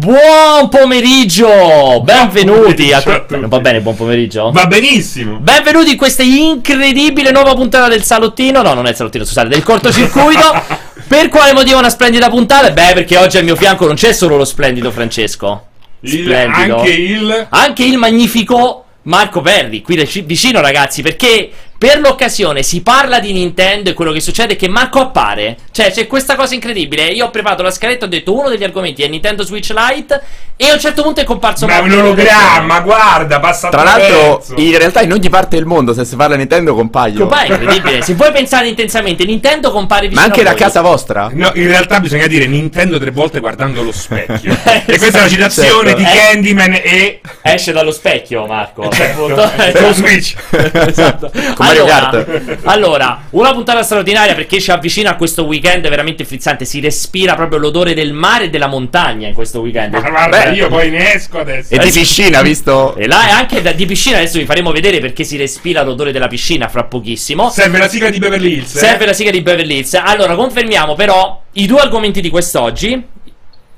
Buon pomeriggio! Benvenuti a, pomeriggio a tutti. Va bene, buon pomeriggio? Va benissimo. Benvenuti in questa incredibile nuova puntata del salottino. No, non è il salottino, scusate, del cortocircuito. per quale motivo una splendida puntata? Beh, perché oggi al mio fianco non c'è solo lo splendido Francesco. Il- Splendido. anche il Anche il magnifico Marco Perri, qui vicino ragazzi, perché per l'occasione si parla di Nintendo e quello che succede è che Marco appare. Cioè, c'è questa cosa incredibile. Io ho preparato la scaletta, ho detto uno degli argomenti è Nintendo Switch Lite e a un certo punto è comparso Ma è un ologramma, guarda, passa Tra l'altro, attraverso. in realtà in ogni parte del mondo, se si parla Nintendo, compaio. Com'è incredibile. Se voi pensate intensamente, Nintendo compare vicino Ma anche a da casa vostra? No, in realtà bisogna dire Nintendo tre volte guardando lo specchio. e questa è la citazione Certo. di Eh. Candyman e Esce dallo specchio, Marco. Certo. Appunto. Per lo Switch. esatto. Con Mario allora, Kart. allora, una puntata straordinaria perché ci avvicina a questo weekend veramente frizzante. Si respira proprio l'odore del mare e della montagna in questo weekend. Ma guarda, Beh. io poi ne esco adesso. E di piscina, visto? E là è anche da- di piscina, adesso vi faremo vedere perché si respira l'odore della piscina fra pochissimo. Serve la sigla di Beverly Hills. eh? Serve la sigla di Beverly Hills. Allora, confermiamo però i due argomenti di quest'oggi.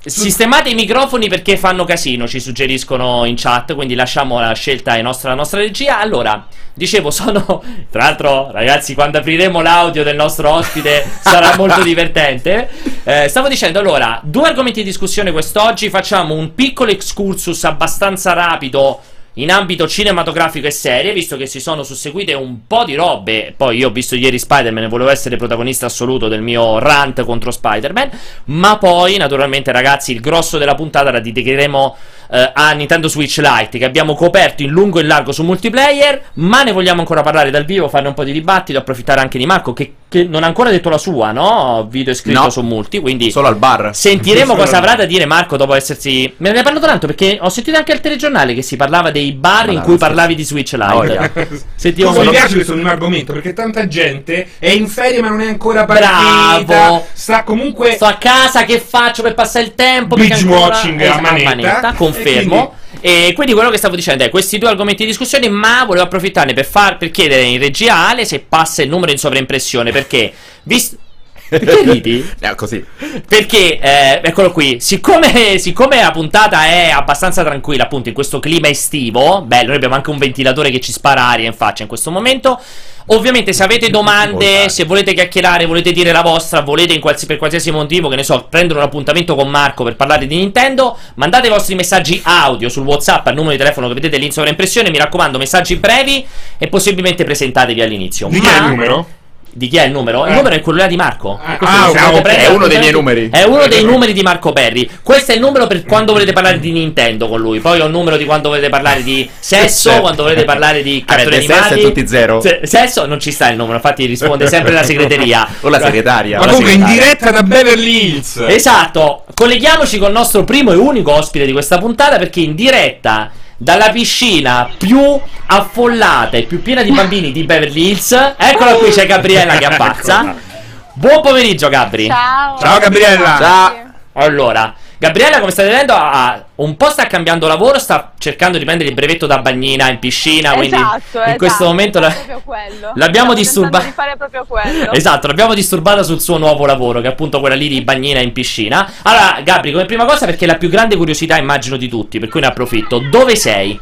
Sistemate i microfoni perché fanno casino, ci suggeriscono in chat, quindi lasciamo la scelta ai nostra, alla nostra regia. Allora, dicevo, sono... Tra l'altro, ragazzi, quando apriremo l'audio del nostro ospite sarà molto divertente. Eh, stavo dicendo, allora, due argomenti di discussione quest'oggi. Facciamo un piccolo excursus abbastanza rapido in ambito cinematografico e serie, visto che si sono susseguite un po' di robe. Poi io ho visto ieri Spider-Man e volevo essere protagonista assoluto del mio rant contro Spider-Man. Ma poi, naturalmente, ragazzi, il grosso della puntata la dedicheremo eh, a Nintendo Switch Lite, che abbiamo coperto in lungo e largo su multiplayer. Ma ne vogliamo ancora parlare dal vivo, fare un po' di dibattito, approfittare anche di Marco, che, che non ha ancora detto la sua, no? Video scritto No. su multi, quindi. Solo al bar. Sentiremo cosa avrà da dire Marco dopo essersi. Me ne hai parlato tanto perché ho sentito anche al telegiornale che si parlava dei bar in cui parlavi di Switch Ah. Lite. Sentiamo Cosa mi solo- piace questo un argomento perché tanta gente è in ferie ma non è ancora partita. Bravo. Sta comunque Sto a casa, che faccio per passare il tempo? Binge Perché ancora- watching a Esatto, manetta. Confermo. E quindi... quello che stavo dicendo è questi due argomenti di discussione, ma volevo approfittarne per, far, per chiedere in regia Ale se passa il numero in sovraimpressione, perché... Visto... Perché ridi? Eh, così. Perché, eh, eccolo qui, siccome, siccome la puntata è abbastanza tranquilla, appunto, in questo clima estivo, bello, noi abbiamo anche un ventilatore che ci spara aria in faccia in questo momento. Ovviamente, se avete domande, se volete chiacchierare, volete dire la vostra, volete in qualsi- per qualsiasi motivo, che ne so, prendere un appuntamento con Marco per parlare di Nintendo, mandate i vostri messaggi audio sul WhatsApp al numero di telefono che vedete lì in sovraimpressione. Mi raccomando, messaggi brevi e possibilmente presentatevi all'inizio. Di chi Ma- è il numero? Di chi è il numero? Il Eh. numero è quello là di Marco. Ah, Questo ah, lo ok, potete ok. prendere È uno dei miei numeri. È uno dei numeri di Marco Perri. Questo è il numero per quando volete parlare di Nintendo con lui. Poi ho il numero di quando volete parlare di sesso, quando volete parlare di cartoni animati. sesso e tutti zero. Se- sesso non ci sta il numero, infatti risponde sempre la segreteria. O la segretaria. Ma comunque in diretta da Beverly Hills. Esatto, colleghiamoci col nostro primo e unico ospite di questa puntata perché in diretta dalla piscina più affollata e più piena di bambini di Beverly Hills, eccola qui c'è Gabriella che appazza. Buon pomeriggio Gabri. Ciao. Ciao, Gabriella. Ciao. Allora, Gabriella, come state vedendo, ha- un po' sta cambiando lavoro, sta cercando di prendere il brevetto da bagnina in piscina, quindi Esatto, in esatto, questo momento la- l'abbiamo Stavo disturba- tentando di. Esatto, l'abbiamo disturbata sul suo nuovo lavoro, che è appunto quella lì di bagnina in piscina. Allora, Gabri, come prima cosa, perché è la più grande curiosità, immagino, di tutti, per cui ne approfitto. Dove sei?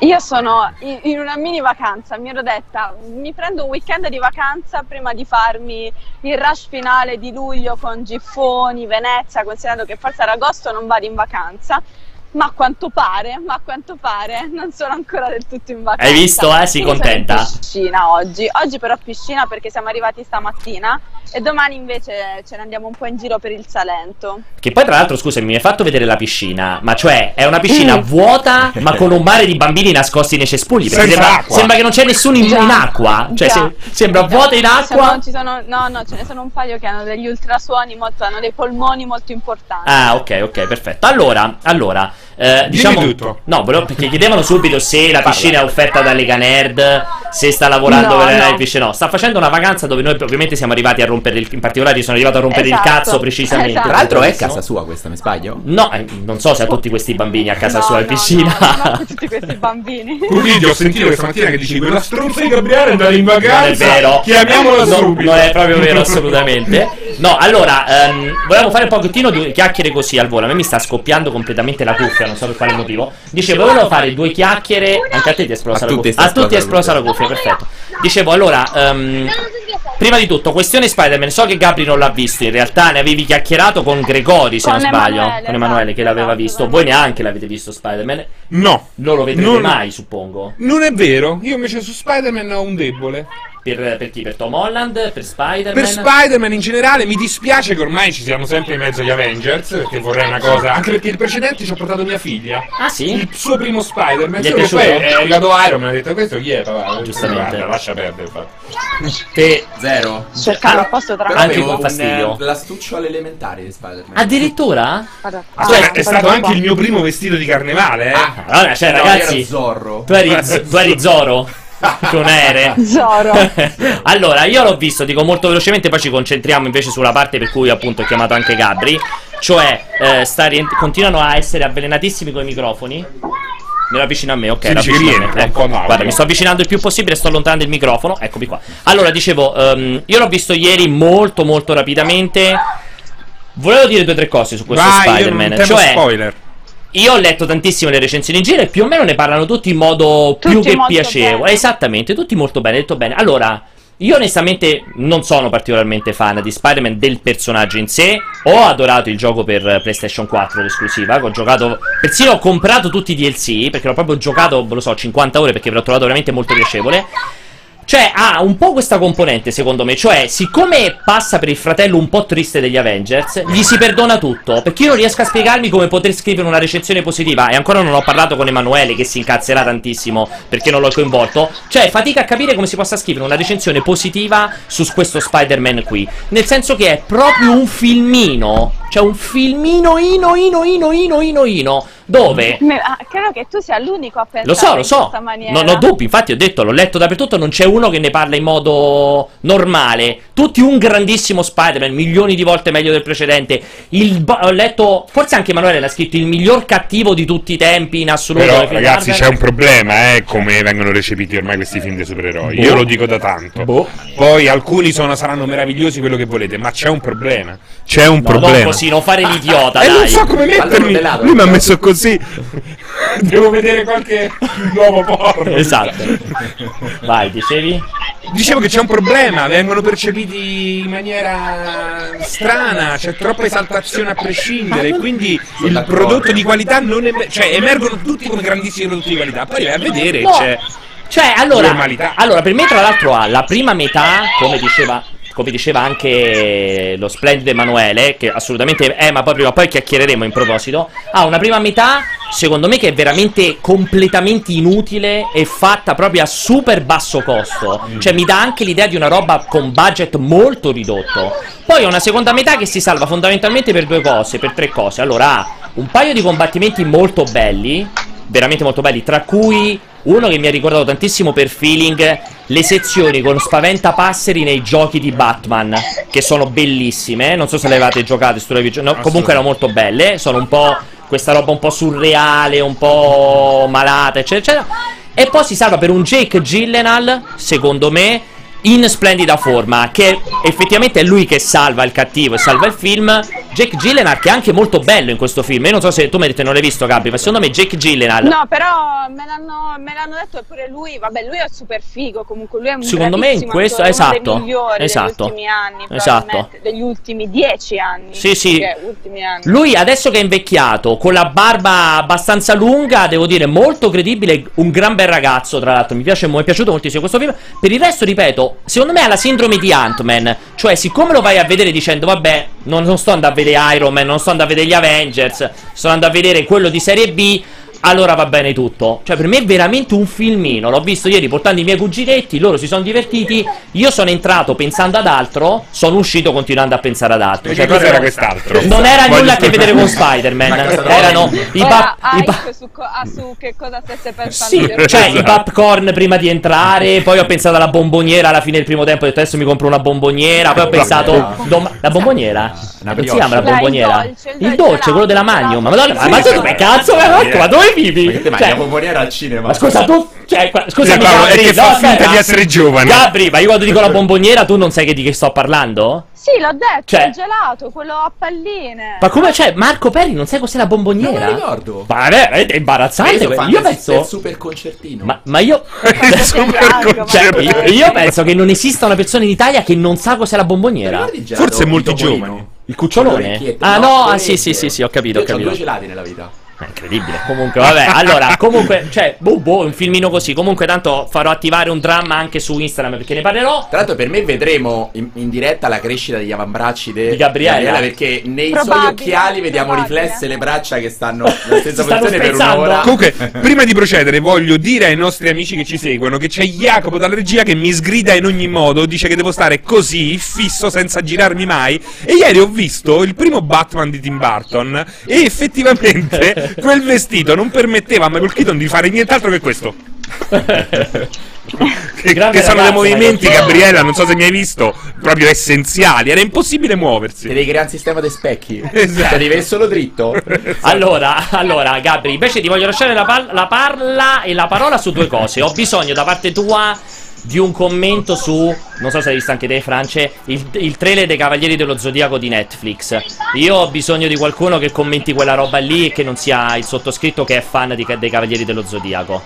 Io sono in, una mini vacanza, mi ero detta, mi prendo un weekend di vacanza prima di farmi il rush finale di luglio con Giffoni, Venezia, considerando che forse ad agosto non vado in vacanza. Ma a quanto pare, ma a quanto pare, non sono ancora del tutto in vacanza. Hai visto, eh? Sei Quindi sono in contenta? piscina oggi. Oggi però piscina perché siamo arrivati stamattina e domani invece ce ne andiamo un po' in giro per il Salento. Che poi, tra l'altro, scusami, mi hai fatto vedere la piscina. Ma cioè, è una piscina Mm. vuota, ma con un mare di bambini nascosti nei cespugli. Perché sembra, acqua. sembra che non c'è nessuno in, Già, in acqua. Cioè, già. se- sembra vuota in Sono- acqua. ci sono- no, no, ce ne sono un paio che hanno degli ultrasuoni molto, hanno dei polmoni molto importanti. Ah, ok, ok, perfetto. Allora, allora, eh, diciamo. tutto. No, volevo- perché chiedevano subito se la piscina è offerta da Lega Nerd, se sta lavorando No, per no. il piscina. No, sta facendo una vacanza dove noi ovviamente siamo arrivati a rompere il. In particolare, io sono arrivato a rompere il Esatto, cazzo precisamente. esatto. Tra l'altro è casa sua questa, mi sbaglio? No, eh, non so se a tutti questi bambini a casa No, sua in no, piscina. No, no, tutti questi bambini. Un video ho sentito questa mattina che dici quella stronza di Gabriele andare in Non è vacanza. vero. Chiamiamola No, subito. non è proprio vero assolutamente. No, allora, ehm, volevamo fare un pochettino di chiacchiere così al volo. A me mi sta scoppiando completamente la cuffia, non so per quale motivo. Dicevo, volevo fare due chiacchiere. Anche a te ti è esplosa A la tutti cuffia. A tutti è esplosa la cuffia, perfetto. Dicevo, allora, ehm, prima di tutto, questione Spider-Man. So che Gabri non l'ha visto, in realtà ne avevi chiacchierato con Gregori, se non sbaglio. Emanuele, con Emanuele, che l'aveva esatto, visto. Voi neanche l'avete visto Spider-Man. No. Non lo vedrete Non- mai, suppongo. Non è vero, io invece su Spider-Man ho un debole. Per, per chi? Per Tom Holland? Per Spider-Man? Per Spider-Man in generale mi dispiace che ormai ci siamo sempre in mezzo agli Avengers, perché vorrei una cosa. Anche perché il precedente ci ho portato mia figlia. Ah, sì? Il suo primo Spider-Man. Gli è che poi piaciuto? è arrivato Iron Man ha detto questo chi è papà? Giustamente. Guarda, lascia perdere infatti. Te. Zero. Cercare un posto tra Anche con fastidio. un, eh, l'astuccio all'elementare di Spider-Man. Addirittura? Aspetta, ah, è stato anche il mio primo vestito di carnevale, eh. Ah, Allora, cioè, no, ragazzi. Zorro. Tu eri, tu eri Zoro? Eri? Zoro. allora, io l'ho visto, dico molto velocemente, poi ci concentriamo invece sulla parte per cui appunto ho chiamato anche Gabri. Cioè, eh, sta rient- continuano a essere avvelenatissimi con i microfoni. Me lo avvicino a me, ok. A me. rientra Ecco, guarda, mi sto avvicinando il più possibile, sto allontanando il microfono. Eccomi qua. Allora, dicevo, ehm, io l'ho visto ieri molto, molto rapidamente. Volevo dire due o tre cose su questo Vai, io non Spider-Man. temo Cioè, spoiler. Io ho letto tantissimo le recensioni in giro e più o meno ne parlano tutti in modo più Tutti che molto piacevole. bene. Esattamente, tutti molto bene, detto bene. Allora, io onestamente non sono particolarmente fan di Spider-Man del personaggio in sé. Ho adorato il gioco per PlayStation 4 l'esclusiva. Ho giocato, persino ho comprato tutti i DLC perché l'ho proprio giocato, lo so, 50 ore perché l'ho trovato veramente molto piacevole. Cioè, ha un po' questa componente, secondo me. Cioè, siccome passa per il fratello un po' triste degli Avengers, gli si perdona tutto. Perché io non riesco a spiegarmi come poter scrivere una recensione positiva. E ancora non ho parlato con Emanuele, che si incazzerà tantissimo perché non l'ho coinvolto. Cioè, fatica a capire come si possa scrivere una recensione positiva su questo Spider-Man qui. Nel senso che è proprio un filmino. Cioè, un filmino ino, ino, ino, ino, ino, ino. Dove Me- ah, credo che tu sia l'unico a pensare lo so, lo in so. questa maniera. Non ho dubbi, infatti ho detto, l'ho letto dappertutto, non c'è uno che ne parla in modo normale. Tutti un grandissimo Spider-Man, milioni di volte meglio del precedente. Il ho letto, forse anche Emanuele l'ha scritto, il miglior cattivo di tutti i tempi in assoluto. Però ragazzi Marvel. c'è un problema, eh, come vengono recepiti ormai questi film dei supereroi. Boh. Io lo dico da tanto. Boh. Poi alcuni sono- saranno meravigliosi quello che volete, ma c'è un problema. C'è un No, non problema. così, non fare l'idiota, E dai. non so come mettermi. Lui mi ha messo così. Devo vedere qualche nuovo porno. Esatto. Vai, dicevi? Dicevo che c'è un problema, vengono percepiti in maniera strana, c'è troppa esaltazione a prescindere, quindi il prodotto di qualità non emer- cioè emergono tutti come grandissimi prodotti di qualità, poi vai a vedere No. c'è Cioè, allora, Normalità. allora, per me, tra l'altro, ha la prima metà, come diceva, come diceva anche lo splendido Emanuele, che assolutamente è, ma poi prima o poi chiacchiereremo in proposito. Ha una prima metà, secondo me, che è veramente completamente inutile e fatta proprio a super basso costo. Cioè, mi dà anche l'idea di una roba con budget molto ridotto. Poi ha una seconda metà che si salva fondamentalmente per due cose, per tre cose. Allora, ha un paio di combattimenti molto belli, veramente molto belli, tra cui uno che mi ha ricordato tantissimo per feeling le sezioni con spaventapasseri nei giochi di Batman, che sono bellissime. Non so se le avevate giocate su no, comunque erano molto belle. Sono un po' questa roba un po' surreale, un po' malata, eccetera, eccetera. E poi si salva per un Jake Gyllenhaal, secondo me, in splendida forma, che effettivamente è lui che salva il cattivo e salva il film. Jake Gyllenhaal che è anche molto bello in questo film. Io non so se tu mi hai detto non l'hai visto, Gabri, ma secondo me Jake Gyllenhaal No, però me l'hanno, me l'hanno detto pure lui, vabbè, lui è super figo comunque, lui è un Secondo me in questo- attore, uno esatto, dei migliori esatto, degli ultimi anni, esatto. degli ultimi dieci anni. Sì, sì. Anni. Lui adesso che è invecchiato, con la barba abbastanza lunga, devo dire molto credibile, un gran bel ragazzo, tra l'altro, mi, piace, mi è piaciuto moltissimo questo film. Per il resto, ripeto, secondo me ha la sindrome di Ant-Man, cioè siccome lo vai a vedere dicendo vabbè, non, non sto andando a vedere Iron Man, non sto andando a vedere gli Avengers, sto andando a vedere quello di serie B, allora va bene tutto. Cioè, per me è veramente un filmino. L'ho visto ieri portando i miei cuginetti, loro si sono divertiti. Io sono entrato pensando ad altro, sono uscito continuando a pensare ad altro. Cioè, cosa proprio- era quest'altro? Non era Voglio- nulla a che vedere con Spider-Man. Erano i Ora pap- i pa- su, co- ah, su che cosa stesse pensando. sì, cioè Esatto. i popcorn prima di entrare, poi ho pensato alla bomboniera alla fine del primo tempo, ho detto adesso mi compro una bomboniera, poi ho pensato dom- la bomboniera? Come si chiama la Dai, il bomboniera? dolce, il Il dolce quello della Magnum. Madonna, Sì, ma come cazzo? Ma dove dove vivi? Perché te mangi Cioè, la bomboniera al cinema. ma scusa, tu. Cioè, scusami, Paolo, è Gabri, che fa no, finta di essere giovane. Gabri, ma io quando dico la bomboniera, tu non sai che di che sto parlando? Sì, l'ho detto, Cioè- il gelato, quello a palline. Ma come c'è? Marco Perri, non sai cos'è la Non bomboniera? lo ricordo. Ma è, è imbarazzante. Fan Io penso. del super concertino. Ma, ma io. Super Cioè, concerto. Cioè, io, penso che non esista una persona in Italia che non sa cos'è la bomboniera. il Forse molti di Topolino? giovani. Il cucciolone? Ah, no, ah, sì, sì, sì, sì, ho capito, ho Io c'ho capito. due gelati nella vita. È incredibile. Comunque, vabbè, allora, comunque, cioè, boh, boh, un filmino così. Comunque, tanto farò attivare un dramma anche su Instagram perché ne parlerò. Tra l'altro per me vedremo in, in diretta la crescita degli avambracci de- Di Gabriella. perché nei Probabile, suoi occhiali vediamo probabile. riflesse le braccia che stanno nella stessa stanno posizione per un'ora. Comunque, prima di procedere, voglio dire ai nostri amici che ci seguono che c'è Jacopo dalla regia che mi sgrida in ogni modo, dice che devo stare così, fisso, senza girarmi mai. E ieri ho visto il primo Batman di Tim Burton e effettivamente quel vestito non permetteva a Michael Keaton di fare nient'altro che questo. Che, che sono dei movimenti. Gabriella, non so se mi hai visto, proprio essenziali. Era impossibile Ti muoversi. devi creare un sistema di specchi. Esatto. Cioè devi essere solo dritto. Allora, allora, Gabri, invece ti voglio lasciare la, pal- la parla e la parola su due cose. Ho bisogno da parte tua di un commento su, non so se hai visto anche te, France, il, il trailer dei Cavalieri dello Zodiaco di Netflix. Io ho bisogno di qualcuno che commenti quella roba lì e che non sia il sottoscritto che è fan di- dei Cavalieri dello Zodiaco.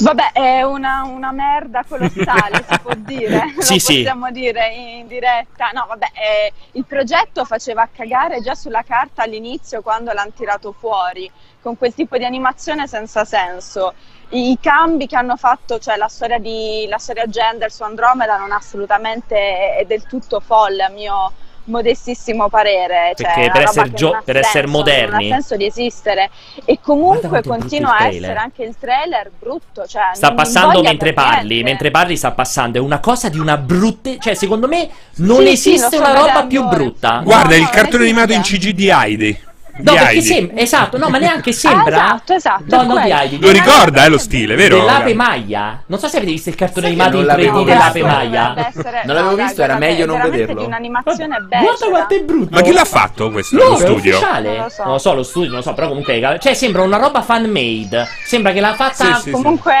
Vabbè, è una, una merda colossale, si può dire. Sì, Lo sì. possiamo dire in diretta. No, vabbè, eh, il progetto faceva cagare già sulla carta all'inizio quando l'hanno tirato fuori, con quel tipo di animazione senza senso. I, cambi che hanno fatto, cioè la storia, di, la storia gender su Andromeda non assolutamente è del tutto folle a mio modestissimo parere. Cioè, Perché è una per essere gio- per essere senso, moderni. Non ha senso di esistere. E comunque continua a essere anche il trailer brutto. Cioè, Sta passando mentre parli, niente. mentre parli sta passando, è una cosa di una brutta... Cioè, secondo me non Sì, sì, esiste sto una roba più ora. brutta. Guarda, No, il cartone animato in. CG di Heidi. No, Di perché sembra, esatto, no, ma neanche sembra. Ah, esatto, esatto, No, è no, di. Heidi. Lo ricorda, eh, lo stile, vero? Dell'ape Maia. Non so se avete visto il cartone che animato in non 3D l'avevo dell'ape. Maia. Essere- Non l'avevo no, visto, era meglio non vederlo. di un'animazione Guarda quanto è brutto. Ma chi l'ha fatto questo No, lo è studio? ufficiale. Non lo so. Non lo so, lo studio, non lo so, però comunque. Cioè, sembra una roba fan made. Sembra che l'ha fatta. Sì, sì, Comunque,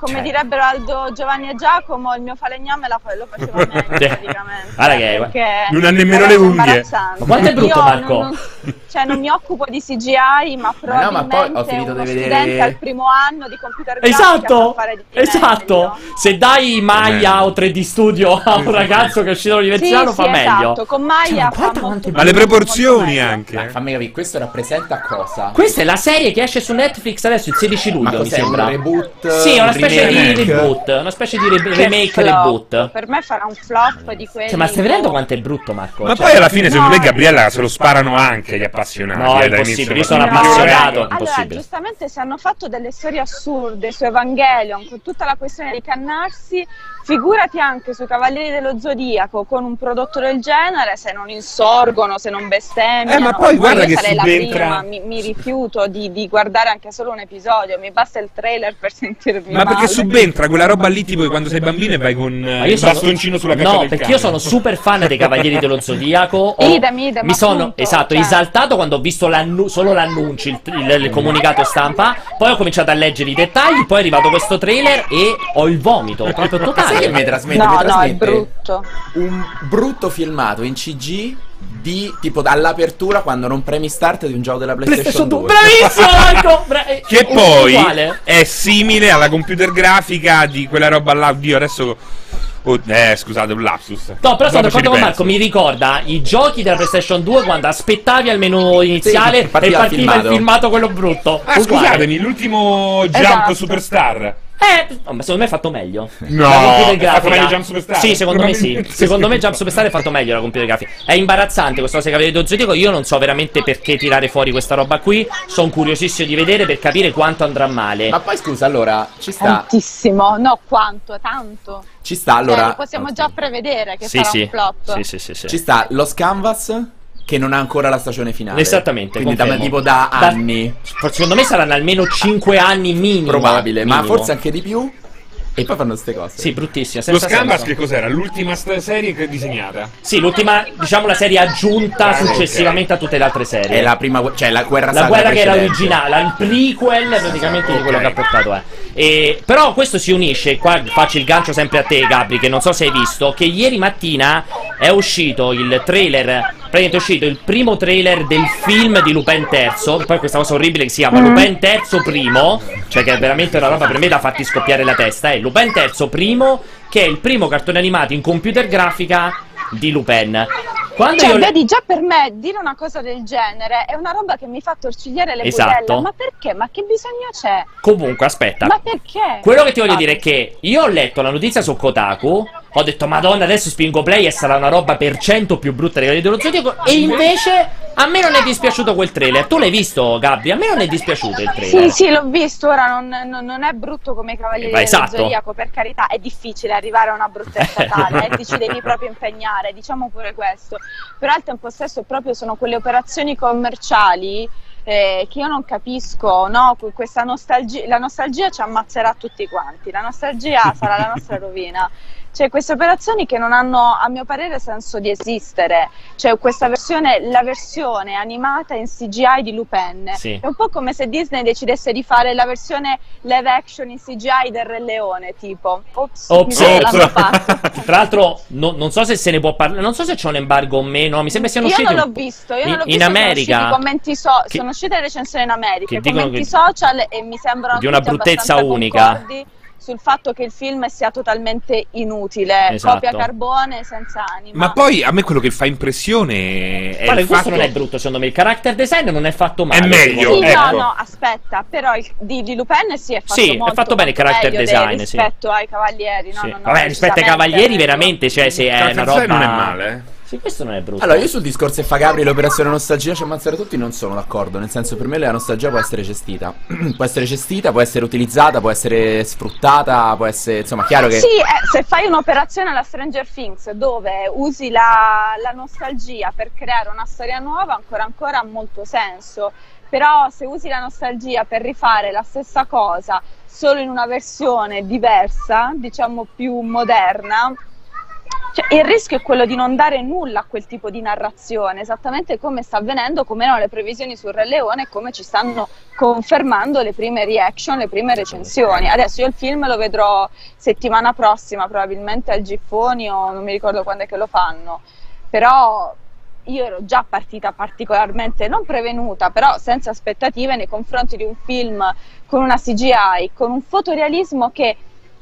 come Cioè. direbbero Aldo, Giovanni e Giacomo, il mio falegname la lo faceva meglio Sì. praticamente. Guarda che- Non ha nemmeno le unghie. Ma quanto è brutto, Io Marco? Non, non- cioè, non mi occupo di CGI, ma Ma no, ma probabilmente poi ho finito uno di vedere- studente al primo anno di computer grafica Esatto, sa fare di esatto. meglio. Se dai Maya o 3D Studio a un ragazzo che è uscito dall'università Sì, lo fa sì, meglio. esatto. Con Maya Cioè, fa molto Ma le proporzioni anche. Ma fammi capire, questo rappresenta cosa? Questa è la serie che esce su Netflix adesso il 16 Ma luglio, mi sembra. un reboot? Sì, è una un specie di remake? reboot, una specie di re- remake reboot. Per me farà un flop di quelli. Cioè, ma stai vedendo quanto è brutto, Marco? Ma Cioè, poi alla fine, secondo No. me, Gabriella se lo sparano anche gli appassionati. No, è eh, impossibile, io sono fine. appassionato. Allora, giustamente se hanno fatto delle storie assurde su Evangelion, con tutta la questione di cannarsi, figurati anche sui Cavalieri dello Zodiaco con un prodotto del genere, se non insorgono, se non bestemmiano. Eh, ma poi guarda io che sarei la subentra- prima, mi, mi rifiuto di, di guardare anche solo un episodio, mi basta il trailer per sentirmi Ma perché male. subentra quella roba lì, tipo quando sei bambino e vai con eh, Ma io il sono- bastoncino sulla caccia No, del perché cane. io sono super fan dei Cavalieri dello Zodiaco. Idem, idem, mi sono appunto, esatto, cioè. esaltato quando ho visto l'annu- solo l'annuncio, il, il- il comunicato stampa. Poi ho cominciato a leggere i dettagli. Poi è arrivato questo trailer e ho il vomito proprio Sai che totale. mi trasmette? No, mi no, è trasmette brutto. un brutto filmato in CG di tipo all'apertura quando non premi start di un gioco della PlayStation, 2. Bravissimo, Marco! Bra- Che poi uguale. è simile alla computer grafica di quella roba là. Oddio, adesso. oh, eh, scusate, un lapsus. No, però sono d'accordo con. Marco, mi ricorda i giochi della PlayStation 2 quando aspettavi al menu iniziale Sì, partiva e il partiva il filmato. filmato quello brutto. Ah, Uguale. scusatemi, l'ultimo Jump Esatto. Superstar. Eh, no, ma secondo me è fatto meglio. No, La grafica- fatto meglio Jump Superstar? Sì, secondo me sì. Secondo me Jump Superstar è fatto meglio la computer grafica. È imbarazzante questa cosa che avete detto. Io non so veramente perché tirare fuori questa roba qui. Sono curiosissimo di vedere per capire quanto andrà male. Ma poi scusa, allora ci sta, Tantissimo, no quanto, tanto. ci sta Cioè, allora lo possiamo già prevedere che sì, sarà sì. un flop. Sì, sì, sì, sì. ci sta Los Canvas che non ha ancora la stagione finale. Esattamente, Quindi da, tipo da Da- anni, Secondo me saranno almeno 5 anni minimo. probabile, ma minimo. forse anche di più. E poi fanno queste cose. Sì, bruttissima. Lo Scambas che cos'era? L'ultima st- serie che è disegnata? Sì, l'ultima, diciamo la serie aggiunta Ah, successivamente a tutte le altre serie. È la prima, cioè la guerra La guerra che era precedente. originale, il prequel praticamente di quello che ha portato è. E, però questo si unisce, qua faccio il gancio sempre a te Gabri, che non so se hai visto, che ieri mattina è uscito il trailer, praticamente è uscito il primo trailer del film di Lupin III, poi questa cosa orribile che si chiama Lupin III primo, cioè che è veramente una roba per me da farti scoppiare la testa, è Lupin III primo, che è il primo cartone animato in computer grafica di Lupin. Quando Cioè, io vedi, già per me dire una cosa del genere è una roba che mi fa torcigliare le Esatto. budella. Ma perché? Ma che bisogno c'è? Comunque, aspetta. Ma perché? Quello che ti voglio Ah, dire è che io ho letto la notizia su Kotaku. Ho detto, Madonna, adesso spingo play e sarà una roba per cento più brutta di quella dello Zodiaco. E invece a me non è dispiaciuto quel trailer. Tu l'hai visto, Gabri? A me non è dispiaciuto il trailer. Sì, sì, l'ho visto. Ora non, non- non è brutto come Cavalieri Eh, esatto. Zodiaco, per carità. È difficile arrivare a una bruttezza tale, eh, ti ci devi proprio impegnare, diciamo pure questo. Però al tempo stesso proprio sono quelle operazioni commerciali eh, che io non capisco, no? Nostalgia, la nostalgia ci ammazzerà tutti quanti, la nostalgia sarà la nostra rovina. Cioè, queste operazioni che non hanno, a mio parere, senso di esistere. Cioè, questa versione, la versione animata in CGI di Lupin. Sì. È un po' come se Disney decidesse di fare la versione live action in CGI del Re Leone, tipo. Ops, Ops, ops. Tra l'altro, no- non so se se ne può parlare. Non so se c'è un embargo o meno. Mi sembra siano Io usciti. non l'ho visto, io in, non l'ho in visto, America. sono usciti i commenti so- che- sono uscite le recensioni in America, che commenti che- social e mi sembrano di una bruttezza unica. concordi sul fatto che il film sia totalmente inutile, Esatto. copia carbone senza anima. Ma poi a me quello che fa impressione è Guarda, il questo fatto... non è brutto, secondo me. Il character design non è fatto male. È meglio, Sì, ecco. no, no, aspetta, però il, di, di Lupin sì è fatto Sì, è molto, fatto bene il character design, de- sì. rispetto ai cavalieri, no, Sì. no, no, Vabbè, rispetto ai cavalieri, veramente, cioè, se è una roba. non è male. Sì, questo non è brutto. Allora, io sul discorso e fa Gabri l'operazione nostalgia ci ammazzare tutti non sono d'accordo, nel senso per me la nostalgia può essere gestita. può essere gestita, può essere utilizzata, può essere sfruttata, può essere, insomma, chiaro che Sì, eh, se fai un'operazione alla Stranger Things dove usi la, la nostalgia per creare una storia nuova, ancora ancora ha molto senso. Però se usi la nostalgia per rifare la stessa cosa solo in una versione diversa, diciamo più moderna, cioè, il rischio è quello di non dare nulla a quel tipo di narrazione, esattamente come sta avvenendo, come erano le previsioni sul Re Leone e come ci stanno confermando le prime reaction, le prime recensioni. Adesso io il film lo vedrò settimana prossima, probabilmente al Giffoni o non mi ricordo quando è che lo fanno, però io ero già partita particolarmente non prevenuta, però senza aspettative nei confronti di un film con una CGI, con un fotorealismo che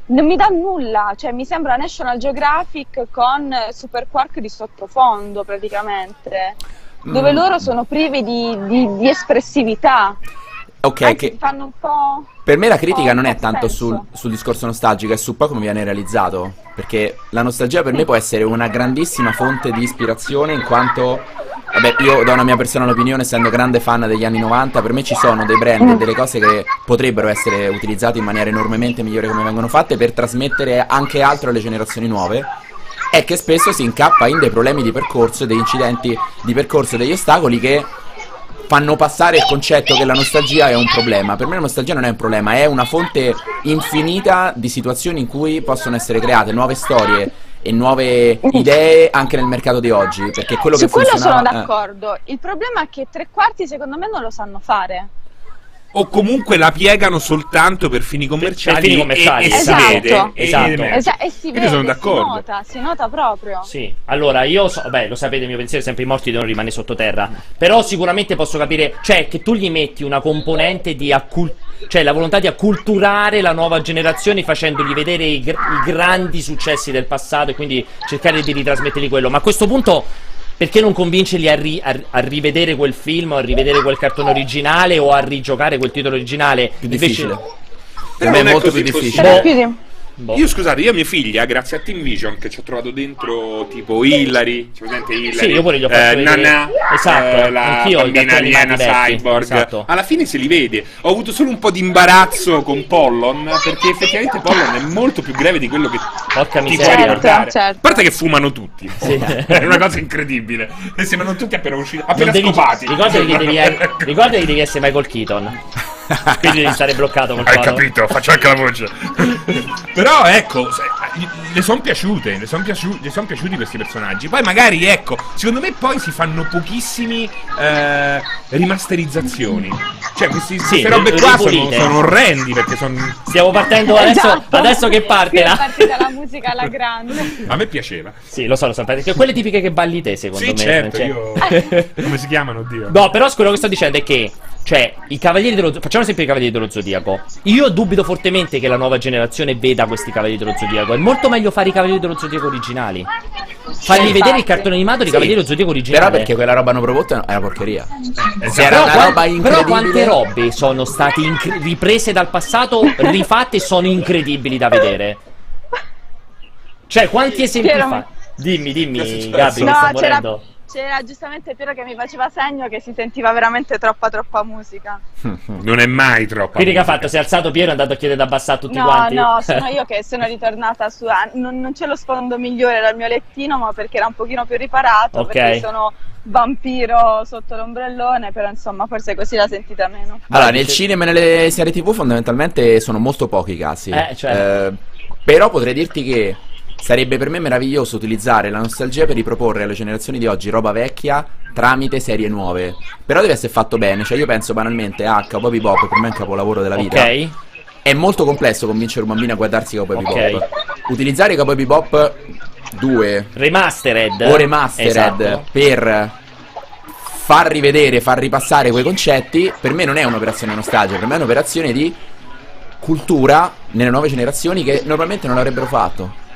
non mi dà nulla, cioè mi sembra National Geographic con Super Quark di sottofondo praticamente, dove Mm. loro sono privi di, di- di espressività, Ok, anzi che fanno un po'... per me la critica Oh, non è tanto sul, sul discorso nostalgico, è su poi come viene realizzato. Perché la nostalgia per me può essere una grandissima fonte di ispirazione in quanto, vabbè, io do una mia personale opinione, essendo grande fan degli anni 90, per me ci sono dei brand e delle cose che potrebbero essere utilizzate in maniera enormemente migliore come vengono fatte per trasmettere anche altro alle generazioni nuove. È che spesso si incappa in dei problemi di percorso, degli incidenti di percorso, degli ostacoli che fanno passare il concetto che la nostalgia è un problema. Per me la nostalgia non è un problema, è una fonte infinita di situazioni in cui possono essere create nuove storie e nuove idee anche nel mercato di oggi. Perché quello Su che quello sono funzionava- eh. d'accordo, il problema è che tre quarti secondo me non lo sanno fare. O comunque la piegano soltanto per fini commerciali, fini commerciali, e, e si esatto. vede. e- Esatto. emerge. Esa- e si Io vede, sono si d'accordo. nota, si nota proprio. Sì, allora io so, beh, lo sapete, il mio pensiero è sempre i morti devono rimanere sottoterra. Però sicuramente posso capire, cioè, che tu gli metti una componente di accul- cioè la volontà di acculturare la nuova generazione facendogli vedere i, gr- i grandi successi del passato e quindi cercare di ritrasmettergli quello. Ma a questo punto. Perché non convincerli a, ri- a- a rivedere quel film, o a rivedere quel cartone originale o a rigiocare quel titolo originale? Più Invece- difficile. Però Per me è molto più difficile. Boh. Boh. Io scusate, io a mia figlia, grazie a Team Vision, che ci ho trovato dentro tipo Hillary, c'è presente Hillary? Sì, io pure gli ho fatto eh, vedere- Nana, Esatto, eh, la anch'io, bambina aliena cyborg. esatto. Alla fine se li vede. Ho avuto solo un po' di imbarazzo con Pollon, perché effettivamente Pollon è molto più greve di quello che Porca ti miseria. puoi ricordare. Certo. A parte che fumano tutti. Sì. è una cosa incredibile. E sembrano tutti appena usciti, appena Non devi, scopati. ricordati, che devi, ricordati che devi essere Michael Keaton. Quindi devi stare bloccato col Hai capito, faccio anche la voce. Però ecco, se- le sono piaciute, le sono piaciuti questi personaggi. Poi magari, ecco, secondo me poi si fanno pochissimi eh, rimasterizzazioni. Cioè, questi, Sì, queste robe qua sono, sono orrendi perché sono... Stiamo partendo adesso, Esatto. adesso che parte la... partita la musica alla grande. A me piaceva. Sì, lo so, lo so, perché quelle tipiche che balli te, secondo Sì, me. certo, cioè- io... Come si chiamano, oddio? No, però quello che sto dicendo è che, cioè, i Cavalieri dello Zodiaco. Facciamo sempre i Cavalieri dello Zodiaco. Io dubito fortemente che la nuova generazione veda questi Cavalieri dello Zodiaco. È molto meglio fare i Cavalieri dello Zodiaco originali. Fargli Sì, vedere il cartone animato di Sì. Cavalieri dello Zodiaco originale. Però perché quella roba hanno prodotto è una porcheria. Se era Però, una roba però incredibile. quante robe sono state incre- riprese dal passato, rifatte e sono incredibili da vedere? Cioè, quanti esempi fa? Dimmi, dimmi? Gabri, No, sta c'era, morendo. c'era giustamente Piero che mi faceva segno che si sentiva veramente troppa troppa musica. Non è mai troppo. Quindi che ha fatto? Si è alzato Piero e è andato a chiedere da abbassare a tutti No, quanti? no, sono io che sono ritornata su. Non, non c'è lo sfondo migliore dal mio lettino, ma perché era un pochino più riparato. Ok. Perché sono vampiro sotto l'ombrellone, però insomma, forse così la sentita meno. Allora, nel cinema e nelle serie TV fondamentalmente sono molto pochi i casi. Eh, certo. Eh, però potrei dirti che sarebbe per me meraviglioso utilizzare la nostalgia per riproporre alle generazioni di oggi roba vecchia tramite serie nuove. Però deve essere fatto bene, cioè io penso banalmente a Cowboy Bebop, per me è un capolavoro della vita. Ok. È molto complesso convincere un bambino a guardarsi Cowboy Ok. Bebop. Utilizzare Cowboy Bebop 2 Remastered. o remastered Esatto. per far rivedere, far ripassare quei concetti, per me non è un'operazione nostalgia, per me è un'operazione di cultura nelle nuove generazioni che normalmente non l'avrebbero fatto.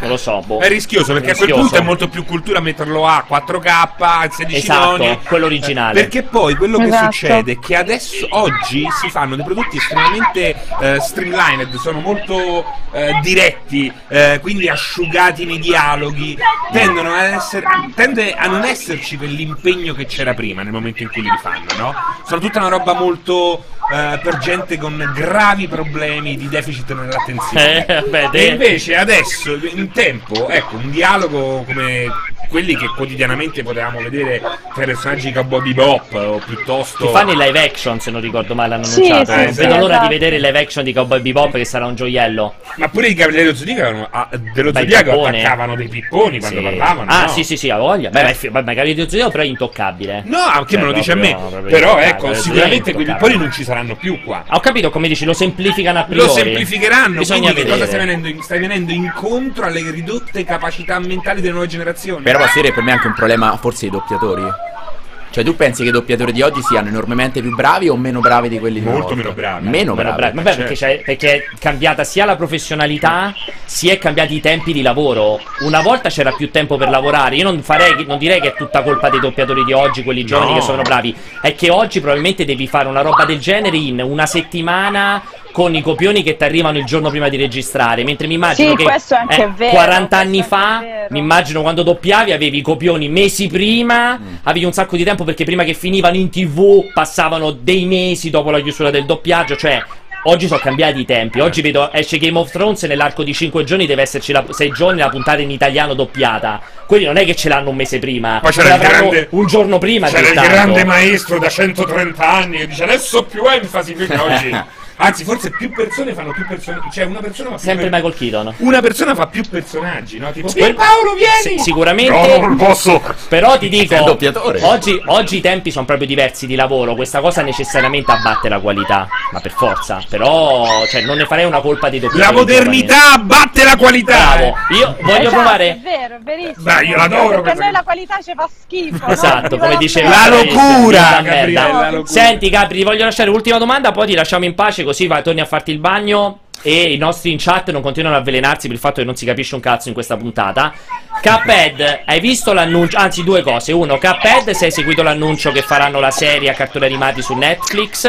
Non lo so, boh. È rischioso perché a quel Rischioso. punto è molto più cultura metterlo a 4K, a 16 Esatto, noni. quello originale. Perché poi quello che Esatto. succede è che adesso, oggi, si fanno dei prodotti estremamente eh, streamlined, sono molto eh, diretti, eh, quindi asciugati nei dialoghi, tendono a essere, tende a non esserci quell'impegno che c'era prima nel momento in cui li rifanno, no? Sono tutta una roba molto eh, per gente con gravi problemi di deficit nell'attenzione. Eh, vabbè, E invece adesso, in tempo, ecco, un dialogo come quelli che quotidianamente potevamo vedere tra i personaggi di Cowboy Bebop o piuttosto... Ti fanno il live action, se non ricordo male, hanno Sì, annunciato. sì, non sì, vedo l'ora esatto. di vedere il live action di Cowboy Bebop che sarà un gioiello. Ma pure i Cavalieri dello Zodiaco, ah, dello Beh, il Zodiaco attaccavano dei pipponi quando Sì. parlavano. Ah, no? sì, sì, sì, ha voglia. Beh, beh, beh, magari di Zodiaco però è intoccabile. No, anche me lo Cioè, dice a me. Però ecco, sicuramente Zodiaco quei pipponi non ci saranno più qua. Ho capito come dici, lo semplificano a priori. Lo semplificheranno, Bisogna quindi che cosa stai vedere. venendo, in- stai venendo incontro alle ridotte capacità mentali delle nuove generazioni. Però che per me è anche un problema forse dei doppiatori. Cioè tu pensi che i doppiatori di oggi siano enormemente più bravi o meno bravi di quelli di una Molto volta? meno bravi. Meno Vabbè, bravi. vabbè, vabbè, perché, c'è- perché è cambiata sia la professionalità sia è cambiati i tempi di lavoro. Una volta c'era più tempo per lavorare. Io non, farei, non direi che è tutta colpa dei doppiatori di oggi, quelli giovani No. che sono bravi. È che oggi probabilmente devi fare una roba del genere in una settimana con i copioni che ti arrivano il giorno prima di registrare. Mentre mi immagino Sì, che questo è anche eh, vero, 40 anni fa, mi immagino quando doppiavi avevi i copioni mesi prima, avevi un sacco di tempo perché prima che finivano in tv passavano dei mesi dopo la chiusura del doppiaggio, cioè oggi sono cambiati i tempi. Oggi vedo esce Game of Thrones e nell'arco di 5 giorni deve esserci la, 6 giorni la puntata in italiano doppiata. Quelli non è che ce l'hanno un mese prima, ce c'era il grande- un giorno prima C'era il grande maestro da 130 anni che dice adesso più enfasi più che oggi. Anzi, forse più persone fanno più personaggi. Cioè, una persona fa più Sempre per- Michael Keaton. Una persona fa più personaggi, no? Tipo, Quel- Paolo, vieni! Sì, sicuramente No, non posso. Però ti dico, Sei un doppiatore. oggi, oggi i tempi sono proprio diversi di lavoro. Questa cosa necessariamente abbatte la qualità, ma per forza. Però, cioè, non ne farei una colpa dei doppiatori. La modernità batte la qualità. Bravo. Io voglio Esatto, provare. È vero, è verissimo. Dai, io l'adoro Perché questa a noi cosa. la qualità ci fa schifo. no? Esatto, come diceva La festa. locura, merda. la locura. Senti, Gabri, ti voglio lasciare l'ultima domanda, poi ti lasciamo in pace, così vai, torni a farti il bagno. E i nostri in chat non continuano a avvelenarsi per il fatto che non si capisce un cazzo in questa puntata. Cuphead, hai visto l'annuncio? Anzi, due cose. Uno, Cuphead, se hai seguito l'annuncio che faranno la serie a cartoni animati su Netflix.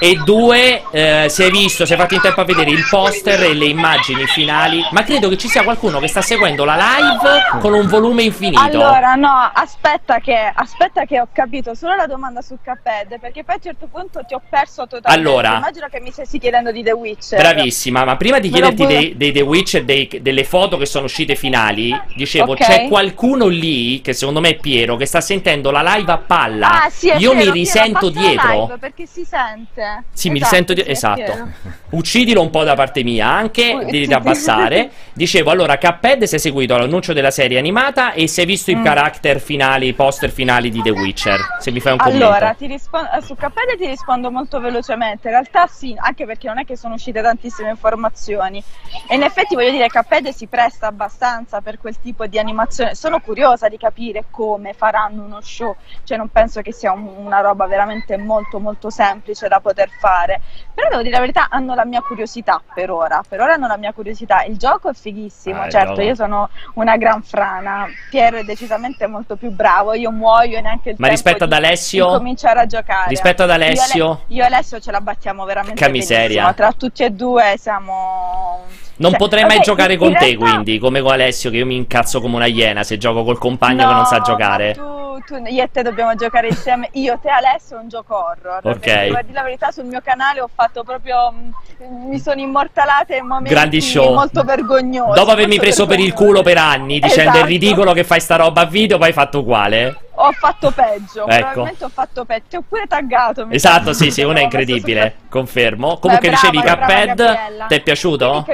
E due, eh, se hai visto, se hai fatto in tempo a vedere il poster e le immagini finali. Ma credo che ci sia qualcuno che sta seguendo la live con un volume infinito. Allora, no, aspetta che, aspetta che ho capito solo la domanda su Cuphead, perché poi a un certo punto ti ho perso totalmente. Allora. Immagino che mi stessi chiedendo di The Witcher. Bravissima, ma prima di chiederti dei, dei The Witcher, dei- delle foto che sono uscite finali, dicevo, Ok. c'è qualcuno lì, che secondo me è Piero, che sta sentendo la live a palla. Ah, sì, è Io vero, mi Piero, risento la dietro. live perché si sente. Dire. Sì, mi Esatto, sento di... sì, è Esatto. Uccidilo un po' da parte mia anche, devi abbassare. Dicevo, allora, Cuphead si è seguito l'annuncio della serie animata e si è visto i Mm. character finali, i poster finali di The Witcher. Se mi fai un commento. Allora, ti rispondo, su Cuphead ti rispondo molto velocemente. In realtà sì, anche perché non è che sono uscite tantissime informazioni. E in effetti voglio dire, Cuphead si presta abbastanza per quel tipo di animazione. Sono curiosa di capire come faranno uno show. Cioè non penso che sia un- una roba veramente molto molto semplice da poter fare. Però devo dire la verità, hanno la mia curiosità per ora. Per ora hanno la mia curiosità. Il gioco è fighissimo, Ah, certo, io sono una gran frana. Piero è decisamente molto più bravo, io muoio e neanche il Ma tempo rispetto ad Alessio? cominciare a giocare. Rispetto ad Io Ale- Alessio? Io e Alessio ce la battiamo veramente Che miseria. benissimo. Tra tutti e due siamo Non cioè, potrei mai vabbè, giocare con in te, realtà- quindi, come con Alessio, che io mi incazzo come una iena se gioco col compagno che non sa No, giocare. Tu, tu, io e te dobbiamo giocare insieme. Io, te, Alessio, è un gioco horror. Ok. Devo dire la verità, sul mio canale ho fatto proprio. mm, Mi sono immortalata in momenti Grandi show. molto vergognosi. Dopo avermi preso per il culo per anni, dicendo Esatto. è ridicolo che fai sta roba a video, poi hai fatto uguale. Ho fatto peggio. Ecco. Ho fatto peggio. Ti ho pure taggato. Esatto, sa. sì, sì, una è incredibile, sul- confermo. Comunque Beh, dicevi brava, brava Cuphead, ti è piaciuto?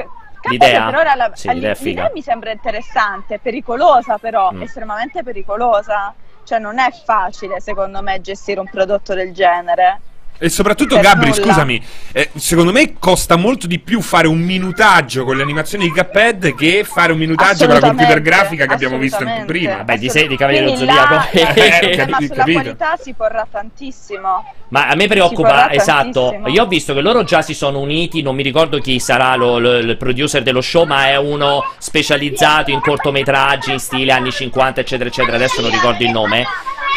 L'idea? per ora la- Sì, l'idea è l'idea mi sembra interessante, pericolosa però, Mm. estremamente pericolosa. Cioè non è facile secondo me gestire un prodotto del genere. E soprattutto, Gabri, nulla. scusami, eh, secondo me costa molto di più fare un minutaggio con le animazioni di Cuphead che fare un minutaggio con la computer grafica che abbiamo visto prima. Vabbè, di sé- di Cavaliere Zodiaco. Eh, capito, tema sulla capito. qualità si porrà tantissimo. Ma a me preoccupa, esatto. tantissimo. Io ho visto che loro già si sono uniti. Non mi ricordo chi sarà lo- lo- il producer dello show, ma è uno specializzato in cortometraggi in stile anni 50, eccetera, eccetera. Adesso non ricordo il nome.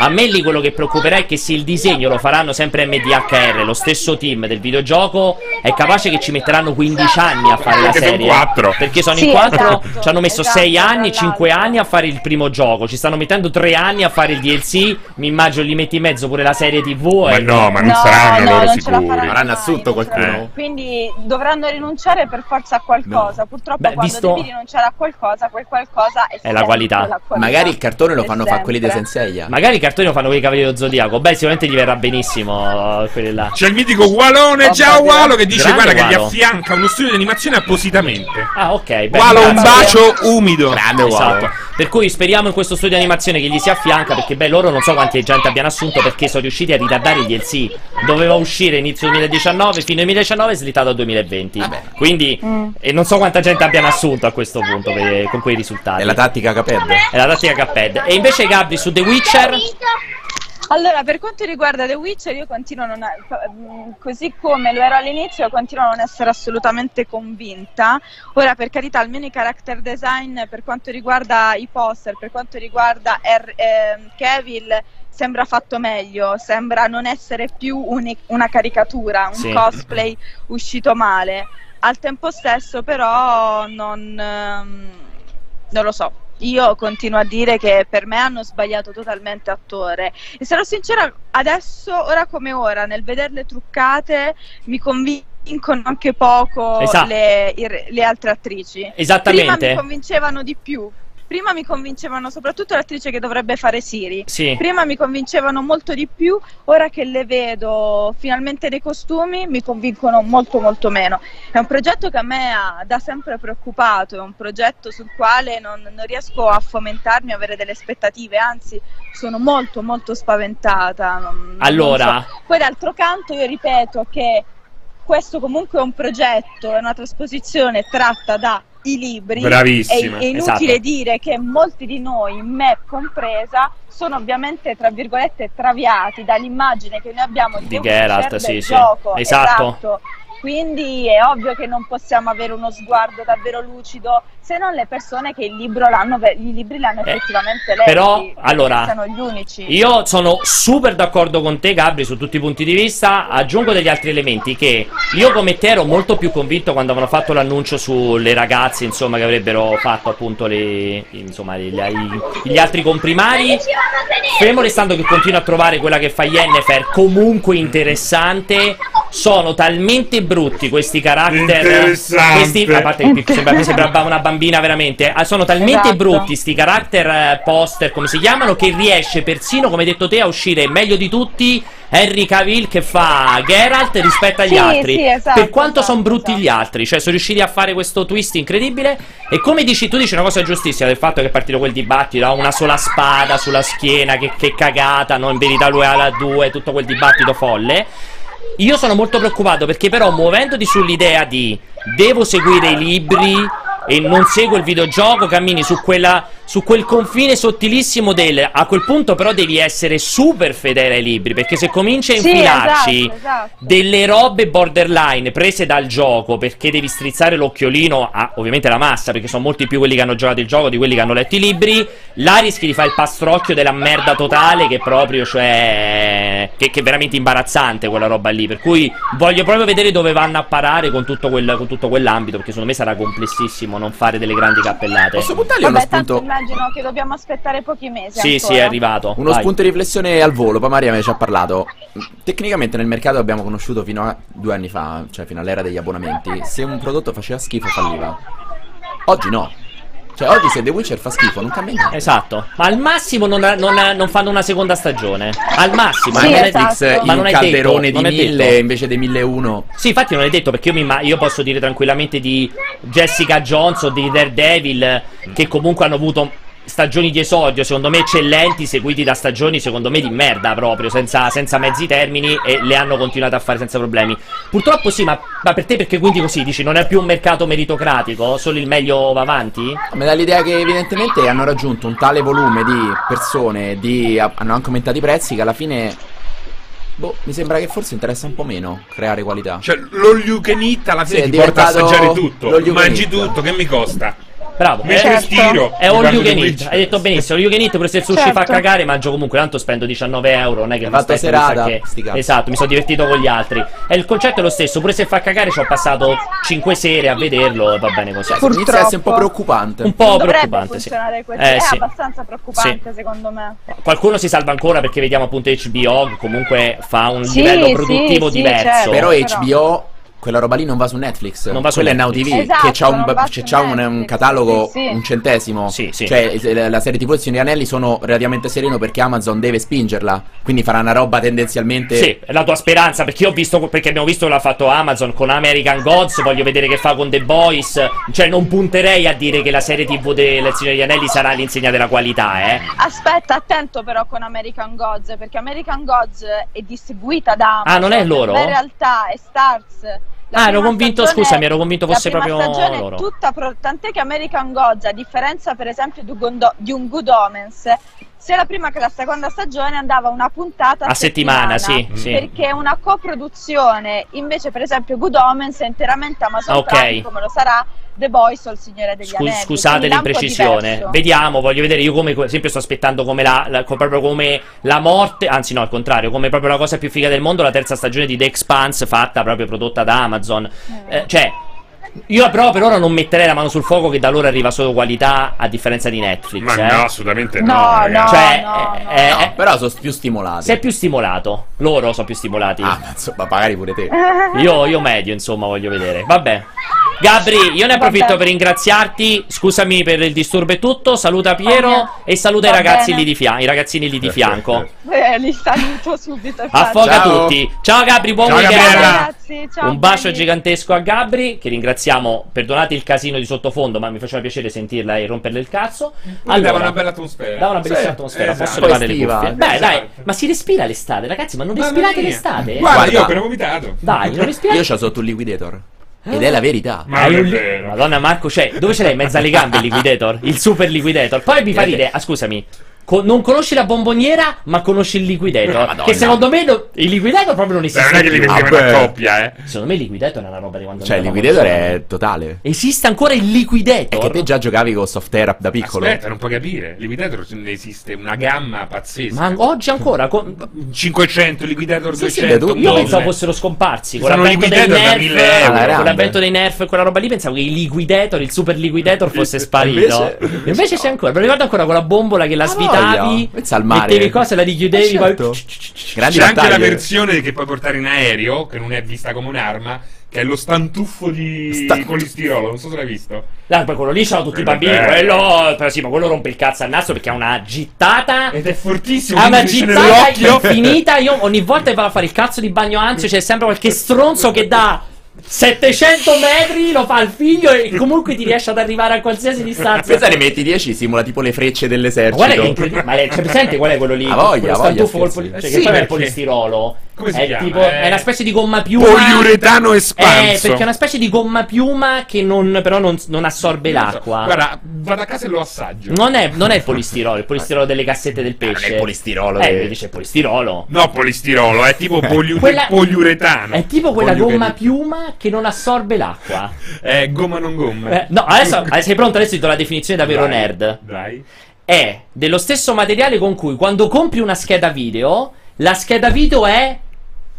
A me lì quello che preoccuperà è che se il disegno lo faranno sempre MDHR, lo stesso team del videogioco, è capace che ci metteranno 15 anni a fare la Perché sono serie. quattro. Perché sono Sì, in quattro, esatto, ci hanno messo esatto, 6 anni, tra 5 l'altro. anni a fare il primo gioco. Ci stanno mettendo 3 anni a fare il DLC. Mi immagino gli metti in mezzo pure la serie TV. Ma e- no, ma non No, saranno no, loro non sicuri. faranno Avranno assunto qualcuno? Quindi dovranno rinunciare per forza a qualcosa. Purtroppo Beh, quando visto- devi rinunciare a qualcosa, quel qualcosa è, È la qualità. la qualità. Magari il cartone lo fanno fare quelli di. Senseiya. Magari i cartoni lo fanno con i Cavalieri dello Zodiaco. Beh, sicuramente gli verrà benissimo eh, quelli là. C'è il mitico Walone, Oh, ciao. Walo, che dice guarda che gli affianca uno studio di animazione appositamente. Ah, ok. Beh, Walo, un bacio umido. Grande Walo. Esatto. Per cui speriamo in questo studio di animazione che gli si affianca. Perché, beh, loro non so quanti gente abbiano assunto. Perché sono riusciti a ritardare il DLC. Doveva uscire inizio 2019, fine 2019 e slittato al 2020. Quindi, Mm. e non so quanta gente abbiano assunto a questo punto per- con quei risultati. È la tattica Cuphead. È la tattica Cuphead. E invece, Gabri, su The Witcher. Allora, per quanto riguarda The Witcher, io continuo a non mm, così come lo ero all'inizio, io continuo a non essere assolutamente convinta. Ora, per carità, almeno i character design, per quanto riguarda i poster, per quanto riguarda Er- ehm, Cavill, sembra fatto meglio, sembra non essere più un- una caricatura, un Sì. cosplay uscito male. Al tempo stesso, però, non, ehm, non lo so. Io continuo a dire che per me hanno sbagliato totalmente attore. E sarò sincera, adesso, ora come ora, nel vederle truccate, mi convincono anche poco Esatto. le, le altre attrici. Esattamente. Prima mi convincevano di più. Prima mi convincevano soprattutto l'attrice che dovrebbe fare Siri. Sì. Prima mi convincevano molto di più, ora che le vedo finalmente nei costumi mi convincono molto molto meno. È un progetto che a me ha da sempre preoccupato, è un progetto sul quale non, non riesco a fomentarmi, a avere delle aspettative, anzi sono molto molto spaventata. non- non Allora. so. Poi d'altro canto io ripeto che questo comunque è un progetto, è una trasposizione tratta da i libri Bravissima, è, è inutile esatto. dire che molti di noi, me compresa, sono ovviamente tra virgolette traviati dall'immagine che noi abbiamo Di The Geralt, sì, sì. gioco, Esatto. Quindi è ovvio che non possiamo avere uno sguardo davvero lucido se non le persone che il libro l'hanno, i libri l'hanno Eh, effettivamente letti. però, allora, siano gli unici. Io sono super d'accordo con te, Gabri, su tutti i punti di vista. Aggiungo degli altri elementi che io come te ero molto più convinto quando avevano fatto l'annuncio sulle ragazze, insomma, che avrebbero fatto appunto le, insomma, le- le- gli altri comprimari. Fermo restando che continuo a trovare quella che fa Yennefer comunque interessante. Sono talmente brutti questi. Interessante. Questi, a parte che mi sembra, mi una bambina veramente. ah, Sono talmente Esatto. brutti sti carattere eh, poster, come si chiamano, che riesce persino, come hai detto te, a uscire meglio di tutti Henry Cavill che fa Geralt rispetto agli Sì, altri. sì, esatto, per quanto esatto, sono brutti esatto. gli altri, cioè sono riusciti a fare questo twist incredibile. E come dici, tu dici una cosa giustissima del fatto che è partito quel dibattito, ha una sola spada sulla schiena, che, che cagata, no? In verità lui ha la due, tutto quel dibattito folle. Io sono molto preoccupato perché però muovendoti sull'idea di devo seguire i libri e non seguo il videogioco, cammini su, quella, su quel confine sottilissimo del... A quel punto però devi essere super fedele ai libri perché se cominci a Sì, infilarci esatto, esatto. delle robe borderline prese dal gioco perché devi strizzare l'occhiolino a ovviamente la massa perché sono molti più quelli che hanno giocato il gioco di quelli che hanno letto i libri là rischi di fare il pastrocchio della merda totale che proprio cioè che, che è veramente imbarazzante quella roba lì per cui voglio proprio vedere dove vanno a parare con tutto, quel, con tutto quell'ambito perché secondo me sarà complessissimo non fare delle grandi cappellate Posso buttargli uno Vabbè, tanto spunto? Immagino che dobbiamo aspettare pochi mesi. sì ancora. sì è arrivato Uno Vai. spunto di riflessione al volo, poi Maria ne ci ha parlato. Tecnicamente nel mercato abbiamo conosciuto fino a due anni fa, cioè fino all'era degli abbonamenti, se un prodotto faceva schifo falliva. Oggi no. Cioè oggi se The Witcher fa schifo non cambia niente. Esatto, ma al massimo non, non- non fanno una seconda stagione. Al massimo, Ma Sì, non è- Netflix esatto. Ma in non un è detto, calderone non di è detto. 1000 invece dei 1001. Sì, infatti non è detto perché io, mi imma- io posso dire tranquillamente di Jessica Jones o di Daredevil che comunque hanno avuto stagioni di esordio, secondo me eccellenti, seguiti da stagioni secondo me di merda proprio, senza, senza mezzi termini e le hanno continuato a fare senza problemi. Purtroppo sì, ma, ma per te perché quindi così dici non è più un mercato meritocratico? Solo il meglio va avanti? Mi dà l'idea che evidentemente hanno raggiunto un tale volume di persone, di, hanno anche aumentato i prezzi che alla fine... Boh, mi sembra che forse interessa un po' meno creare qualità. Cioè, lo you can eat alla fine Sì, è ti porta a assaggiare tutto. Mangi tutto, che mi costa? Bravo. Mentre Eh, stiro. È mi all parlo you can eat, hai detto benissimo. All you can eat, pure se il sushi Certo. fa cagare, mangio comunque. Tanto spendo 19 euro. Non è che mi fatto serata, che-. Esatto, mi sono divertito con gli altri. E il concetto è lo stesso. Pure se fa cagare, ci ho passato 5 sere a vederlo. E va bene così. Cioè, inizia a essere un po' Purtroppo. preoccupante. Un po' dovrebbe preoccupante, sì. Eh, è sì. abbastanza preoccupante, secondo me. Qualcuno si salva ancora perché vediamo appunto HBO. Comunque fa un Sì, livello sì, produttivo sì, diverso. certo. Però Però- HBO, quella roba lì non va su Netflix. Non va su Quella Netflix. è Now TV, Esatto, che c'ha un, c'è- c'ha un, un catalogo, sì, sì. un centesimo. Sì, sì. Cioè, la serie TV del Signore Anelli sono relativamente sereno perché Amazon deve spingerla. Quindi farà una roba tendenzialmente... Sì, è la tua speranza, perché io ho visto, perché abbiamo visto che l'ha fatto Amazon con American Gods, voglio vedere che fa con The Boys, cioè non punterei a dire che la serie tv del Signore degli Anelli sarà l'insegna della qualità, eh. Aspetta, attento però con American Gods, perché American Gods è distribuita da Amazon. Ah, non è loro? ma in realtà è Stars. Ah, ero convinto, stagione- scusami, ero convinto fosse proprio loro. tutta pro- tant'è che American Gods, a differenza per esempio di, Gondo- di un Good Omens, sia la prima che la seconda stagione andava una puntata a, A settimana, sì, sì. Perché è una coproduzione, invece per esempio Good Omens è interamente Amazon Ok. Prime, come lo sarà The Boys o Il Signore degli Scu- Anelli. scusate l'imprecisione. Vediamo, voglio vedere. Io come esempio sto aspettando come la, la- proprio come la morte, anzi no, al contrario, come proprio la cosa più figa del mondo, la terza stagione di The Expanse fatta proprio prodotta da Amazon. Eh, cioè io però per ora non metterei la mano sul fuoco che da loro arriva solo qualità a differenza di Netflix, Ma eh. no, assolutamente no. No, ragazzi. no. Cioè, no, eh, no. eh, No, eh, però sono più stimolati. sei più stimolato. Loro sono più stimolati. Ah, ma insomma, magari pure te. Io, io medio, insomma, voglio vedere. Vabbè. Gabri, io ne approfitto Vabbè. per ringraziarti. Scusami per il disturbo e tutto. Saluta Piero Vabbè. e saluta i ragazzi lì di fianco. I ragazzini lì di fianco. Eh, li saluto subito. Affoga Ciao. tutti. Ciao Gabri, buon Ciao, weekend. Ciao ragazzi, ciao Un bacio belli. gigantesco a Gabri, che ringraziamo. Perdonate il casino di sottofondo, ma mi faceva piacere sentirla e romperle il cazzo. Poi dava una bella atmosfera. Dava una bellissima Sì, atmosfera. esatto. Posso levare le cuffie? Beh, Esatto. dai, ma si respira l'estate, ragazzi. Ma non Mamma respirate mia. l'estate? eh? Guarda, Guarda. io ho appena vomitato. Dai, non respirate. Io c'ho sotto un liquidator. Ed è la verità. Ma è vero. Madonna Marco, cioè, dove ce l'hai in mezzo alle gambe il liquidator? Il super liquidator. Poi mi fa ridere, ah, scusami. Co- non conosci la bomboniera, ma conosci il liquidator. Madonna. che secondo me no- il liquidator proprio non Beh, esiste. non è che li più. vendevano Vabbè. a coppia, eh. Secondo me il liquidator è una roba di quando Cioè, il andavamo liquidator è totale. Esiste ancora il liquidator? È che te già giocavi con Softera da piccolo. Aspetta, non puoi capire. Liquidator ne esiste una gamma pazzesca. Ma oggi ancora? con- 500, Liquidator Sì, sì, 200. vedo- Io pensavo fossero scomparsi. Con Sono l'avvento dei liquidator da nerf, 1000 euro. Alla con grande. l'avvento dei nerf e quella roba lì, pensavo che il liquidator, il super liquidator fosse sparito. Invece- Invece, c'è ancora. Me lo ricordo ancora con la bombola che la Ah, voglia. Pensa al mare. mettevi cose, la richiudevi, Eh, certo. poi... Grandi C'è anche la versione che puoi portare in aereo, che non è vista come un'arma, che è lo stantuffo di Sta- polistirolo, non so se l'hai visto. Ah, poi quello lì c'erano tutti i bambini, bello. quello... Però sì, ma quello rompe il cazzo al naso perché ha una gittata... Ed è fortissimo, Ha una gittata infinita. Io ogni volta che vado a fare il cazzo di bagno, anzi, c'è sempre qualche stronzo che dà 700 metri, lo fa al figlio e comunque ti riesce ad arrivare a qualsiasi distanza. Pensa ne metti 10, simula tipo le frecce Ma dell'esercito. guarda che incredibile. Ma c'è presente qual è quello lì? Ha voglia, quello voglia, col poli- cioè, sì, che poi è il polistirolo. Come si è chiama? tipo. Eh, È una specie di gomma piuma. Poliuretano espanso. Eh, perché è una specie di gomma piuma che non, però non, non assorbe l'acqua. Guarda, vado a casa e lo assaggio. Non è, non è il polistirolo, il polistirolo delle cassette del pesce. non è polistirolo Eh, invece è il polistirolo. No, polistirolo, è tipo poliu- Quella- poliuretano. È tipo quella gomma piuma che non assorbe l'acqua. È gomma non gomma. Eh, no, adesso eh, sei pronto? Adesso ti do la definizione da vero Dai, nerd. Dai. È dello stesso materiale con cui quando compri una scheda video, la scheda video è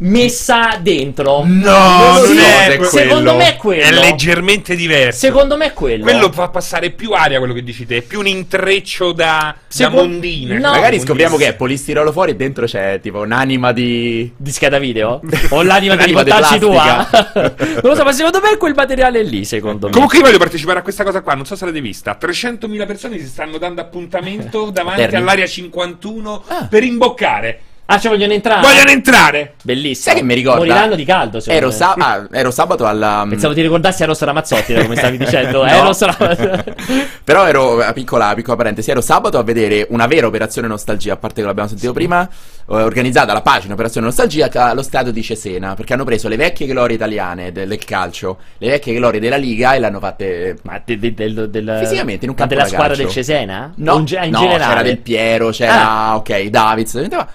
messa dentro. No, Sì, non è quello. Secondo me è quello. È leggermente diverso. Secondo me è quello. Quello fa passare più aria quello che dici te, è più un intreccio da, Seco- da mondina. No. Magari scopriamo che è polistirolo fuori e dentro c'è tipo un'anima di... Di scheda video? O l'anima di L'anima di portarci tua? plastica. non lo so, ma secondo me è quel materiale lì, secondo me. Comunque io voglio partecipare a questa cosa qua, non so se l'avete vista. 300.000 persone si stanno dando appuntamento davanti Terni. all'area 51 Ah. per imboccare. Ah, ci vogliono entrare? Vogliono entrare! Bellissimo. Sai che mi ricorda? Moriranno di caldo, Ero, me. sa- ah, ero sabato alla... Pensavo ti ricordassi Eros Ramazzotti, come stavi dicendo. No. Eros Ramazzotti. Però ero, a piccola, piccola parentesi, ero sabato a vedere una vera operazione nostalgia, a parte che l'abbiamo sentito prima, eh, organizzata la pagina Operazione Nostalgia allo stadio di Cesena, perché hanno preso le vecchie glorie italiane del, del calcio, le vecchie glorie della Liga e l'hanno fatte... Ma de- de- del, del- Fisicamente, in un campo della squadra calcio. del Cesena? No, in, ge- in no, generale? c'era Del Piero, c'era, Ah. ok, Davids, diventava-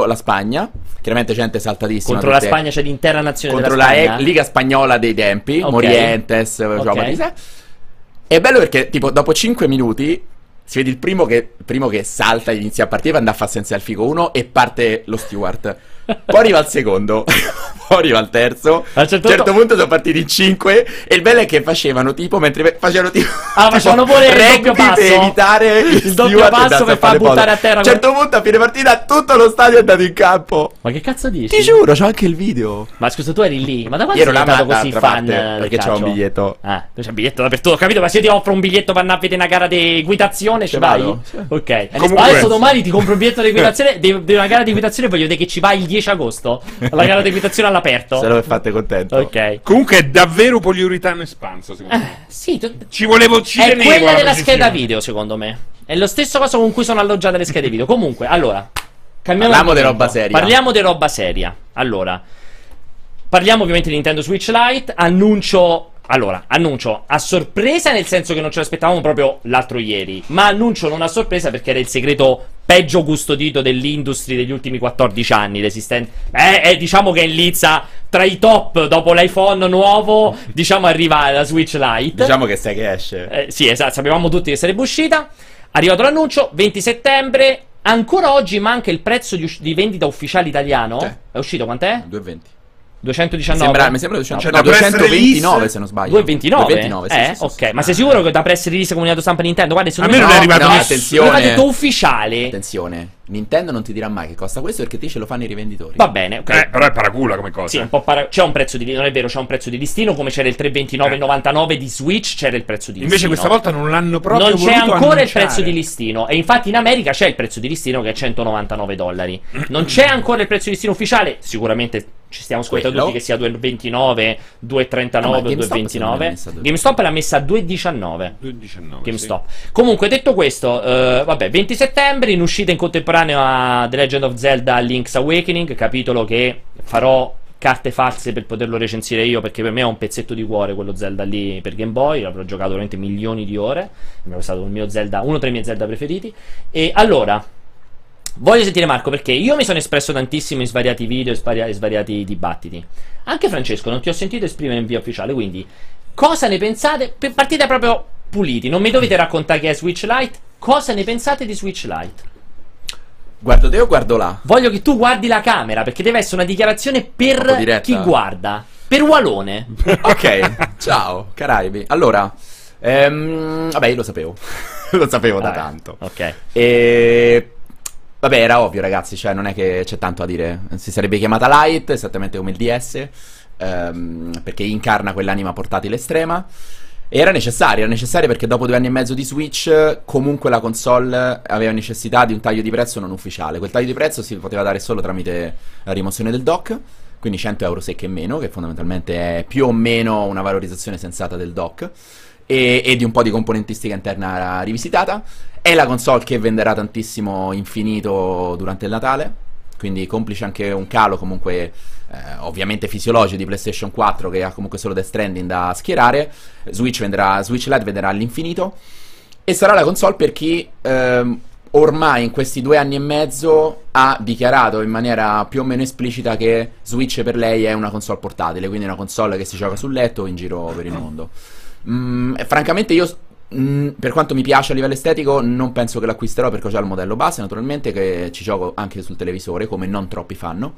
contro la Spagna, chiaramente gente saltatissima. Contro la Spagna c'è l'intera nazione contro della la Spagna? e- Liga Spagnola dei tempi, Ok. Morientes, Ok. Joao Batista. È bello perché, tipo, dopo 5 minuti si vede il primo che, il primo che salta, inizia a partire, va a fare senza il figo 1 e parte lo steward. Poi arriva il secondo, poi arriva il terzo. A un certo un certo punto- sono partiti in 5 e il bello è che facevano tipo, mentre facevano tipo... Ah, facevano pure il doppio passo? per evitare il, doppio passo per far buttare a terra A un certo punto a fine partita tutto lo stadio è andato in campo. Ma che cazzo dici? Ti giuro, c'ho anche il video. Ma scusa, tu eri lì? Ma da quando Io sei diventato così fan parte, perché c'ho un biglietto. Ah, tu c'hai il biglietto dappertutto, ho capito? Ma se io ti offro un biglietto per andare a vedere una gara di equitazione, ci vai? vado. Ok. Comunque- Adesso domani ti compro un biglietto di equitazione, di, di una gara di equitazione e voglio vedere che ci vai il 10 agosto. Alla gara di equitazione all'aperto. Se lo fate contento. Ok. Comunque è davvero poliuretano espanso, secondo me. Eh, sì, tu- Ci volevo, ci è quella della scheda video, secondo me. È lo stesso cosa con cui sono alloggiate le schede video. Comunque, allora. Cambiamo Parliamo di roba seria. Parliamo di roba seria. Allora. Parliamo ovviamente di Nintendo Switch Lite. Annuncio. Allora, annuncio a sorpresa, nel senso che non ce l'aspettavamo proprio l'altro ieri. Ma annuncio non a sorpresa perché era il segreto peggio custodito dell'industry degli ultimi 14 anni. L'esistente. Eh, eh, diciamo che è in lizza tra i top dopo l'iPhone nuovo. Diciamo arriva la Switch Lite. Diciamo che sai che esce. Eh, sì, esatto, sapevamo tutti che sarebbe uscita. Arrivato l'annuncio, 20 settembre. Ancora oggi manca il prezzo di, usci- di vendita ufficiale italiano. Sì. È uscito quant'è? 2,20. 219. Sembra, mi sembra 200, Cioè, no, da press 229 release? se non sbaglio. 229? 229, sì, eh, sì, sì, ok. sì. Ma sei sicuro che da press release comunicato stampa Nintendo? Guarda, secondo A me non è no, arrivato no, attenzione. Detto ufficiale. Attenzione, Nintendo non ti dirà mai che costa questo perché te ce lo fanno i rivenditori. Va bene, ok. Eh, però è paracula come cosa. Sì, un po' para- c'è un prezzo di non è vero, c'è un prezzo di listino, come c'era il 329,99 di Switch, c'era il prezzo di Invece listino. questa volta non l'hanno proprio non c'è ancora il annunciare. prezzo di listino e infatti in America c'è il prezzo di listino che è 199 dollari non c'è ancora il prezzo di listino ufficiale sicuramente ci stiamo ascoltando tutti che sia 2,29 2,39 Ah, ma o GameStop secondo me 2,29 l'ha messa a 2,19. GameStop l'ha messa a 2,19 2,19, GameStop. Comunque, detto questo, eh, vabbè, 20 settembre in uscita in contemporanea a The Legend of Zelda Link's Awakening, capitolo che farò carte false per poterlo recensire io perché per me è un pezzetto di cuore quello Zelda lì per Game Boy, l'avrò giocato veramente milioni di ore, è stato il mio Zelda, uno tra i miei Zelda preferiti. E allora, voglio sentire Marco perché io mi sono espresso tantissimo in svariati video e svaria- svariati dibattiti. Anche Francesco, non ti ho sentito esprimere in via ufficiale, quindi cosa ne pensate? Partite proprio puliti, non mi dovete raccontare che è Switch Lite, cosa ne pensate di Switch Lite? Guardo te o guardo là? Voglio che tu guardi la camera perché deve essere una dichiarazione per chi guarda. Per Walone. ok, ciao, Caraibi. Allora, ehm, vabbè, io lo sapevo. lo sapevo da Ah, tanto. Ok. E vabbè, era ovvio, ragazzi, cioè non è che c'è tanto a dire. Si sarebbe chiamata Light, esattamente come il DS, ehm, perché incarna quell'anima portatile estrema. Era necessario, era necessario perché dopo due anni e mezzo di Switch, comunque la console aveva necessità di un taglio di prezzo non ufficiale. Quel taglio di prezzo si poteva dare solo tramite la rimozione del dock, quindi 100 euro secche e meno, che fondamentalmente è più o meno una valorizzazione sensata del dock e, e di un po' di componentistica interna rivisitata. È la console che venderà tantissimo infinito durante il Natale, quindi complice anche un calo comunque eh, ovviamente fisiologico di PlayStation 4 che ha comunque solo Death Stranding da schierare, Switch, venderà, Switch Lite venderà all'infinito e sarà la console per chi ehm, ormai in questi due anni e mezzo ha dichiarato in maniera più o meno esplicita che Switch per lei è una console portatile, quindi una console che si gioca sul letto o in giro per il mondo. Mm, francamente io mm, per quanto mi piace a livello estetico non penso che l'acquisterò perché ho già il modello base naturalmente che ci gioco anche sul televisore come non troppi fanno.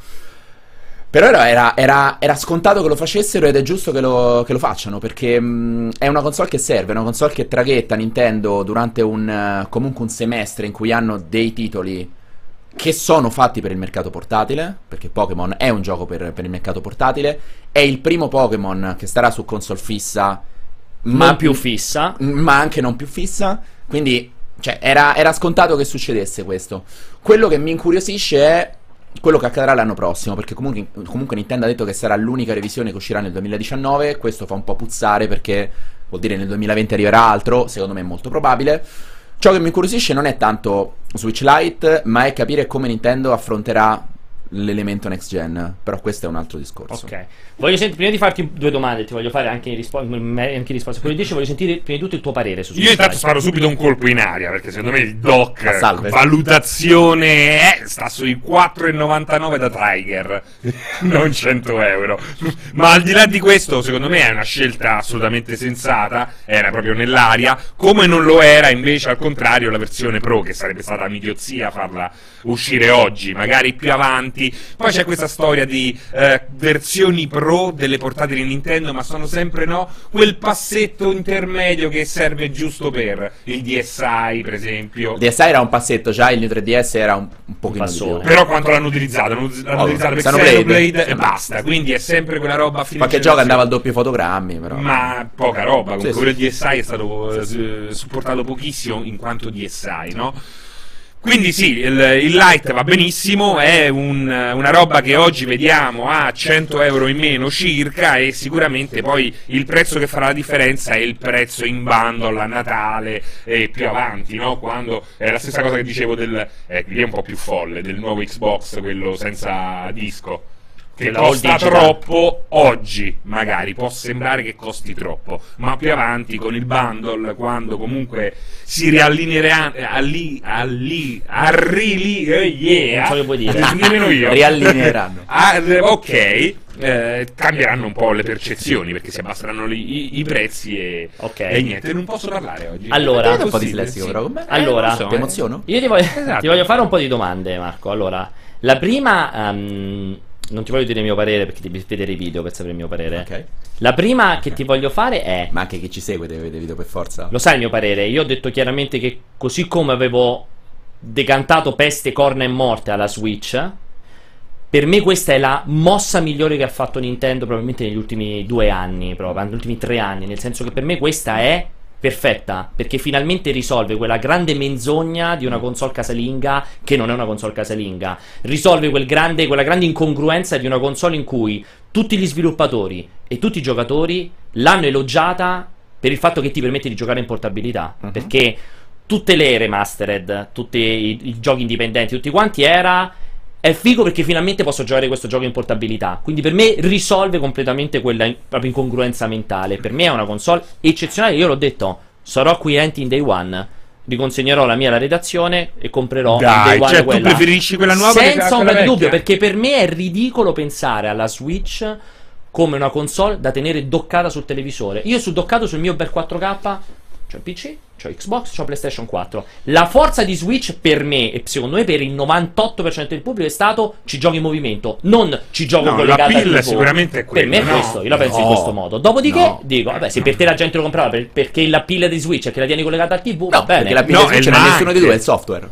Però era, era- era- scontato che lo facessero ed è giusto che lo, che lo facciano perché mm, è una console che serve, è una console che traghetta Nintendo durante un, eh, comunque un semestre in cui hanno dei titoli che sono fatti per il mercato portatile, perché Pokémon è un gioco per, per il mercato portatile, è il primo Pokémon che starà su console fissa, Ma più fissa. ma anche non più fissa, quindi cioè, era, era scontato che succedesse questo. Quello che mi incuriosisce è quello che accadrà l'anno prossimo, perché comunque, comunque Nintendo ha detto che sarà l'unica revisione che uscirà nel 2019, questo fa un po' puzzare perché vuol dire nel 2020 arriverà altro, secondo me è molto probabile. Ciò che mi incuriosisce non è tanto Switch Lite, ma è capire come Nintendo affronterà l'elemento next gen, però questo è un altro discorso. Ok. Voglio sentire, prima di farti due domande, ti voglio fare anche in, rispo- anche in risposta a quello che dici, voglio sentire prima di tutto il tuo parere su Io intanto sparo subito un colpo in aria perché secondo me il doc salve. valutazione eh, sta sui 4,99 da Tiger, non 100 euro. Ma al di là di questo, secondo me è una scelta assolutamente sensata, era proprio nell'aria, come non lo era invece al contrario la versione Pro, che sarebbe stata un'idiozia farla uscire oggi, magari più avanti. Poi c'è questa storia di eh, versioni Pro delle portatili Nintendo, ma sono sempre no, quel passetto intermedio che serve giusto per il DSi, per esempio. Il DSi era un passetto, già il New 3DS era un, un pochino più. Però quanto l'hanno utilizzato? L'hanno l'hanno Oh, utilizzato per Xenoblade. Xenoblade e basta. Quindi è sempre quella roba a fine Qualche gioco andava al doppio fotogrammi, però. Ma poca roba, comunque Sì, quello DSi è stato eh, supportato pochissimo in quanto DSi, no? Quindi sì, il, il light va benissimo, è un- una roba che oggi vediamo a 100 euro in meno circa e sicuramente poi il prezzo che farà la differenza è il prezzo in bundle a Natale e più avanti, no? Quando è la stessa cosa che dicevo del, eh, lì è un po' più folle, del nuovo Xbox, quello senza disco. Che costa digital. troppo oggi, magari può sembrare che costi troppo, ma più avanti con il bundle, quando comunque si riallineerà, alli, alli, arrili, eh, yeah, Non so che vuoi dire. Nemmeno io. Riallineeranno. Ah, eh, ok, eh, cambieranno un po' le percezioni perché si abbasseranno i, i- prezzi e, Ok. e niente, non posso parlare oggi. Allora- un po' Sì, dislessico, sì. però me. Allora- non so, Ti eh. emoziono? Io ti voglio, Esatto. ti voglio fare un po' di domande, Marco. Allora, la prima, ehm, non ti voglio dire il mio parere perché devi vedere i video per sapere il mio parere. Ok. La prima che ti voglio fare è. Ma anche chi ci segue deve vedere video per forza. Lo sai il mio parere? Io ho detto chiaramente che così come avevo decantato peste, corna e morte alla Switch, per me questa è la mossa migliore che ha fatto Nintendo probabilmente negli ultimi due anni, proprio, negli ultimi tre anni, nel senso che per me questa è perfetta, perché finalmente risolve quella grande menzogna di una console casalinga che non è una console casalinga, risolve quel grande, quella grande incongruenza di una console in cui tutti gli sviluppatori e tutti i giocatori l'hanno elogiata per il fatto che ti permette di giocare in portabilità, Mhm. perché tutte le remastered, tutti i, i giochi indipendenti, tutti quanti era è figo perché finalmente posso giocare questo gioco in portabilità. Quindi per me risolve completamente quella in- proprio incongruenza mentale. Per me è una console eccezionale. Io l'ho detto, sarò acquirente in day one. Riconsegnerò la mia alla redazione e comprerò Dai, day one cioè, tu quella. preferisci quella nuova Senza ombra di dubbio, perché per me è ridicolo pensare alla Switch come una console da tenere doccata sul televisore. Io su doccato sul mio bel 4K, cioè PC, C'ho Xbox, c'ho PlayStation 4. La forza di Switch per me e secondo me per il 98% del pubblico è stato ci giochi in movimento, non ci gioco No, collegato la al pilla TV. sicuramente è Per me è quello, no? questo, io la penso in No. questo modo. Dopodiché No. dico, vabbè, se per te la gente lo comprava per- perché la pilla di Switch è che la tieni collegata al TV, va No, bene. perché la No, pilla è Switch il non è nessuno di anche. due, è il software.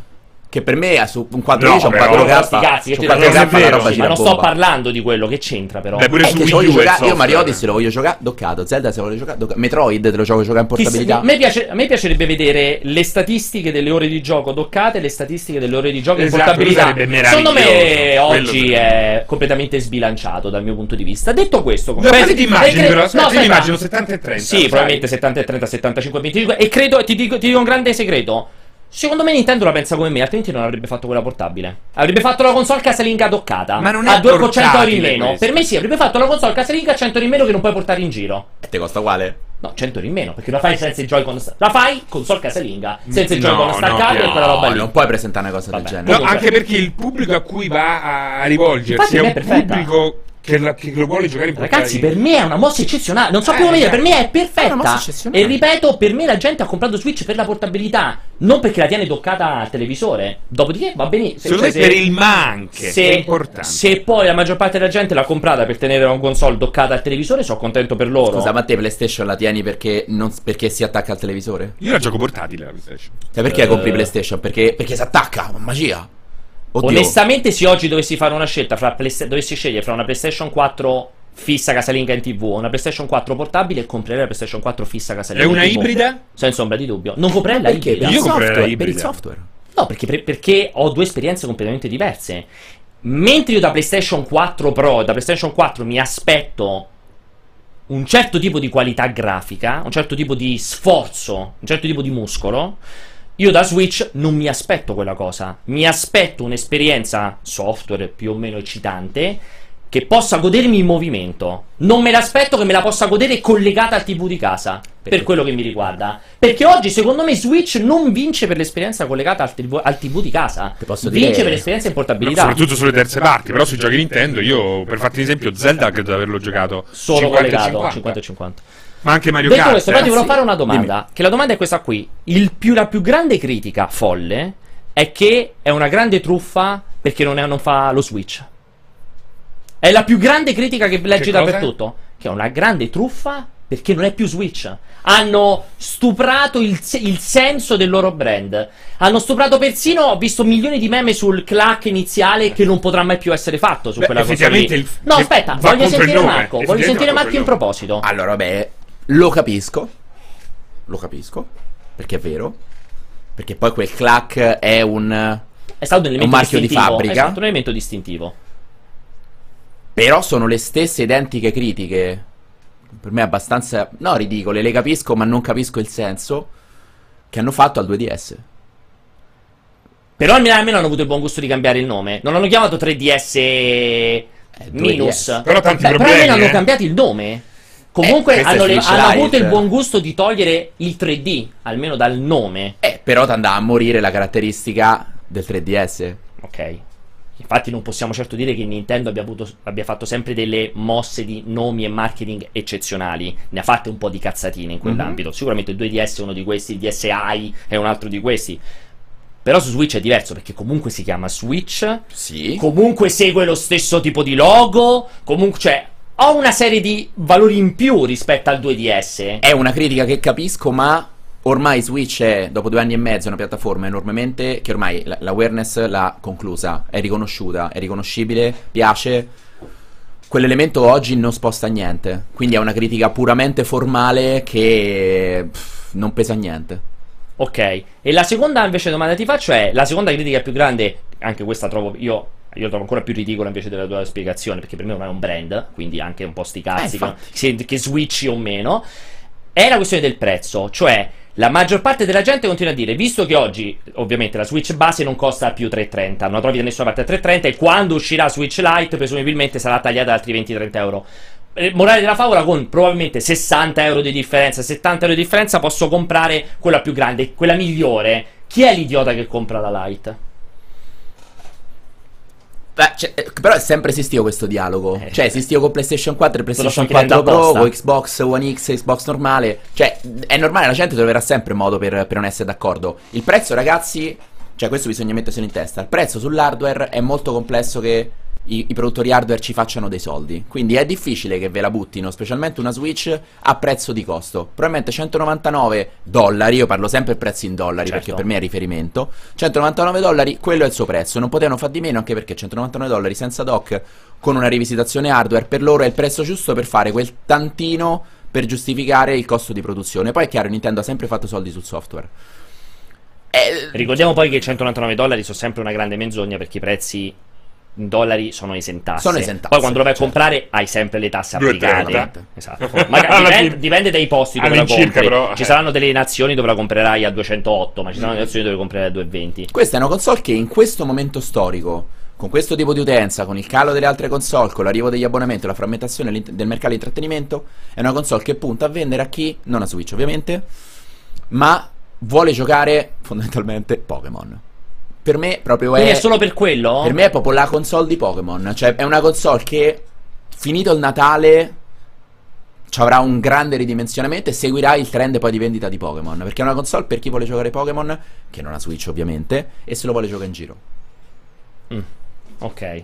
Che per me su un 4K No, c'è un però- 4K. Sti cazzi, io c'è ti un do 4K ragione, la vero, roba ma non sto parlando di quello che c'entra però. Beh, pure Eh, su che Wii U giocare, io Mario. Odyssey lo voglio giocare doccato, Zelda se lo voglio giocare doccato, Metroid te lo gioco giocare in Chissà, portabilità. a, me piace- a me piacerebbe vedere le statistiche delle ore di gioco doccate e le statistiche delle ore di gioco in Esatto, portabilità. sarebbe meraviglioso. Secondo me oggi è completamente sbilanciato dal mio punto di vista. Detto questo, Da quali ti immagini, cre- però? No, io immagino 70 e 30. Sì, probabilmente 70 e 30, 75 e 25. E credo, ti dico un grande segreto. Secondo me Nintendo la pensa come me, altrimenti non avrebbe fatto quella portabile. Avrebbe fatto la console casalinga doccata. Ma non è a 200 euro in meno. questo. Per me sì, avrebbe fatto la console casalinga a 100 euro in meno che non puoi portare in giro. E te costa uguale? No, 100 euro in meno, perché la fai senza il Joy-Con. La fai console casalinga, senza il Joy-Con no, staccato e no, quella roba No, lì. non puoi presentare una cosa del Vabbè. genere. No, anche perché il pubblico a cui va a rivolgersi Infatti è un è pubblico che, la- che lo vuole giocare in Ragazzi, portatile. per me è una mossa eccezionale. Non so Eh, più come dire, per me è È una perfetta. mossa eccezionale. E ripeto, per me la gente ha comprato Switch per la portabilità, non perché la tiene toccata al televisore. Dopodiché va benissimo. Secondo cioè, me per il ma anche, se, è importante. se poi la maggior parte della gente l'ha comprata per tenere una console doccata al televisore, sono contento per loro. Scusa, ma te PlayStation la tieni perché, non- perché si attacca al televisore? Io la gioco portatile la PlayStation. Cioè perché Eh. compri PlayStation? Perché, perché si attacca, magia. Oddio. Onestamente, se oggi dovessi fare una scelta, fra Playsta- dovessi scegliere fra una PlayStation 4 fissa casalinga in TV o una PlayStation 4 portabile, comprerei la PlayStation 4 fissa È casalinga una in TV. ibrida? Senza ombra di dubbio. Non comprerei la perché? ibrida. Io comprerei la per il ibrida. software. No, perché, per- perché ho due esperienze completamente diverse. Mentre io da PlayStation 4 Pro e da PlayStation 4 mi aspetto un certo tipo di qualità grafica, un certo tipo di sforzo, un certo tipo di muscolo, io da Switch non mi aspetto quella cosa. Mi aspetto un'esperienza software più o meno eccitante che possa godermi in movimento. Non me l'aspetto che me la possa godere collegata al TV di casa. Per Perché? quello che mi riguarda. Perché oggi, secondo me, Switch non vince per l'esperienza collegata al TV, al TV di casa. Vince dire- per l'esperienza in No, portabilità. soprattutto sulle terze parti, però sui giochi Nintendo io, per farti un esempio, Zelda credo di averlo giocato Solo 50 e collegato 50. 50 50. Ma anche Mario Detto Kart. questo, però eh. ti volevo sì. fare una domanda. Che la domanda è questa qui. Il più- la più grande critica folle è che è una grande truffa perché non, è- non fa lo Switch. È la più grande critica che leggi Che dappertutto. Che è una grande truffa perché non è più Switch. Hanno stuprato il, il senso del loro brand. Hanno stuprato persino, ho visto milioni di meme sul clack iniziale che non potrà mai più essere fatto su Beh, quella cosa lì. il- No, aspetta, voglio sentire. Marco. Voglio sentire Marco in proposito. Allora, beh, lo capisco. Lo capisco. Perché è vero. Perché poi quel clack è un. È stato un elemento un marchio di distintivo. fabbrica. È stato un elemento distintivo. Però sono le stesse identiche critiche. Per me abbastanza. No, ridicole, le capisco, ma non capisco il senso. Che hanno fatto al 2DS. Però almeno, almeno hanno avuto il buon gusto di cambiare il nome. Non hanno chiamato 3DS minus. 2DS. Però tanti Beh, problemi, almeno hanno eh. cambiato il nome. Comunque è hanno, le- hanno avuto il buon gusto di togliere il 3D, almeno dal nome. Eh, però ti andava a morire la caratteristica del 3DS. Ok. Infatti non possiamo certo dire che Nintendo abbia, avuto- abbia fatto sempre delle mosse di nomi e marketing eccezionali. Ne ha fatte un po' di cazzatine in quell'ambito. Sicuramente il 2DS è uno di questi, il DSi è un altro di questi. Però su Switch è diverso perché comunque si chiama Switch. Sì. comunque segue lo stesso tipo di logo, comunque, cioè, ho una serie di valori in più rispetto al 2DS. È una critica che capisco, ma ormai Switch è, dopo due anni e mezzo, una piattaforma enormemente che ormai la- l'awareness l'ha conclusa, è riconosciuta, è riconoscibile, piace. Quell'elemento oggi non sposta niente, quindi è una critica puramente formale che pff, non pesa niente. Ok, e la seconda invece domanda ti faccio è, la seconda critica più grande, anche questa trovo io... Io trovo ancora più ridicola invece della tua spiegazione, perché per me ormai è un brand, quindi anche un po' sti cazzi, Eh, che, che switchi o meno. È la questione del prezzo, cioè la maggior parte della gente continua a dire, visto che oggi ovviamente la Switch base non costa più 3,30, non la trovi da nessuna parte a 3,30 e quando uscirà Switch Lite presumibilmente sarà tagliata da altri 20-30 euro. Eh, Morale della favola con probabilmente 60 euro di differenza, 70 euro di differenza posso comprare quella più grande, quella migliore. Chi è l'idiota che compra la Lite? Beh, cioè, eh, però è sempre esistito questo dialogo. Eh. Cioè, esistito con PlayStation 4 e PlayStation sto chiedendo 4 Pro, con Xbox One X Xbox normale. Cioè, è normale, la gente troverà sempre modo per, per non essere d'accordo. Il prezzo, ragazzi, cioè, questo bisogna metterselo in testa. Il prezzo sull'hardware è molto complesso che i, i produttori hardware ci facciano dei soldi. Quindi è difficile che ve la buttino, specialmente una Switch a prezzo di costo. Probabilmente 199 dollari, io parlo sempre prezzi in dollari Certo. perché per me è riferimento. 199 dollari, quello è il suo prezzo. Non potevano far di meno anche perché 199 dollari senza dock con una rivisitazione hardware per loro è il prezzo giusto per fare quel tantino per giustificare il costo di produzione. Poi è chiaro, Nintendo ha sempre fatto soldi sul software. Eh, Ricordiamo poi che 199 dollari sono sempre una grande menzogna perché i prezzi dollari sono esentasse. Sono esentasse, Poi quando lo vai a certo. comprare hai sempre le tasse 2,30. applicate. Esatto. Magari dipende, dipende dai posti dove la all'incirca, compri. però, Ci eh. saranno delle nazioni dove la comprerai a 208, ma ci saranno delle nazioni dove comprerai a 220. Questa è una console che in questo momento storico, con questo tipo di utenza, con il calo delle altre console, con l'arrivo degli abbonamenti, la frammentazione del mercato di intrattenimento, è una console che punta a vendere a chi, non a Switch ovviamente, ma vuole giocare fondamentalmente Pokémon. Per me proprio Quindi è... è solo per quello? Per me è proprio la console di Pokémon. Cioè, è una console che, finito il Natale, ci avrà un grande ridimensionamento e seguirà il trend poi di vendita di Pokémon. Perché è una console per chi vuole giocare Pokémon, che non ha Switch ovviamente, e se lo vuole giocare in giro. Mm, ok.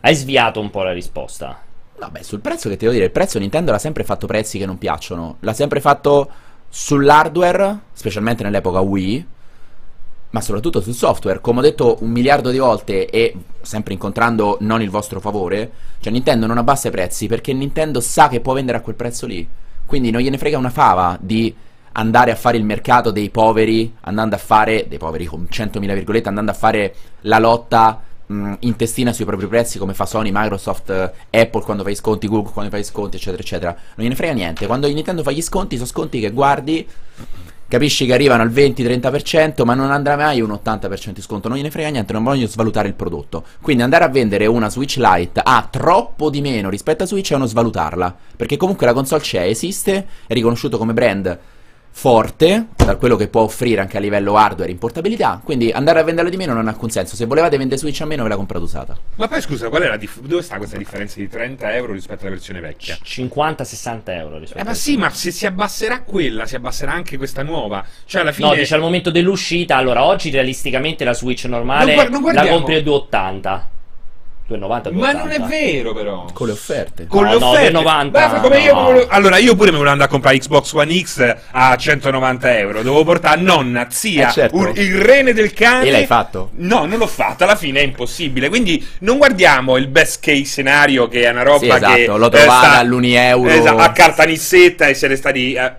Hai sviato un po' la risposta. Vabbè, sul prezzo che ti devo dire, il prezzo Nintendo l'ha sempre fatto prezzi che non piacciono. L'ha sempre fatto sull'hardware, specialmente nell'epoca Wii, ma soprattutto sul software. Come ho detto un miliardo di volte e sempre incontrando non il vostro favore, cioè Nintendo non abbassa i prezzi perché Nintendo sa che può vendere a quel prezzo lì. Quindi non gliene frega una fava di andare a fare il mercato dei poveri, andando a fare, dei poveri con 100.000 virgolette, andando a fare la lotta mh, intestina sui propri prezzi come fa Sony, Microsoft, eh, Apple quando fa gli sconti, Google quando fa gli sconti, eccetera, eccetera. Non gliene frega niente. Quando Nintendo fa gli sconti, sono sconti che guardi, capisci che arrivano al 20-30%, ma non andrà mai un 80% di sconto. Non gliene frega niente, non vogliono svalutare il prodotto. Quindi andare a vendere una Switch Lite a troppo di meno rispetto a Switch è uno svalutarla. Perché comunque la console c'è, esiste, è riconosciuto come brand forte, per quello che può offrire anche a livello hardware in portabilità, quindi andare a venderla di meno non ha alcun senso. Se volevate vendere Switch a meno ve la comprate usata. Ma poi scusa, qual è la dif- dove sta questa differenza di 30 euro rispetto alla versione vecchia? 50-60 euro rispetto Eh ma sì, ma se si abbasserà quella, si abbasserà anche questa nuova. Cioè alla fine No, dice al momento dell'uscita. Allora, oggi realisticamente la Switch normale Non guard- non la compri a 280. 290 Ma non è vero però. Con le offerte. Con No, le no, offerte. 2,90, Guarda, come io no. volevo- Allora, io pure mi volevo andare a comprare Xbox One X a 190 euro. Dovevo portare nonna, zia, Eh, certo. un- il rene del cane. E l'hai fatto? No, non l'ho fatto. Alla fine è impossibile. Quindi non guardiamo il best case scenario che è una roba Sì, esatto, che. l'ho eh, trovata sta- all'Unieuro. Esatto, a cartanissetta e se ne sta di. Eh,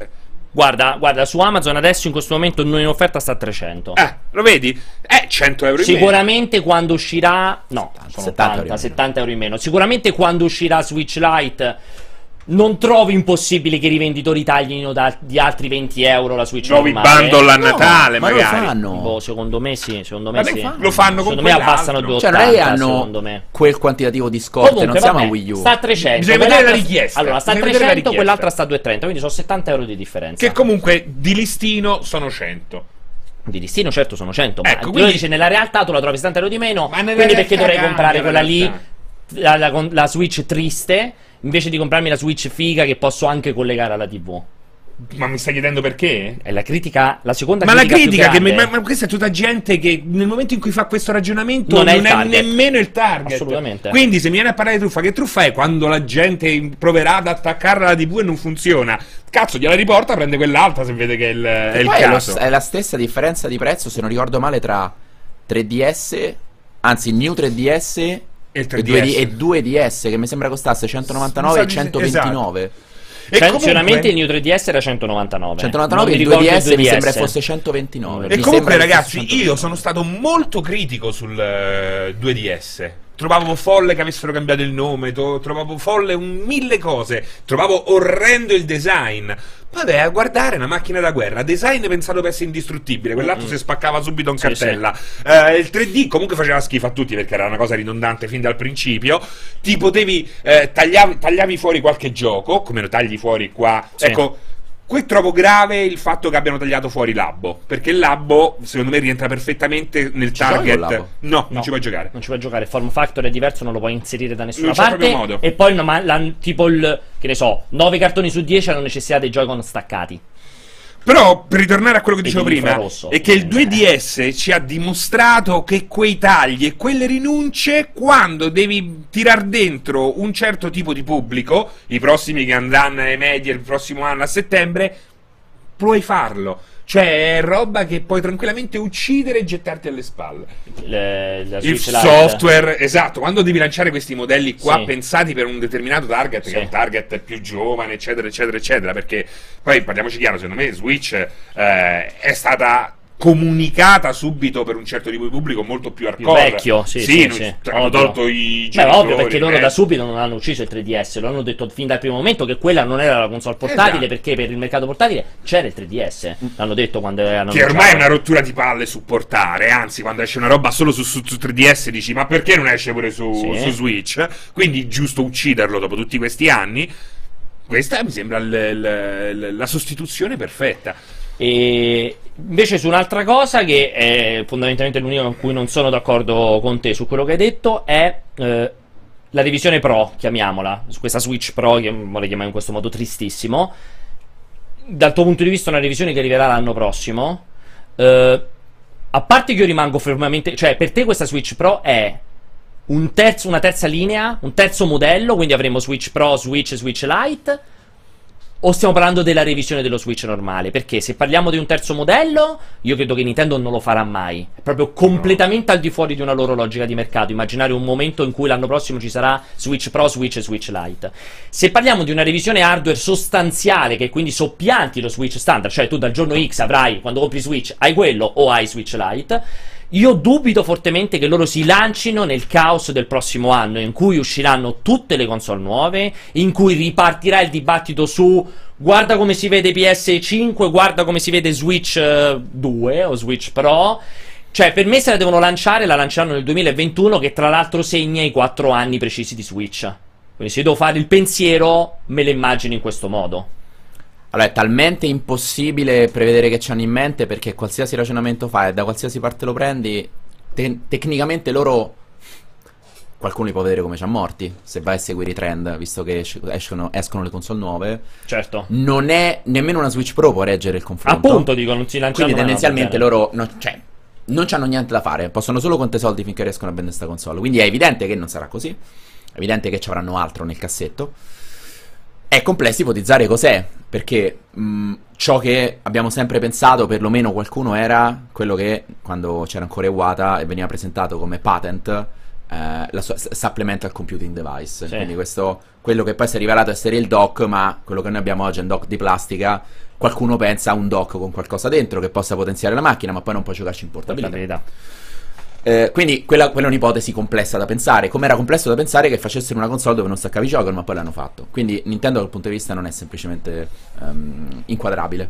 Guarda, guarda, su Amazon adesso in questo momento non in offerta sta a 300. eh, lo vedi? È 100 euro in meno. Sicuramente quando uscirà. No, sono 70 euro 80, in meno. 70 euro in meno. Sicuramente quando uscirà Switch Lite. Non trovo impossibile che i rivenditori taglino da- di altri 20 euro la Switch Nuovi normale. bundle a No, Natale, ma lo magari. fanno. Boh, secondo me sì, secondo me sì. lo fanno con Secondo me abbassano quell'altro. 280, Cioè, me. hanno quel quantitativo di scorte, Comunque, non siamo vabbè, a Wii U. Sta a 300. Bisogna vedere la richiesta. Allora, sta a Bisogna vedere la 300, richiesta. quell'altra sta a 230, quindi sono 70 euro di differenza. Che comunque di listino sono 100. Di listino certo sono 100, ma Ecco, tu quindi- dice nella realtà tu la trovi 70 euro di meno, Ma quindi perché dovrei comprare quella la lì, la, la- la Switch triste, invece di comprarmi la Switch figa che posso anche collegare alla TV? Ma mi stai chiedendo perché? È la critica, la seconda Ma la critica più critica, che mi- ma, ma questa è tutta gente che nel momento in cui fa questo ragionamento Non non, è il è, target. nemmeno il target. Assolutamente. Quindi se mi viene a parlare di truffa, che truffa è quando la gente proverà ad attaccarla alla TV e non funziona? Cazzo, gliela riporta, prende quell'altra se vede che è il, è il è, lo- caso. è la stessa differenza di prezzo, se non ricordo male, tra 3DS, anzi New 3DS E il e 3DS. 2D e 2DS, che mi sembra costasse 199 e Mi sa di- 129. E Cioè, comunque- il New 3DS era 199. 199 Non il mi ricordo 2DS, mi 2DS. sembra fosse 129. E Mi comunque, ragazzi, io 129. sono stato molto critico sul eh, 2DS. Trovavo folle che avessero cambiato il nome, to- trovavo folle un mille cose, trovavo orrendo il design. Vabbè, a guardare una macchina da guerra, design pensato per essere indistruttibile, quell'altro si spaccava subito in Sì, cartella. Eh, il 3D comunque faceva schifo a tutti perché era una cosa ridondante fin dal principio. Ti potevi, eh, tagliavi, tagliavi fuori qualche gioco, come lo tagli fuori qua. Sì. Ecco, Qui trovo grave il fatto che abbiano tagliato fuori Labbo, perché il Labbo secondo me rientra perfettamente nel Ci target. Labbo? No, non No. ci puoi giocare. Non ci puoi giocare, il form factor è diverso, non lo puoi inserire da nessuna Non c'è parte. proprio modo. E poi no, ma la- tipo il, che ne so, 9 cartoni su 10 hanno necessità dei Joy-Con staccati. Però, per ritornare a quello che dicevo di prima, è che il 2DS ci ha dimostrato che quei tagli e quelle rinunce, quando devi tirar dentro un certo tipo di pubblico, i prossimi che andranno ai media il prossimo anno a settembre, puoi farlo. Cioè, è roba che puoi tranquillamente uccidere e gettarti alle spalle. Le- Il Lite. software, esatto, quando devi lanciare questi modelli qua Sì. pensati per un determinato target, Sì. che è un target più giovane, eccetera, eccetera, eccetera, perché poi parliamoci chiaro, secondo me Switch eh, è stata comunicata subito per un certo tipo di pubblico molto più Più hardcore. vecchio, sì, sì, non- sì. hanno tolto i Beh, genitori, ovvio, perché loro eh. da subito non hanno ucciso il 3DS, lo hanno detto fin dal primo momento che quella non era la console portatile, Esatto. perché per il mercato portatile c'era il 3DS. L'hanno detto quando hanno Che ormai è una rottura di palle supportare, anzi, quando esce una roba solo su, su- su 3DS dici ma perché non esce pure su, Sì. su Switch? Quindi giusto ucciderlo dopo tutti questi anni. Questa mi sembra l- l- la sostituzione perfetta. E invece su un'altra cosa che è fondamentalmente l'unica con cui non sono d'accordo con te su quello che hai detto è eh, la revisione Pro, chiamiamola, questa Switch Pro che vuole chiamare in questo modo tristissimo. Dal tuo punto di vista è una revisione che arriverà l'anno prossimo. Eh, a parte che io rimango fermamente, cioè per te questa Switch Pro è un terzo, una terza linea, un terzo modello, quindi avremo Switch Pro, Switch e Switch Lite. O stiamo parlando della revisione dello Switch normale? Perché se parliamo di un terzo modello, io credo che Nintendo non lo farà mai. È proprio completamente al di fuori di una loro logica di mercato. Immaginare un momento in cui l'anno prossimo ci sarà Switch Pro, Switch e Switch Lite. Se parliamo di una revisione hardware sostanziale, che quindi soppianti lo Switch standard, cioè tu dal giorno X avrai, quando compri Switch, hai quello o hai Switch Lite. Io dubito fortemente che loro si lancino nel caos del prossimo anno, in cui usciranno tutte le console nuove, in cui ripartirà il dibattito su guarda come si vede PS5, guarda come si vede Switch eh, 2 o Switch Pro. Cioè, per me se la devono lanciare, la lanceranno nel 2021, che tra l'altro segna i 4 anni precisi di Switch. Quindi se devo fare il pensiero, me lo immagino in questo modo. Allora, è talmente impossibile prevedere che c'hanno in mente perché qualsiasi ragionamento fai e da qualsiasi parte lo prendi, te- tecnicamente loro. Qualcuno li può vedere come già morti se vai a seguire i trend, visto che escono, escono le console nuove. Certo. Non è nemmeno una Switch Pro può reggere il confronto. Appunto, dico, non si lanciano Quindi tendenzialmente loro no- cioè, non hanno niente da fare, possono solo contare soldi finché riescono a vendere sta console. Quindi è evidente che non sarà così. È evidente che ci avranno altro nel cassetto. È complesso ipotizzare cos'è, perché mh, ciò che abbiamo sempre pensato, perlomeno qualcuno, era quello che quando c'era ancora Iwata e veniva presentato come patent, eh, la sua supplemental computing device. Sì. Quindi questo, quello che poi si è rivelato essere il dock, ma quello che noi abbiamo oggi è un dock di plastica. Qualcuno pensa a un dock con qualcosa dentro che possa potenziare la macchina, ma poi non può giocarci in la portabilità. Eh, quindi quella, quella è un'ipotesi complessa da pensare. Come era complesso da pensare che facessero una console dove non staccavi i giochi, ma poi l'hanno fatto. Quindi Nintendo dal punto di vista non è semplicemente ehm, inquadrabile.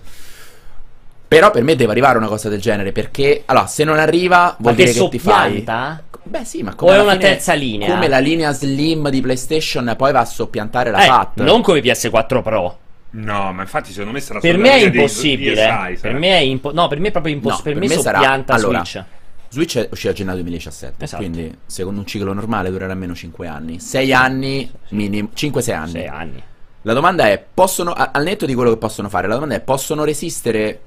Però per me deve arrivare una cosa del genere perché allora se non arriva vuol Ma dire che ti fai soppianta? Beh sì, ma O come è alla una fine- terza linea? Come la linea Slim di PlayStation poi va a soppiantare la Eh, FAT. non come PS4 Pro. No, ma infatti secondo me sarà Per me è linea dei impossibile. DSi, per me è impo- no, per me è proprio impossibile. No, per, per me, me sarà- soppianta allora, Switch. Uscito a gennaio 2017, Esatto. quindi secondo un ciclo normale durerà almeno 5 anni. 6 anni minimo, 5-6 anni. 6 anni. La domanda è, possono, al netto di quello che possono fare, la domanda è, possono resistere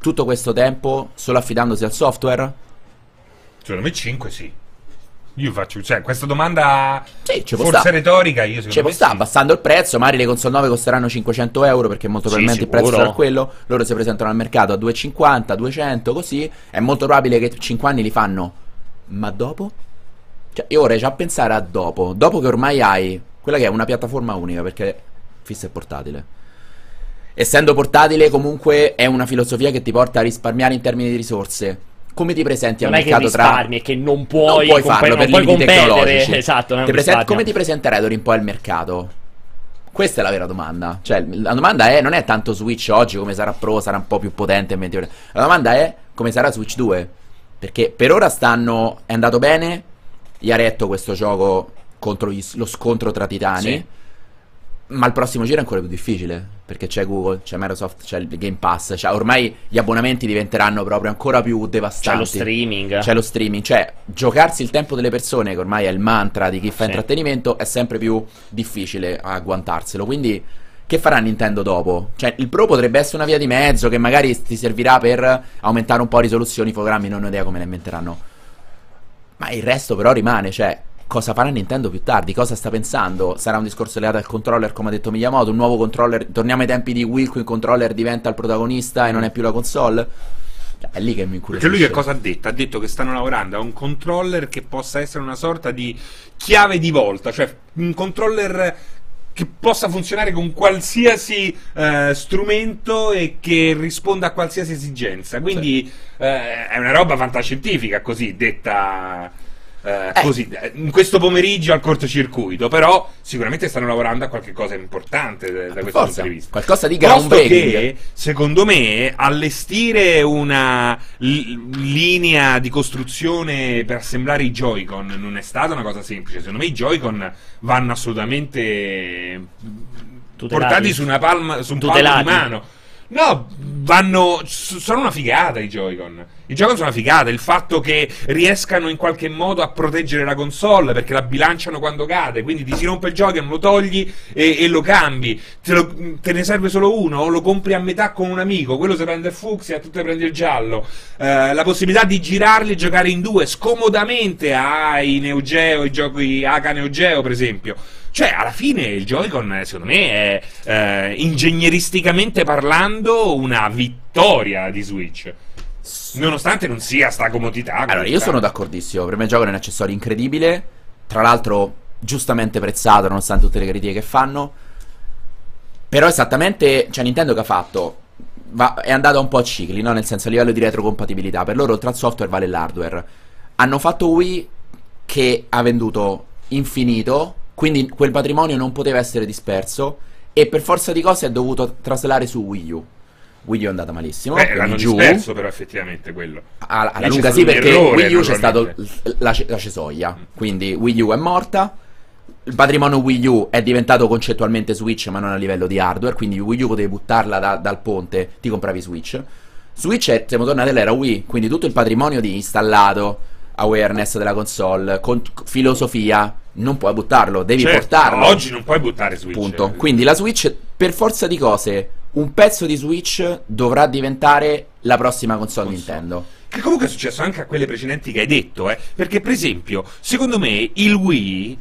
tutto questo tempo solo affidandosi al software? Secondo me 5 sì. Io faccio, cioè, questa domanda Sì, forse stare. retorica, io Ci può sta, sì. abbassando il prezzo, magari le console 9 costeranno 500 euro perché molto Sì, probabilmente il sicuro. prezzo sarà quello, loro si presentano al mercato a 250, 200, così, è molto probabile che 5 anni li fanno, ma dopo? Cioè, io vorrei già pensare a dopo, dopo che ormai hai quella che è una piattaforma unica, perché fissa è portatile. Essendo portatile comunque è una filosofia che ti porta a risparmiare in termini di risorse. Come ti presenti Non al è che mercato tra... risparmi, è che non puoi, non puoi farlo non per limiti tecnologici. Esatto, non Ti risparmio. come ti presenterebbero un po' al mercato? Questa è la vera domanda. Cioè, la domanda è: non è tanto Switch oggi come sarà Pro, sarà un po' più potente. in 20 ore. La domanda è: come sarà Switch 2? Perché per ora stanno. È andato bene. Gli ha retto questo gioco contro gli- lo scontro tra titani. Sì. Ma il prossimo giro è ancora più difficile, perché c'è Google, c'è Microsoft, c'è il Game Pass, cioè ormai gli abbonamenti diventeranno proprio ancora più devastanti. C'è lo streaming. C'è lo streaming, cioè giocarsi il tempo delle persone, che ormai è il mantra di chi fa Sì. intrattenimento, è sempre più difficile agguantarselo. Quindi, che farà Nintendo dopo? Cioè, il Pro potrebbe essere una via di mezzo che magari ti servirà per aumentare un po' risoluzioni, i fotogrammi, non ho idea come le inventeranno. Ma il resto però rimane, cioè, cosa farà Nintendo più tardi? Cosa sta pensando? Sarà un discorso legato al controller, come ha detto Miyamoto, un nuovo controller, torniamo ai tempi di Wii, cui il controller diventa il protagonista e non è più la console? Cioè, è lì che mi incuriosisce. Perché lui che cosa ha detto? Ha detto che stanno lavorando a un controller che possa essere una sorta di chiave di volta, cioè un controller che possa funzionare con qualsiasi eh, strumento e che risponda a qualsiasi esigenza. Quindi eh, è una roba fantascientifica, così detta. Eh, così, eh, in questo pomeriggio al cortocircuito, però sicuramente stanno lavorando a qualche cosa importante da, da questo punto di vista. Qualcosa di groundbreaking. che, secondo me, allestire una l- linea di costruzione per assemblare i Joy-Con non è stata una cosa semplice. Secondo me i Joy-Con vanno assolutamente Tutelati. portati su una palma, su un palmo di mano. No, vanno. Sono una figata i Joy-Con. I Joy-Con sono una figata. Il fatto che riescano in qualche modo a proteggere la console perché la bilanciano quando cade. Quindi ti si rompe il Joy-Con, lo togli e, e lo cambi. Te, lo- te ne serve solo uno o lo compri a metà con un amico. Quello si prende il fucsia, tu te prendi il giallo. Eh, la possibilità di girarli e giocare in due scomodamente ai Neo Geo, i giochi Aka Neo Geo, per esempio. Cioè, alla fine il Joy-Con, secondo me, è eh, ingegneristicamente parlando una vittoria di Switch. Nonostante non sia sta comodità. Allora, io sono d'accordissimo. Per me il gioco è un accessorio incredibile. Tra l'altro, giustamente prezzato, nonostante tutte le critiche che fanno. Però, esattamente, cioè, Nintendo che ha fatto. va- è andato un po' a cicli, no? Nel senso, a livello di retrocompatibilità. Per loro, oltre al software, vale l'hardware. Hanno fatto Wii che ha venduto infinito. Quindi quel patrimonio non poteva essere disperso. E per forza di cose è dovuto traslare su Wii U. Wii U è andata malissimo. Beh, l'hanno giù. disperso, però, effettivamente quello. alla, alla lunga sì perché errore, Wii U c'è l- la, la cesoia quindi Wii U è morta il patrimonio Wii U è diventato concettualmente Switch ma non a livello di hardware quindi Wii U potevi buttarla da- dal ponte ti compravi Switch Switch è, siamo tornati all'era Wii quindi tutto il patrimonio di installato awareness della console con- filosofia non puoi buttarlo devi Certo, portarlo Oggi non puoi buttare Switch. Punto. Quindi la Switch, per forza di cose, un pezzo di Switch dovrà diventare la prossima console, Console. Nintendo. Che comunque è successo anche a quelle precedenti che hai detto, eh. Perché, per esempio, secondo me il Wii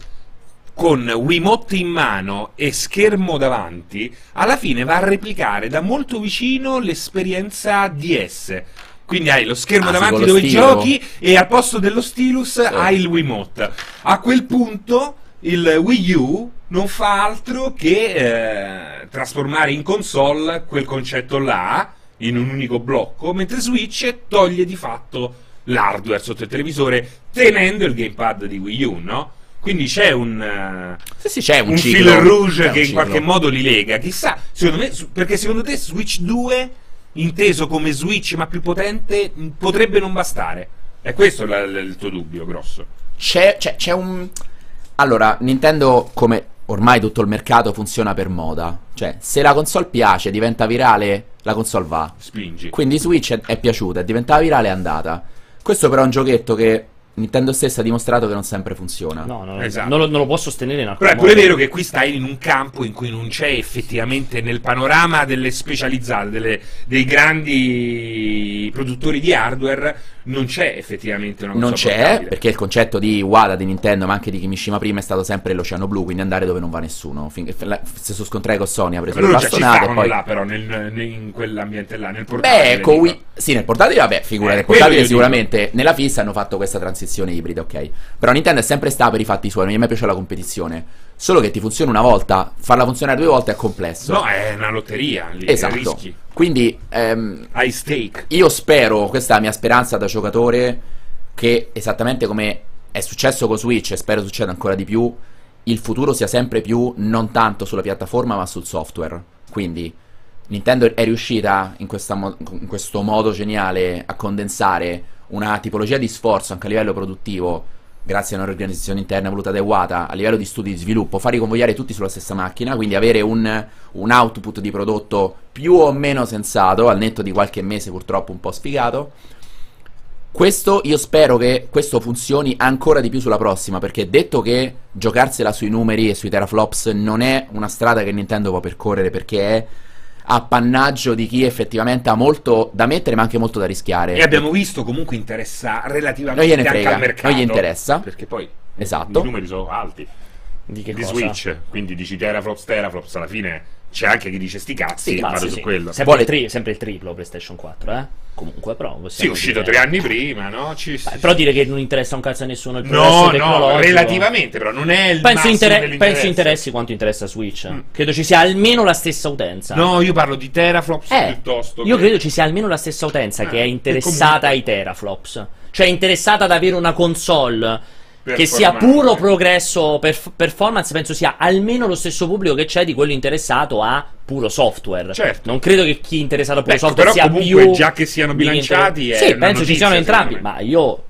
con Wiimote in mano e schermo davanti, alla fine va a replicare da molto vicino l'esperienza DS. Quindi hai lo schermo Ah, davanti dove stilo. giochi e al posto dello stylus hai il Wiimote. A quel punto il Wii U non fa altro che eh, trasformare in console quel concetto là in un unico blocco, mentre Switch toglie di fatto l'hardware sotto il televisore tenendo il gamepad di Wii U, no? Quindi c'è un, eh, Sì, sì, c'è un, un ciclo. fil rouge che in qualche modo li lega. Chissà, secondo me, perché secondo te Switch 2, inteso come Switch ma più potente, potrebbe non bastare. È questo la- la- il tuo dubbio grosso. C'è, c'è, c'è un. Allora, Nintendo, come ormai tutto il mercato, funziona per moda. Cioè, se la console piace, diventa virale, la console va. Spingi. Quindi Switch è, è piaciuta, è diventata virale, è andata. Questo però è un giochetto che Nintendo stessa ha dimostrato che non sempre funziona. No, no, Esatto. non, lo, non lo può sostenere in alcun Però è modo. pure vero che qui stai in un campo in cui non c'è effettivamente nel panorama delle specializzate, delle- dei grandi produttori di hardware, non c'è effettivamente una Non console c'è, portatile. perché il concetto di Wada, di Nintendo, ma anche di Kimishima prima è stato sempre l'oceano blu, quindi andare dove non va nessuno. Finché, la- stesso scontrai con Sony ha preso Ma già ci bastonate stavano poi... là però nel- nel- in quell'ambiente là, nel portatile. Beh. Wii... Sì, nel portatile, vabbè, figura Eh, quello portatile io dico. sicuramente. Nella fissa hanno fatto questa transizione ibrida, ok. Però Nintendo è sempre stata per i fatti suoi, non gli è mai piaciuta la competizione. Solo che ti funziona una volta, farla funzionare due volte è complesso. No, è una lotteria, lì, esatto. rischi. Quindi, ehm, High stake. io spero, questa è la mia speranza da giocatore, che esattamente come è successo con Switch e spero succeda ancora di più, il futuro sia sempre più non tanto sulla piattaforma ma sul software. Quindi Nintendo è riuscita in, mo- in questo modo geniale a condensare una tipologia di sforzo anche a livello produttivo grazie a un'organizzazione interna voluta da Iwata, a livello di studi di sviluppo, farli convogliare tutti sulla stessa macchina, quindi avere un, un output di prodotto più o meno sensato, al netto di qualche mese purtroppo un po' sfigato. Questo io spero che questo funzioni ancora di più sulla prossima, perché detto che giocarsela sui numeri e sui teraflops non è una strada che Nintendo può percorrere, perché è appannaggio di chi effettivamente ha molto da mettere, ma anche molto da rischiare. E abbiamo visto comunque interessa relativamente Non frega, al mercato. non gli interessa. Perché poi Esatto. i numeri sono alti. Di che di cosa? Switch, quindi dici teraflops, teraflops, alla fine c'è anche chi dice sti cazzi, Sì, Sì, su sì. quello. Sempre, Vuole- tri- sempre il triplo PlayStation 4, eh? Comunque, però. Sì, è uscito dire- tre anni prima, no? Ci- Beh, però dire che non interessa un cazzo a nessuno il progresso No, no, relativamente, però non è il Penso, inter- penso interessi quanto interessa Switch. Mm. Credo ci sia almeno la stessa utenza. No, io parlo di teraflops Eh, piuttosto. io che- credo ci sia almeno la stessa utenza Eh, che è che interessata comunque- ai teraflops. Cioè, interessata ad avere una console che sia puro progresso perf- performance. Penso sia almeno lo stesso pubblico che c'è di quello interessato a puro software. Certo. Non credo che chi è interessato a puro Ecco, software però sia comunque, più. già che siano bilanciati, inter- è Sì, penso ci notizia, siano entrambi. me. Ma io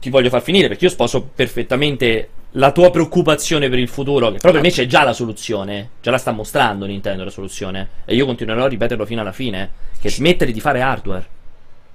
ti voglio far finire perché io sposo perfettamente la tua preoccupazione per il futuro, che proprio invece è già la soluzione, già la sta mostrando Nintendo la soluzione, e io continuerò a ripeterlo fino alla fine, che smettere di fare hardware.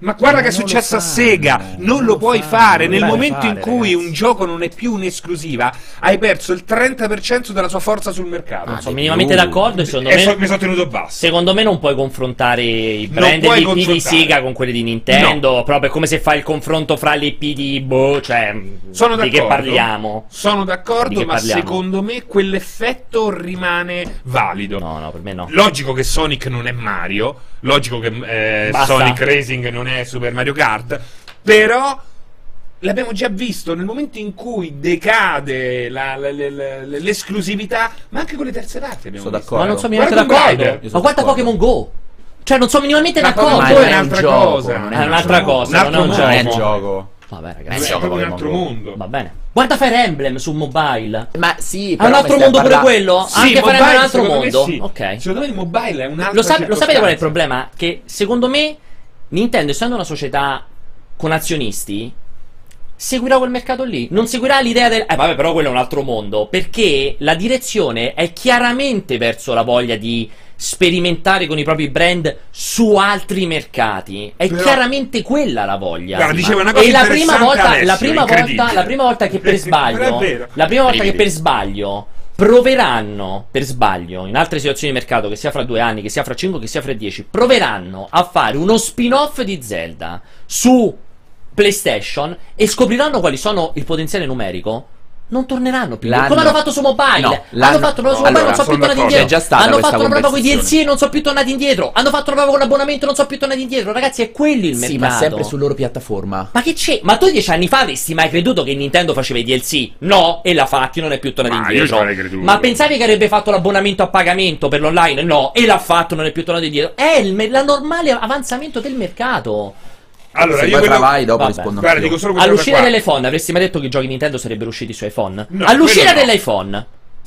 Ma guarda Ma che è successo a Sega, non lo puoi fare. Nel momento in cui ragazzi. un gioco non è più un'esclusiva, hai perso il 30% della sua forza sul mercato. Ah, Sono di minimamente più. d'accordo e secondo E me... so- mi sono tenuto basso. Secondo me non puoi confrontare i brand di confrontare. Sega con quelli di Nintendo. Proprio è come se fai il confronto fra l'IP di boh, cioè. Sono di d'accordo. che parliamo? Sono Di d'accordo, ma parliamo? secondo me quell'effetto rimane valido. No, no, per me no. Logico che Sonic non è Mario, logico che eh. Sonic Racing non è Super Mario Kart, però l'abbiamo già visto nel momento in cui decade la- la- la- la- l'esclusività, ma anche con le terze parti abbiamo Sono visto. Ma d'accordo. non sono minimamente d'accordo. Io Ma guarda d'accordo. Pokémon Go. Cioè, non sono minimamente Ma d'accordo. Ma è è un un'altra cosa. È un'altra cosa, non è un gioco. Vabbè, È ragazzi. gioco proprio un altro mondo. Va bene. Guarda Fire Emblem su mobile. Ma sì, È però un altro mondo pure parlando- quello? Sì, Anche Fire Emblem è un mobile, altro mondo? sì. Ok. Secondo me il mobile è un'altra Lo, sap- lo sapete qual è il problema? Che secondo me Nintendo, essendo una società con azionisti, seguirà quel mercato lì. Non seguirà l'idea del. Eh, vabbè, però quello è un altro mondo. Perché la direzione è chiaramente verso la voglia di sperimentare con i propri brand su altri mercati. È Però- chiaramente quella la voglia. Guarda, dicevo una cosa e la prima volta, Alessio, la prima volta, la prima volta che per Però sbaglio, la prima volta che per sbaglio proveranno per sbaglio in altre situazioni di mercato, che sia fra due anni, che sia fra 5, che sia fra 10, proveranno a fare uno spin-off di Zelda su PlayStation e scopriranno quali sono il potenziale numerico. Non torneranno più. L'hanno- Come hanno fatto su mobile? No, hanno l'hanno- fatto una su no, mobile, allora, non sono più tornati indietro. C'è già stata hanno fatto una prova con i. DLC e non sono più tornati indietro. Hanno fatto una prova con l'abbonamento e non sono più tornati indietro. Ragazzi, è quello il Sì, mercato. ma sempre su loro piattaforma. Ma che c'è? Ma tu dieci anni fa avresti mai creduto che Nintendo faceva i DLC? No, e l'ha fatti, non è più tornato Ma io indietro. creduto. Ma pensavi che avrebbe fatto l'abbonamento a pagamento per l'online? No, e l'ha fatto, non è più tornato indietro. È il me- la normale avanzamento del mercato. Allora, Se io poi quello... travai, dopo Vabbè. rispondo Guarda, dico solo All'uscita dell'iPhone avresti mai detto che i giochi Nintendo sarebbero usciti su iPhone? No, All'uscita no. dell'iPhone.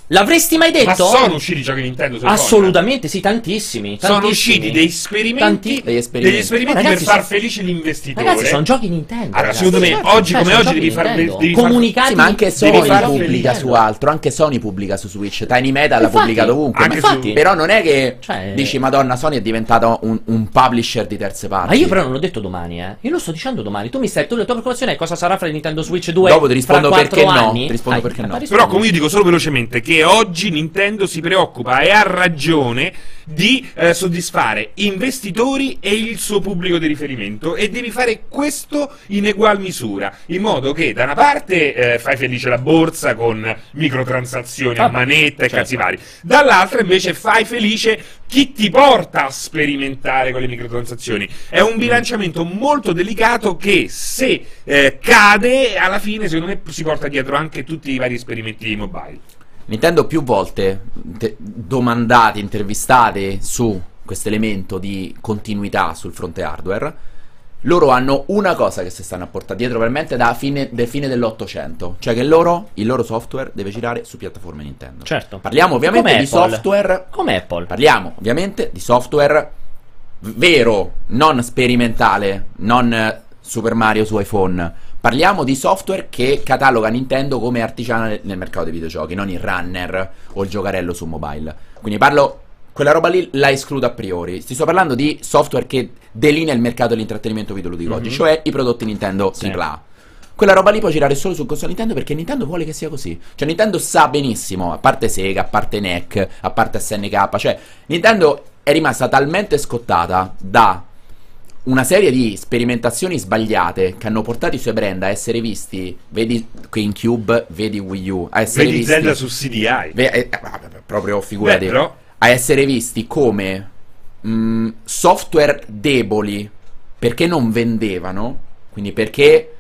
L'avresti mai Ma detto? sono usciti i giochi Nintendo su iPhone? Assolutamente, sì, tantissimi. Sono tantissimi. usciti dei esperimenti, Tanti- Degli esperimenti. Ma ragazzi, per far sono- felice l'investitore. Ragazzi, sono giochi Nintendo. Allora, ragazzi. secondo me, Certo, oggi come sono oggi devi far- devi comunicati. Sì, ma anche Sony pubblica su altro, anche Sony pubblica su Switch, Tiny Metal l'ha Infatti, pubblicato ovunque. anche ma su- infatti, però non è che Cioè- dici Madonna, Sony è diventato un, un publisher di terze parti. Ma io però non l'ho detto domani, eh. Io lo sto dicendo domani. Tu mi stai. Tu la tua preoccupazione è cosa sarà fra il Nintendo Switch 2 Dopo ti rispondo perché no, anni? ti rispondo perché no. ma. Però, come io dico solo velocemente, che oggi Nintendo si preoccupa e ha ragione di eh, soddisfare investitori e il suo pubblico di riferimento e devi fare questo in egual misura, in modo che da una parte eh, fai felice la borsa con microtransazioni a Vabbè, manetta e certo. cazzi vari, dall'altra invece fai felice chi ti porta a sperimentare con le microtransazioni. È un bilanciamento molto delicato che se eh, cade alla fine secondo me si porta dietro anche tutti i vari esperimenti mobile. Nintendo più volte te- domandati, intervistati su questo elemento di continuità sul fronte hardware. Loro hanno una cosa che si stanno a portare dietro veramente da fine, del fine dell'Ottocento, cioè che loro, il loro software deve girare su piattaforme Nintendo. Certo. Parliamo ovviamente Come di Apple. software Come Apple. Parliamo ovviamente di software vero, non sperimentale, non Super Mario su iPhone. Parliamo di software che cataloga Nintendo come artigiana nel- mercato dei videogiochi, non il runner o il giocarello su mobile. Quindi parlo. Quella roba lì la escludo a priori. Ti sto parlando di software che delinea il mercato dell'intrattenimento videoludico oggi, cioè i prodotti Nintendo Sì. AAA. Quella roba lì può girare solo su console Nintendo perché Nintendo vuole che sia così. Cioè Nintendo sa benissimo, a parte Sega, a parte NEC, a parte SNK, cioè Nintendo è rimasta talmente scottata da una serie di sperimentazioni sbagliate che hanno portato i suoi brand a essere visti, vedi GameCube, vedi Wii U, a essere Vedi visti Zelda su CDI. Ve- eh, vabbè, proprio figurati Beh, però- a essere visti come mh, software deboli perché non vendevano, quindi perché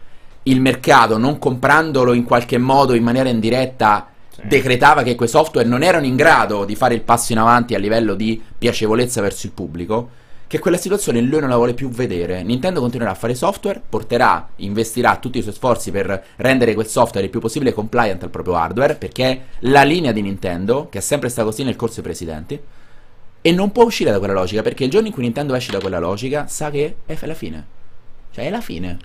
il mercato non comprandolo in qualche modo in maniera indiretta decretava che quei software non erano in grado di fare il passo in avanti a livello di piacevolezza verso il pubblico, che quella situazione lui non la vuole più vedere. Nintendo continuerà a fare software, porterà, investirà tutti i suoi sforzi per rendere quel software il più possibile compliant al proprio hardware, perché è la linea di Nintendo, che è sempre stata così nel corso dei presidenti, e non può uscire da quella logica, perché il giorno in cui Nintendo esce da quella logica, sa che è la fine. Cioè è la fine.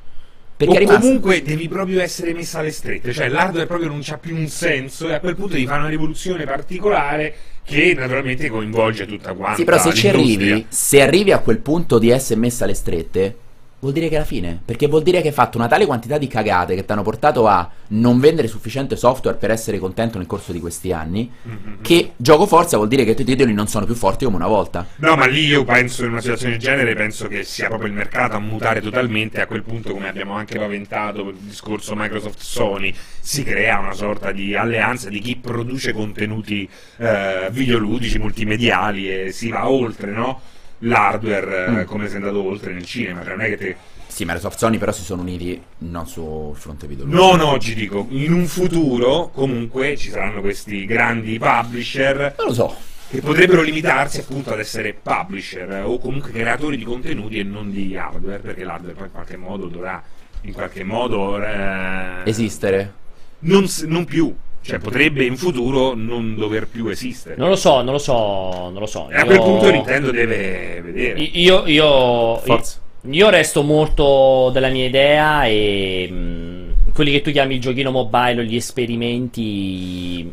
Perché comunque devi proprio essere messa alle strette, cioè l'hardware proprio non c'ha più un senso e a quel punto devi fare una rivoluzione particolare che naturalmente coinvolge tutta quanta Sì, però se ci arrivi, se arrivi a quel punto di essere messa alle strette, vuol dire che è la fine. Perché vuol dire che hai fatto una tale quantità di cagate che ti hanno portato a non vendere sufficiente software per essere contento nel corso di questi anni. Mhm. Che gioco forza vuol dire che i tuoi titoli non sono più forti come una volta. No, ma lì io penso in una situazione del genere, penso che sia proprio il mercato a mutare totalmente. A quel punto, come abbiamo anche paventato per il discorso Microsoft-Sony, si crea una sorta di alleanza di chi produce contenuti eh, videoludici, multimediali e si va oltre, no? L'hardware, eh, Mm. come sei andato oltre nel cinema, cioè non è che te... Sì, Microsoft Sony però si sono uniti non sul fronte video. Non oggi dico, in un futuro comunque ci saranno questi grandi publisher Non lo so. che potrebbero limitarsi appunto ad essere publisher eh, o comunque creatori di contenuti e non di hardware, perché l'hardware poi in qualche modo dovrà in qualche modo eh, Esistere. non, non più, cioè potrebbe in futuro non dover più esistere. Non lo so, non lo so, non lo so. e a quel Io- punto Nintendo deve vedere. Io, io, Forza. io resto molto della mia idea e mh, quelli che tu chiami il giochino mobile o gli esperimenti,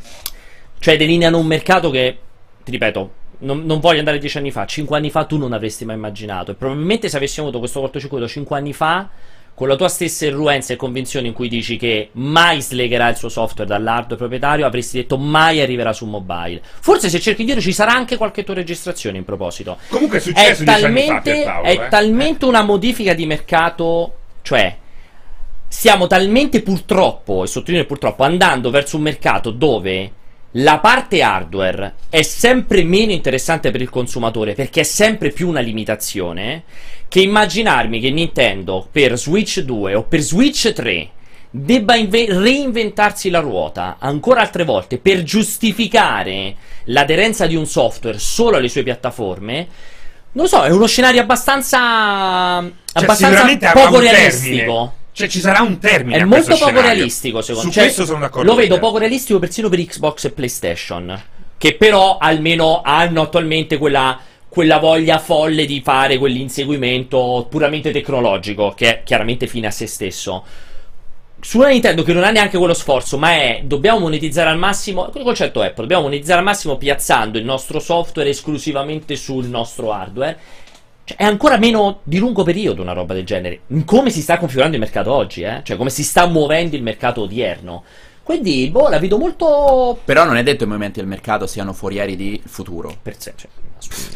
cioè delineano un mercato che, ti ripeto, non, non voglio andare dieci anni fa, cinque anni fa tu non avresti mai immaginato e probabilmente se avessimo avuto questo cortocircuito cinque anni fa, con la tua stessa irruenza e convinzione in cui dici che mai slegherà il suo software dall'hardware proprietario, avresti detto mai arriverà su mobile. Forse se cerchi dietro ci sarà anche qualche tua registrazione in proposito Comunque è è successo dieci anni fa, talmente, Pierpaolo, è eh. talmente una modifica di mercato, cioè stiamo talmente purtroppo, e sottolineo purtroppo, andando verso un mercato dove la parte hardware è sempre meno interessante per il consumatore perché è sempre più una limitazione, che immaginarmi che Nintendo per Switch 2 o per Switch 3 debba inve- reinventarsi la ruota ancora altre volte per giustificare l'aderenza di un software solo alle sue piattaforme. Non lo so, è uno scenario abbastanza, Cioè, abbastanza poco realistico. termine. Cioè ci sarà un termine È molto poco scenario. realistico, secondo Su me. questo sono d'accordo. Lo vedo poco realistico persino per Xbox e PlayStation. Che però almeno hanno attualmente quella, quella voglia folle di fare quell'inseguimento puramente tecnologico, che è chiaramente fine a se stesso. Su una Nintendo che non ha neanche quello sforzo, ma è dobbiamo monetizzare al massimo. Il concetto Apple, dobbiamo monetizzare al massimo piazzando il nostro software esclusivamente sul nostro hardware. Cioè, è ancora meno di lungo periodo una roba del genere. in Come si sta configurando il mercato oggi, eh? Cioè, come si sta muovendo il mercato odierno. Quindi, boh, la vedo molto. Però non è detto che i movimenti del mercato siano forieri di futuro. Per sé, cioè,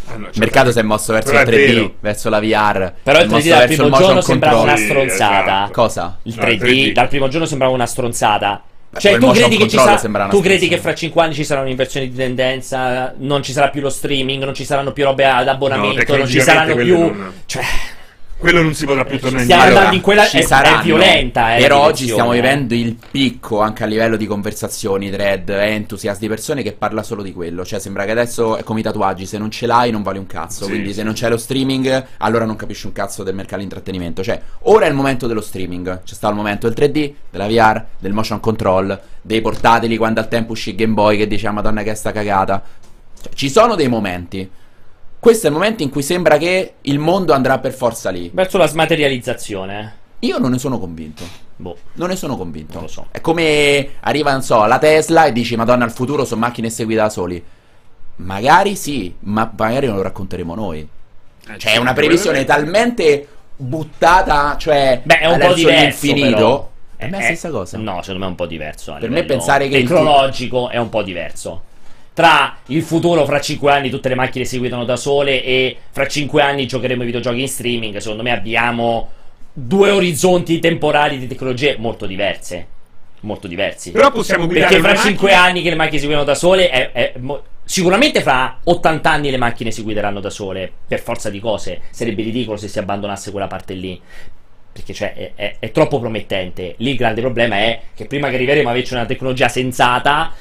Ah, no, Il cioè, mercato si è mosso verso il è 3D, vero. verso la VR. Però il è 3D mosso dal primo giorno sembrava una Sì, stronzata. esatto. Cosa? Il No, 3D, il 3D. dal primo giorno sembrava una stronzata. Beh, Cioè, tu credi, che sarà, tu credi che fra 5 anni ci sarà un'inversione di tendenza, non ci sarà più lo streaming, non ci saranno più robe ad abbonamento, non ci saranno più. non- Cioè, Quello non si potrà più tornare Stiamo indietro. andando in quella- ci è- è violenta, eh, però oggi stiamo dimensione, vivendo il picco anche a livello di conversazioni, thread, enthusiast di persone che parla solo di quello. Cioè, sembra che adesso è come i tatuaggi: se non ce l'hai, non vale un cazzo. Sì, Quindi, sì. se non c'è lo streaming, allora non capisci un cazzo del mercato dell'intrattenimento. Cioè, ora è il momento dello streaming. C'è stato il momento del 3D, della VR, del motion control, dei portatili quando al tempo uscì Game Boy che diceva Madonna che è sta cagata. Cioè, ci sono dei momenti. Questo è il momento in cui sembra che il mondo andrà per forza lì. verso la smaterializzazione. Io non ne sono convinto. Boh. Non ne sono convinto. Non lo so. È come arriva, non so, la Tesla e dici, Madonna, al futuro sono macchine seguite da soli. Magari sì, ma magari non lo racconteremo noi. Eh, Cioè, è una previsione talmente buttata, cioè Beh, è un po' verso diverso. l'infinito. però. È la Eh, stessa cosa. No, secondo me è un po' diverso. Per me pensare che il tecnologico è un po' diverso. Tra il futuro, fra 5 anni, tutte le macchine si guidano da sole e fra 5 anni giocheremo ai videogiochi in streaming. Secondo me abbiamo due orizzonti temporali di tecnologie molto diverse. Molto diversi. Però possiamo guidare Perché fra una 5 macchina- anni che le macchine si guidano da sole, è- è mo- sicuramente fra 80 anni le macchine si guideranno da sole, per forza di cose. Sarebbe ridicolo se si abbandonasse quella parte lì. Perché cioè, è, è- è troppo promettente. Lì il grande problema è che prima che arriveremo a averci una tecnologia sensata,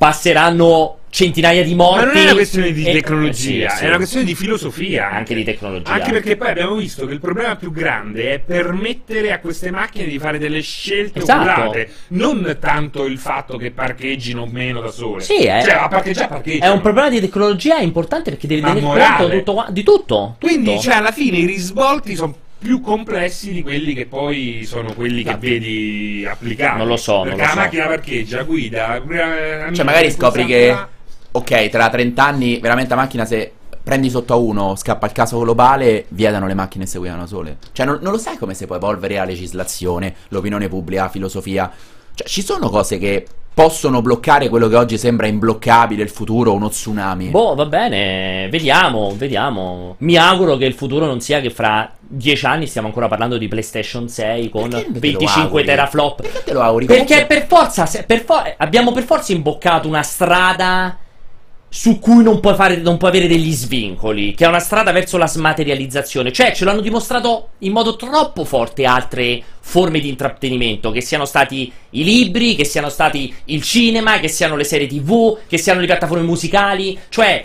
passeranno centinaia di morti. Ma non è una questione di e- tecnologia, sì, sì. è una questione di filosofia. Anche di tecnologia. Anche perché poi abbiamo visto che il problema più grande è permettere a queste macchine di fare delle scelte Esatto. oculate, non tanto il fatto che parcheggino meno da sole. Sì, è, Cioè, a parcheggiare parcheggiano. è un problema di tecnologia importante perché devi Ma tenere morale. conto tutto di tutto. Quindi, tutto. cioè, alla fine i risvolti sono più complessi di quelli che poi sono quelli che vedi applicati. Non lo so, Perché non lo la so. macchina parcheggia, guida. Cioè, magari scopri che, ok, tra 30 anni, veramente la macchina se prendi sotto a uno, scappa il caso globale, vietano le macchine e se guidano sole. Cioè, non, non lo sai come si può evolvere la legislazione, l'opinione pubblica, la filosofia. Cioè, ci sono cose che possono bloccare quello che oggi sembra imbloccabile, il futuro, uno tsunami. Boh, va bene, vediamo, vediamo. Mi auguro che il futuro non sia che fra dieci anni stiamo ancora parlando di PlayStation 6 con Perché te lo 25 auguri? teraflop. Perché te lo auguri? Perché per forza, per for- abbiamo per forza imboccato una strada su cui non puoi, fare, non puoi avere degli svincoli, che è una strada verso la smaterializzazione. Cioè, ce l'hanno dimostrato in modo troppo forte altre forme di intrattenimento, che siano stati i libri, che siano stati il cinema, che siano le serie tv, che siano le piattaforme musicali. Cioè,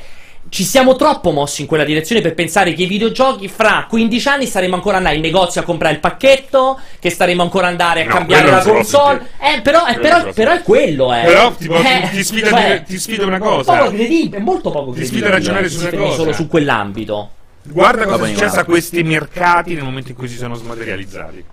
ci siamo troppo mossi in quella direzione per pensare che i videogiochi fra 15 anni staremo ancora andare in negozio a comprare il pacchetto, che staremo ancora andare a No, cambiare la console. Eh, però, eh, però, però è quello, eh. Però ti, può- Eh, ti sfida, cioè, ti sfida una cosa. Poco credibile, è molto poco Ti credibile. sfida a ragionare su una cosa. solo su quell'ambito. Guarda cosa Vabbè, è successo a questi mercati nel momento in cui si sono smaterializzati.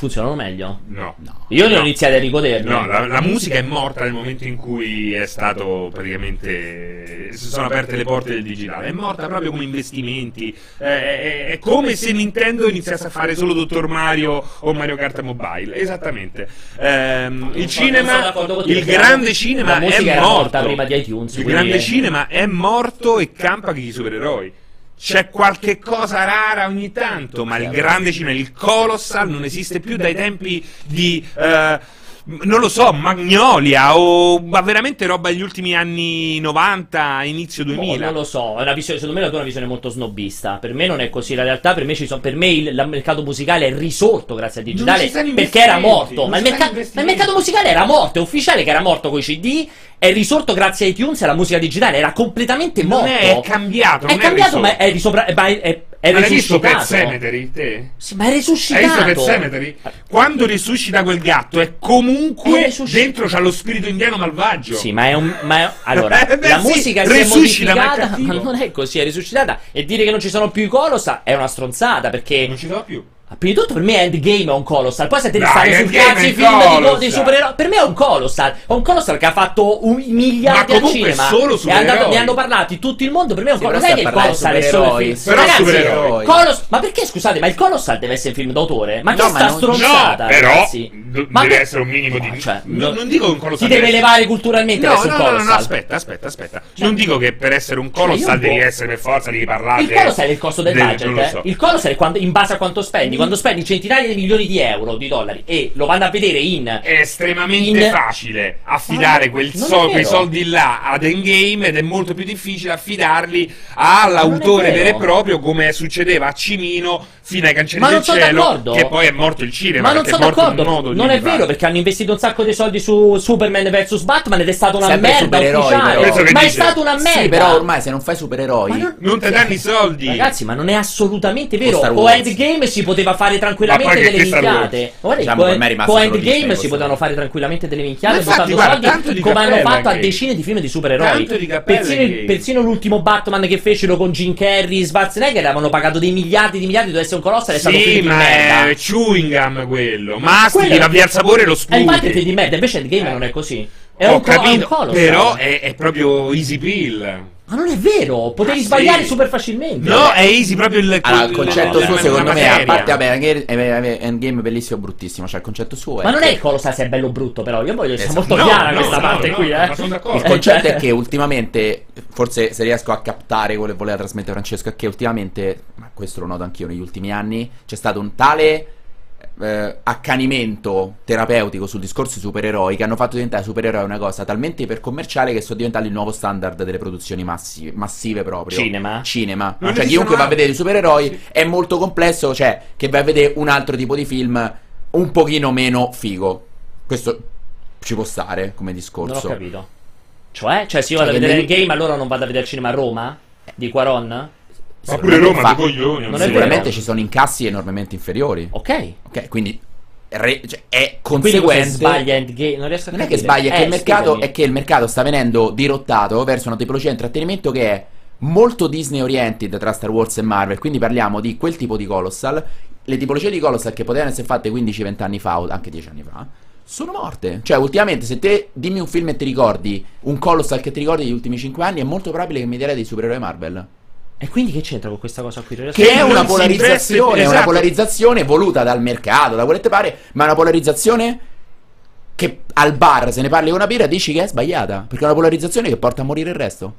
Funzionano meglio? No. No. Io ne ho No. iniziati a rigodermi. No, la, la musica è morta nel momento in cui è stato praticamente. si sono aperte le porte del digitale. È morta proprio come investimenti. Eh, è, è come se Nintendo iniziasse a fare solo Dottor Mario o Mario Kart Mobile. Esattamente. Ehm, il cinema, il grande cinema è morto. prima di iTunes, Il grande è- cinema è morto e campa chi i supereroi. C'è qualche cosa rara ogni tanto, ma il grande cinema, il Colossal, non esiste più dai tempi di. eh, non lo so, Magnolia o ma veramente roba degli ultimi anni 90, inizio Boh, 2000. non lo so, è una visione, secondo me la tua è una visione molto snobista. Per me non è così. La realtà, per me, ci sono, per me il, il mercato musicale è risorto grazie al Non digitale perché era morto. non Ma il, merca- ma il mercato musicale era morto. È ufficiale che era morto con i CD. È risorto grazie a iTunes e alla musica digitale. Era completamente Non morto. è, è cambiato. È non cambiato, risorto. ma è, risopra- ma è, è, è Ma l'hai visto Pet resuscitato. Cemetery, te? Sì, ma è Hai visto resuscitato. Pet Cemetery? Quando risuscita quel gatto è comunque È resuscitato. dentro c'ha lo spirito indiano malvagio. Sì, ma è un. Ma è- allora, Eh, beh, la sì, musica si è ma modificata. cattivo. Ma non è così, è risuscitata. E dire che non ci sono più i Colossal è una stronzata. Perché. Non ci sono più. Prima di tutto per me Endgame è un Colossal, poi se te ne Dai, stanno sul cazzo i film di- Colossal. dei supereroi, per me è un Colossal, è un Colossal che ha fatto un al comunque cinema, solo è andato, ne hanno parlato in tutto il mondo, per me è un Sì, Colossal, è che il Colossal è solo di il film. Però ragazzi, supereroi. Colos- ma perché scusate, ma il Colossal deve essere un film d'autore? Ma No, che ma sta non- stronzata, no, però d- Ma deve per- essere un minimo di... Cioè, non, no- non dico che un colossal Ti deve elevare culturalmente No, verso no, il no, no, Colossal. no, aspetta, aspetta, aspetta. Cioè- non dico che per essere un Cioè, colossal devi essere per forza, devi parlare. Il Colossal è il costo del budget, eh. Il Colossal è quando, in base a quanto spendi. Quando spendi centinaia di milioni di euro, di dollari, e lo vanno a vedere in. È estremamente In- facile affidare è so- quei soldi là ad Endgame ed è molto più difficile affidarli all'autore vero. vero e proprio come succedeva a Cimino fino ai cancelli Ma del non sono cielo d'accordo. che poi è morto il cinema Ma non sono è morto d'accordo, non è vero perché hanno investito un sacco di soldi su Superman vs Batman ed è stata una Sempre merda ufficiale. Ma è stata una merda. Sì, però ormai se non fai supereroi. Ma non- non ti danno i soldi Ragazzi, ma non è assolutamente vero. O. Endgame si poteva poteva fare tranquillamente delle minchiate. Guarda, Diciamo, con, Endgame si potevano no. fare tranquillamente delle minchiate buttando soldi di come hanno fatto a decine di film di supereroi. Persino, persino l'ultimo Batman che fecero con Jim Carrey, Schwarzenegger avevano pagato dei miliardi di miliardi, doveva essere un colossal, è stato un Sì, film di ma merda. è chewing gum quello. Masti, Quello gli è- va via il sapore e lo E infatti è sputi. di merda, invece Endgame non è così. È Ho un, co- è un capito, colossal. però è, è proprio easy pill. Ma non è vero, potevi Ma sbagliare sì. super facilmente. No, è easy proprio il Allora, il concetto la- suo secondo me, a parte, vabbè, Endgame- eh, Endgame bellissimo o bruttissimo, cioè il concetto suo è... Ma non che- è il colossal se è bello o brutto, però. Io voglio essere Esatto. molto No, chiara no, questa no, parte no, qui, no, eh. ma sono d'accordo. Il Eh, concetto è che ultimamente, forse se riesco a captare quello che voleva trasmettere Francesco, è che ultimamente, ma questo lo noto anch'io negli ultimi anni, c'è stato un tale eh, accanimento terapeutico sul discorso di supereroi che hanno fatto diventare supereroi una cosa talmente ipercommerciale che sono diventati il nuovo standard delle produzioni massi- massive proprio. Cinema? Cinema. Non cioè esistono chiunque va a vedere i supereroi è molto complesso, cioè che vai a vedere un altro tipo di film un pochino meno figo. Questo ci può stare come discorso. Non ho capito. Cioè? Cioè, se io vado Cioè, a vedere negli- il game, allora non vado a vedere il cinema a Roma? Di Quaron? Ma pure Roma, Fa- coglioni. Non Sicuramente ci sono incassi enormemente inferiori. Ok. Ok, quindi re- cioè, è conseguente. sbaglia Endgame? Non riesco a Non è che sbaglia, è che, Eh, il mercato, è che il mercato sta venendo dirottato verso una tipologia di intrattenimento che è molto Disney oriented tra Star Wars e Marvel. Quindi parliamo di quel tipo di Colossal. Le tipologie di Colossal che potevano essere fatte 15-20 anni fa, o anche 10 anni fa, sono morte. Cioè, ultimamente, se te dimmi un film e ti ricordi un Colossal che ti ricordi degli ultimi 5 anni, è molto probabile che mi direi dei supereroi Marvel. E quindi che c'entra con questa cosa qui? Riesco Che a è una polarizzazione, è una esatto. polarizzazione voluta dal mercato, da quello che te pare, ma una polarizzazione che al bar se ne parli con una birra dici che è sbagliata, perché è una polarizzazione che porta a morire il resto.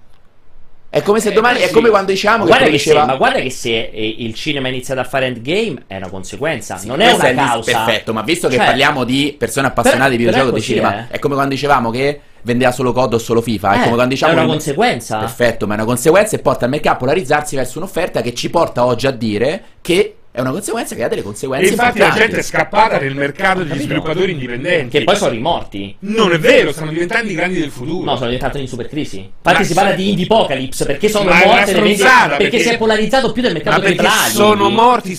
È come se Eh, domani, beh, è sì. come quando diciamo che, Guarda quello che diceva se, ma guarda che se eh, il cinema ha iniziato a fare endgame è una conseguenza, Sì, non è una il- causa. Perfetto, ma visto che Cioè, parliamo di persone appassionate di videogioco è di cinema, eh. è come quando dicevamo che vendeva solo COD o solo FIFA, è eh, come quando diciamo è una che- conseguenza. Perfetto, ma è una conseguenza e porta il mercato a polarizzarsi verso un'offerta che ci porta oggi a dire che è una conseguenza che ha delle E conseguenze infatti la importanti. gente è scappata nel mercato degli sviluppatori indipendenti. Che poi sono rimorti. Non è vero, stanno diventando i grandi del futuro. No, sono diventati in super crisi. Infatti Ma si parla di indie apocalypse perché sono Ma morte le vendite- perché, perché- si è polarizzato più del mercato perché AAA. sono morti,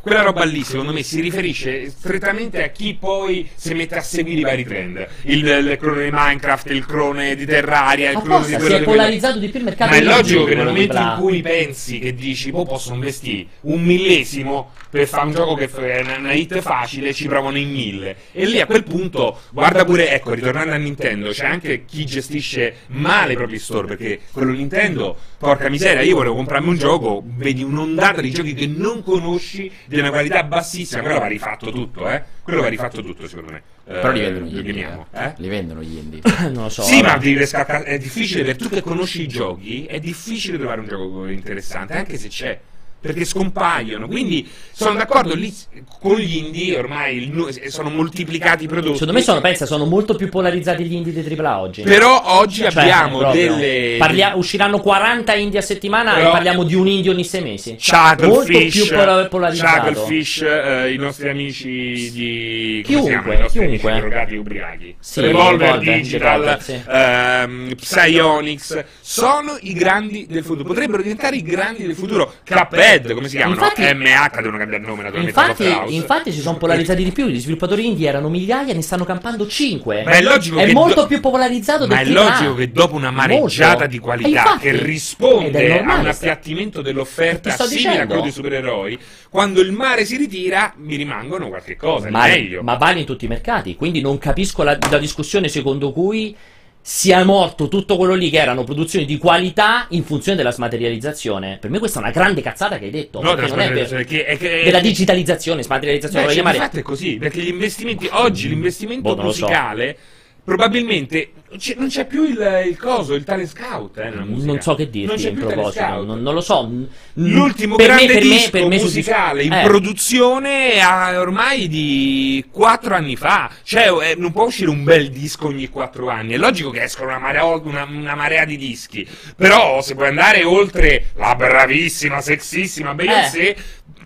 quella roba lì secondo me si riferisce strettamente a chi poi si mette a seguire i vari trend. Il, il clone di Minecraft, il clone di Terraria, il clone di Apposta, quello si è di polarizzato di più il mercato Ma è logico che nel momento in cui pensi che dici, boh, posso investire un millesimo per fare un gioco che è una, una hit facile, ci provano in mille. E lì a quel punto, guarda pure, ecco, ritornando a Nintendo, c'è anche chi gestisce male i propri store, perché quello Nintendo, porca miseria, io volevo comprarmi un gioco, vedi un'ondata di giochi che non conosci, di una qualità bassissima, quello va rifatto tutto, eh? Quello va rifatto tutto, secondo me. Però li Eh, vendono gli indie. eh. eh? Li vendono gli indie. non lo so. Sì, vabbè. ma devi riscacca- è difficile per tu che conosci i giochi, è difficile trovare un gioco interessante, anche se c'è. Perché scompaiono, quindi sono d'accordo lì con gli indie ormai sono moltiplicati i prodotti. Secondo me sono, pensa, sono molto più polarizzati gli indie dei AAA oggi. Però oggi Cioè, abbiamo proprio. delle Parlia- usciranno 40 indie a settimana Però- e parliamo di un indie ogni sei mesi. molto Chucklefish, più pola- polarizzato. Chucklefish, eh, i nostri amici di Chiunque, chiunque. amici drogati ubriachi. Sì, Revolver Revolver, Digital, Revolver, sì. ehm, Psyonix sono i grandi del futuro. Potrebbero diventare i grandi del futuro. Cuphead, come si chiamano? Infatti- MH devono cambiare nome naturalmente. Infatti, infatti si sono polarizzati di più. Gli sviluppatori indie erano migliaia, ne stanno campando 5. Ma è logico È che molto do- più popolarizzato Ma è logico che dopo una mareggiata Molto. di qualità infatti- che risponde a un appiattimento dell'offerta simile a dicendo. quello dei supereroi, quando il mare si ritira, mi rimangono qualche cosa, ma, meglio. ma vale in tutti i mercati. Quindi non capisco la, la discussione secondo cui sia morto tutto quello lì che erano produzioni di qualità in funzione della smaterializzazione. Per me questa è una grande cazzata che hai detto. No, della non è per- smaterializzazione, che- è che- della digitalizzazione, smaterializzazione, Beh, lo cioè, vuoi infatti chiamare. è così, perché gli investimenti oggi, l'investimento Boh, lo so. Probabilmente c'è- non c'è più il, il coso, il talent scout eh. Non so che Non dirti c'è in proposito, non, non lo so. L'ultimo per me- grande per me- disco per me su- musicale in eh, produzione ha ormai di 4 anni fa. Cioè, eh, non può uscire un bel disco ogni 4 anni. È logico che escono una marea, una, una marea di dischi. Però, se vuoi andare oltre la bravissima, sexissima Beyoncé,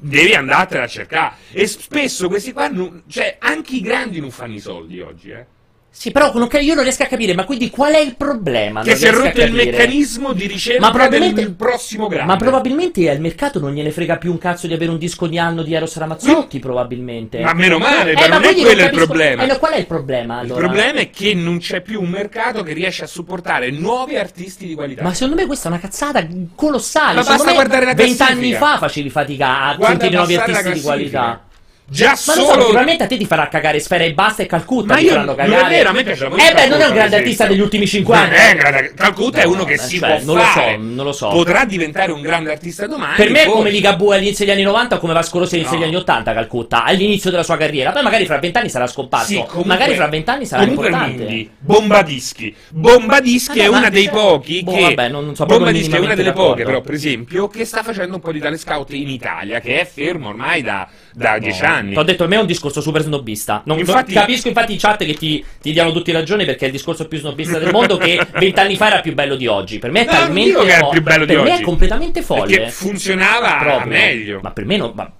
devi andartela a cercare. E spesso questi qua, non- cioè, anche i grandi non fanno i soldi oggi, eh. Sì, però non, io non riesco a capire, ma quindi qual è il problema? Che Non si è rotto il meccanismo di ricerca Ma probabilmente- del prossimo grande. Ma probabilmente al mercato non gliene frega più un cazzo di avere un disco di anno di Eros Ramazzotti, probabilmente. Ma meno male, Eh, ma non è quello il capisco- problema. Eh, qual è il problema Il allora? problema è che non c'è più un mercato che riesce a supportare nuovi artisti di qualità. Ma secondo me questa è una cazzata colossale. Ma Secondo basta guardare la Vent'anni classifica. fa facevi fatica a Guarda sentire nuovi artisti di qualità. Già Ma solo non so, probabilmente a te ti farà cagare Sfera e Basta e Calcutta Ma io faranno non è cagare. vero, a me piace la Eh beh, non è un grande artista degli ultimi 5 anni. È Calcutta è uno che si cioè, può non lo fare. so, non lo so. Potrà diventare un grande artista domani. Per me è come. Ligabue all'inizio degli anni 90 o come Vasco Rossi all'inizio No. degli anni 80 Calcutta, all'inizio della sua carriera. Poi magari fra vent'anni sarà scomparso. Sì, comunque- magari fra vent'anni sarà comunque importante. Quindi, Bombadischi. Bombadischi Vabbè, è ma- una dei pochi Boh, che vabbè, non- non so proprio Bombadischi è una delle poche, però, per esempio, che sta facendo un po' di tale scout in Italia, che è fermo ormai da, da dieci No. anni. T'ho detto, per me è un discorso super snobista. Non, Infatti- non- capisco infatti in chat che ti, ti diano tutti ragione perché è il discorso più snobista del mondo che vent'anni fa era più bello di oggi. Per me è No, non talmente che è più bello di per me oggi. è completamente folle. Perché funzionava Proprio. meglio. Ma per me no, ma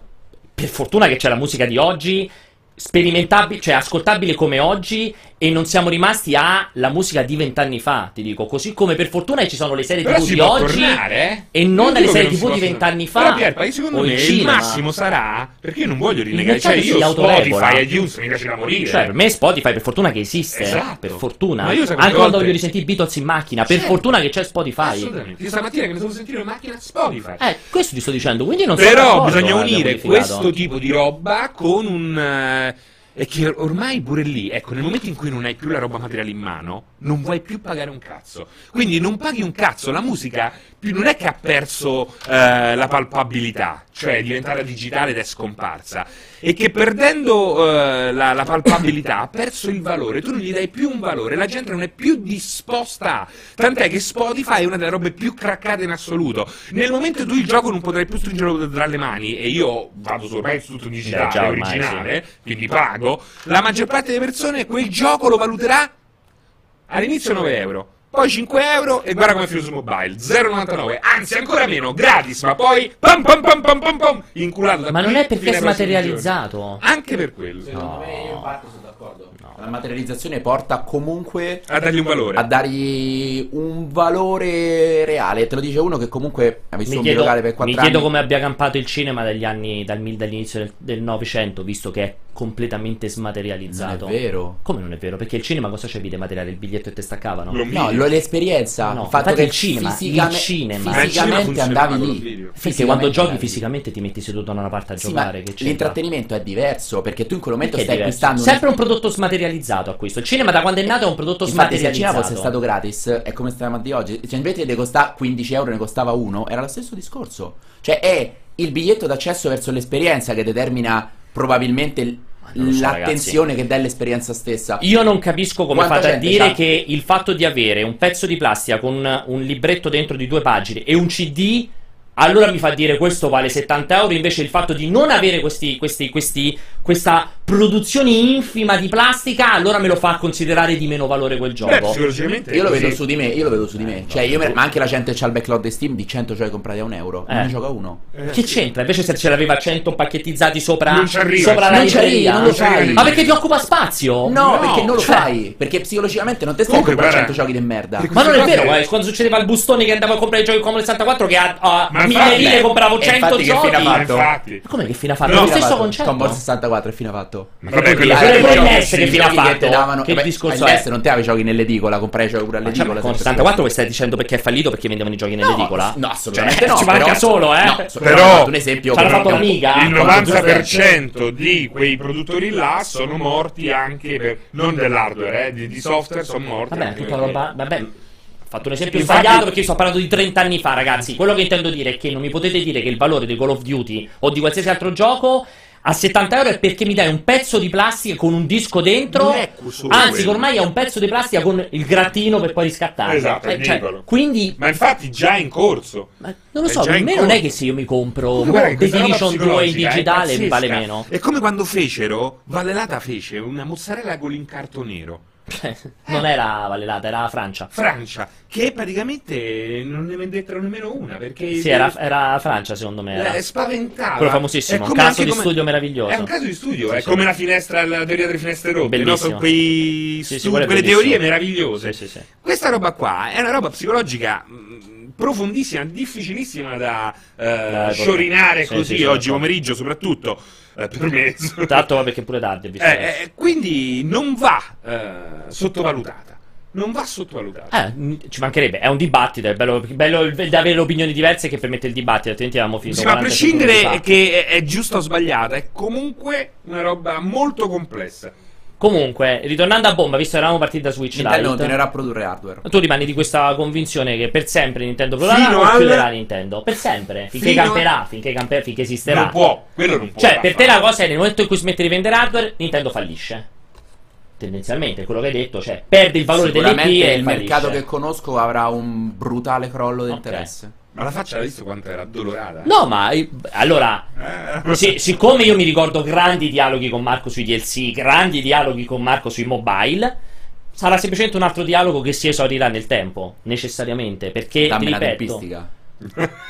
per fortuna che c'è la musica di oggi sperimentabile, cioè ascoltabile come oggi e non siamo rimasti alla musica di vent'anni fa, ti dico, così come per fortuna ci sono le serie Però TV di oggi tornare, eh? e non che serie non TV di vent'anni fa. Però Pierpa, secondo me il il massimo sarà perché io non voglio rinnegare, cioè io. Spotify, iTunes mi piace da morire. Cioè, per me Spotify per fortuna che esiste, Esatto. per fortuna. Anche quando volte- voglio risentire Beatles in macchina, per Certo. fortuna che c'è Spotify. Assolutamente. Io stamattina che ne stavo sentire in macchina Spotify. Eh, questo ti sto dicendo, quindi non sono Però bisogna aver unire questo tipo di roba con un. E che ormai pure lì, ecco, nel momento in cui non hai più la roba materiale in mano, non vuoi più pagare un cazzo. Quindi non paghi un cazzo, la musica più non è che ha perso eh, la palpabilità, cioè è diventata digitale ed è scomparsa. E che perdendo eh, la, la palpabilità ha perso il valore, tu non gli dai più un valore, la gente non è più disposta a. Tant'è che Spotify è una delle robe più craccate in assoluto. Nel momento in cui il gioco non potrai più stringerlo tra le mani, e io vado su ormai tutto digitale, Eh, originale, quindi pago, la maggior parte delle persone quel gioco lo valuterà all'inizio 9 euro. Poi 5 euro e guarda come su mobile 0,99 anzi ancora meno gratis ma poi pam pam pam pam pam pam inculato da Ma non è perché fino è ai prossimi smaterializzato. anche per quello Secondo me io in parte sono d'accordo. La materializzazione porta comunque a dargli un valore a dargli un valore reale. Te lo dice uno che comunque ha visto Mi un chiedo, bilocale per 4 mi anni. chiedo come abbia campato il cinema dagli anni, dal, mil- dall'inizio del, del Novecento, visto che è completamente Non è smaterializzato. vero. Come non è vero? Perché il cinema cosa c'è di materiale? Il biglietto e te staccavano? Lo- No, lo- l'esperienza, No, il fatto infatti che il cinema, fisicame- il cinema. Ma il cinema fisicamente andavi lì. Perché quando giochi fisicamente ti metti seduto da una parte a Sì, giocare. l'intrattenimento è diverso perché tu in quel momento Perché stai acquistando Sempre un prodotto smaterializzato acquisto. Il cinema da quando è nato è un prodotto Infatti, se il cinema smaterializzato. fosse stato gratis, è come stiamo di oggi. Cioè, invece di costare 15 euro, ne costava uno. Era lo stesso discorso. Cioè, è il biglietto d'accesso verso l'esperienza che determina probabilmente l- non lo so, l'attenzione che dà l'esperienza stessa. Io non capisco come Quanta fate a dire c'ha? che il fatto di avere un pezzo di plastica con un libretto dentro di due pagine e un CD. Allora mi fa dire questo vale 70 euro. Invece il fatto di non avere questi, questi, questi, questa produzione infima di plastica, allora me lo fa considerare di meno valore quel Beh, gioco. psicologicamente Io lo vedo su di me, io lo vedo su di me. Eh, Cioè, no, io me- ma anche la gente c'ha il backlog di Steam di 100 giochi comprati a un euro. Non Eh. ne gioca uno. Che c'entra? Invece se ce l'aveva 100 pacchettizzati sopra, Non ci arriva, sopra la non arrivi, libreria. non lo fai. Ma perché ti occupa spazio? No, No, perché non lo cioè- fai. Perché psicologicamente non te stai comprando guarda- 100 giochi di merda. Ma non è vero, eh, quando succedeva il bustone che andava a comprare i giochi come il 64 che a, a Ma mille lire beh, compravo e 100 infatti che giochi. Ma come che fine ha fatto? Lo stesso concetto. Con Boss 64 è fine ha fatto. Ma vabbè, quello Ah, pure eh, pure giochi- il NES che i fine ha fatto? davano- Che vabbè, discorso è? Non te avevi giochi nell'edicola, comprai i giochi pure Ma all'edicola. con sempre. 64 mi stai dicendo perché è fallito perché vendevano i giochi nell'edicola? No, assolutamente Cioè, no. ci manca però- solo, eh. Però- fatto un esempio. Fatto il Quanto 90% di quei produttori là sono morti anche per non dell'hardware, eh, di, di software sono morti. Vabbè, tutta roba. Vabbè. Ho fatto un esempio Infatti- sbagliato perché io sto parlando di 30 anni fa, ragazzi. Quello che intendo dire è che non mi potete dire che il valore di Call of Duty o di qualsiasi altro gioco a 70 euro è perché mi dai un pezzo di plastica con un disco dentro. Anzi, ormai è un pezzo di plastica con il grattino per poi riscattarlo. Esatto, è cioè, ridicolo. quindi. Ma infatti già in corso. ma non lo so, per me non è che se io mi compro Guarda Definition 2 in digitale mi vale meno. È come quando fecero, Vallelata fece una mozzarella con l'incarto nero. Non era Valelata, era Francia. Francia, che praticamente non ne vendettero nemmeno una perché Sì, era, era Francia secondo me. Era. Eh, spaventava. Quello famosissimo, un caso di come- studio meraviglioso. È un caso di studio, Sì, è sì. come la finestra, la teoria delle finestre rotte, no? Sono quei Sì, è quelle teorie meravigliose. Questa roba qua è una roba psicologica mh, profondissima, difficilissima da eh, sciorinare sì, così sì, sì, oggi pomeriggio soprattutto eh, per me. Tra l'altro va perché pure visto. Eh, eh, quindi non va eh, sottovalutata. Non va sottovalutata. Ci mancherebbe, è un dibattito, è bello, bello il- di avere opinioni diverse che permette il dibattito, altrimenti avevamo finito Sì, ma a 45 prescindere che è, è giusta o sbagliata, è comunque una roba molto complessa. Comunque, ritornando a bomba, visto che eravamo partiti da Switch Nintendo Lite, continuerà a produrre hardware. tu rimani di questa convinzione che per sempre Nintendo produrrà Fino o al- chiuderà Nintendo? Per sempre, finché Fino camperà, finché, camperà, finché esisterà. Non può, quello non può. Cioè, per te la cosa è nel momento in cui smetti di vendere hardware, Nintendo fallisce. Tendenzialmente, quello che hai detto, cioè, perde il valore dell'IP Sicuramente e il fallisce. mercato che conosco avrà un brutale crollo di Ok. interesse. Ma la faccia l'ha visto quanto era addolorata? No, ma allora, Eh, Sì, siccome io mi ricordo grandi dialoghi con Marco sui DLC, grandi dialoghi con Marco sui mobile, sarà semplicemente un altro dialogo che si esaurirà nel tempo, necessariamente, perché Dammi ti la ripeto, tempistica.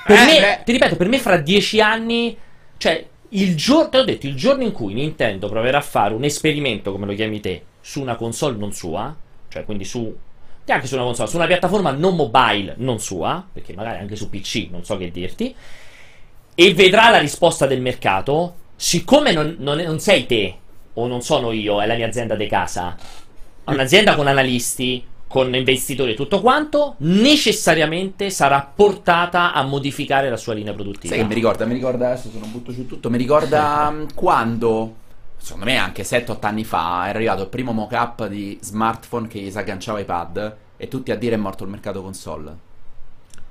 per Eh, me, beh. ti ripeto, per me fra dieci anni, cioè il giorno, te l'ho detto, il giorno in cui Nintendo proverà a fare un esperimento, come lo chiami te, su una console non sua, cioè quindi su anche su una console, su una piattaforma non mobile non sua, perché magari anche su PC, non so che dirti, e vedrà la risposta del mercato, siccome non, non non sei te, o non sono io, è la mia azienda di casa, è un'azienda con analisti, con investitori e tutto quanto, necessariamente sarà portata a modificare la sua linea produttiva. Sai che mi ricorda? Mi ricorda adesso sono butto giù tutto. Mi ricorda mm, quando, secondo me anche 7-8 anni fa, è arrivato il primo mock-up di smartphone che si agganciava ai pad e tutti a dire è morto il mercato console.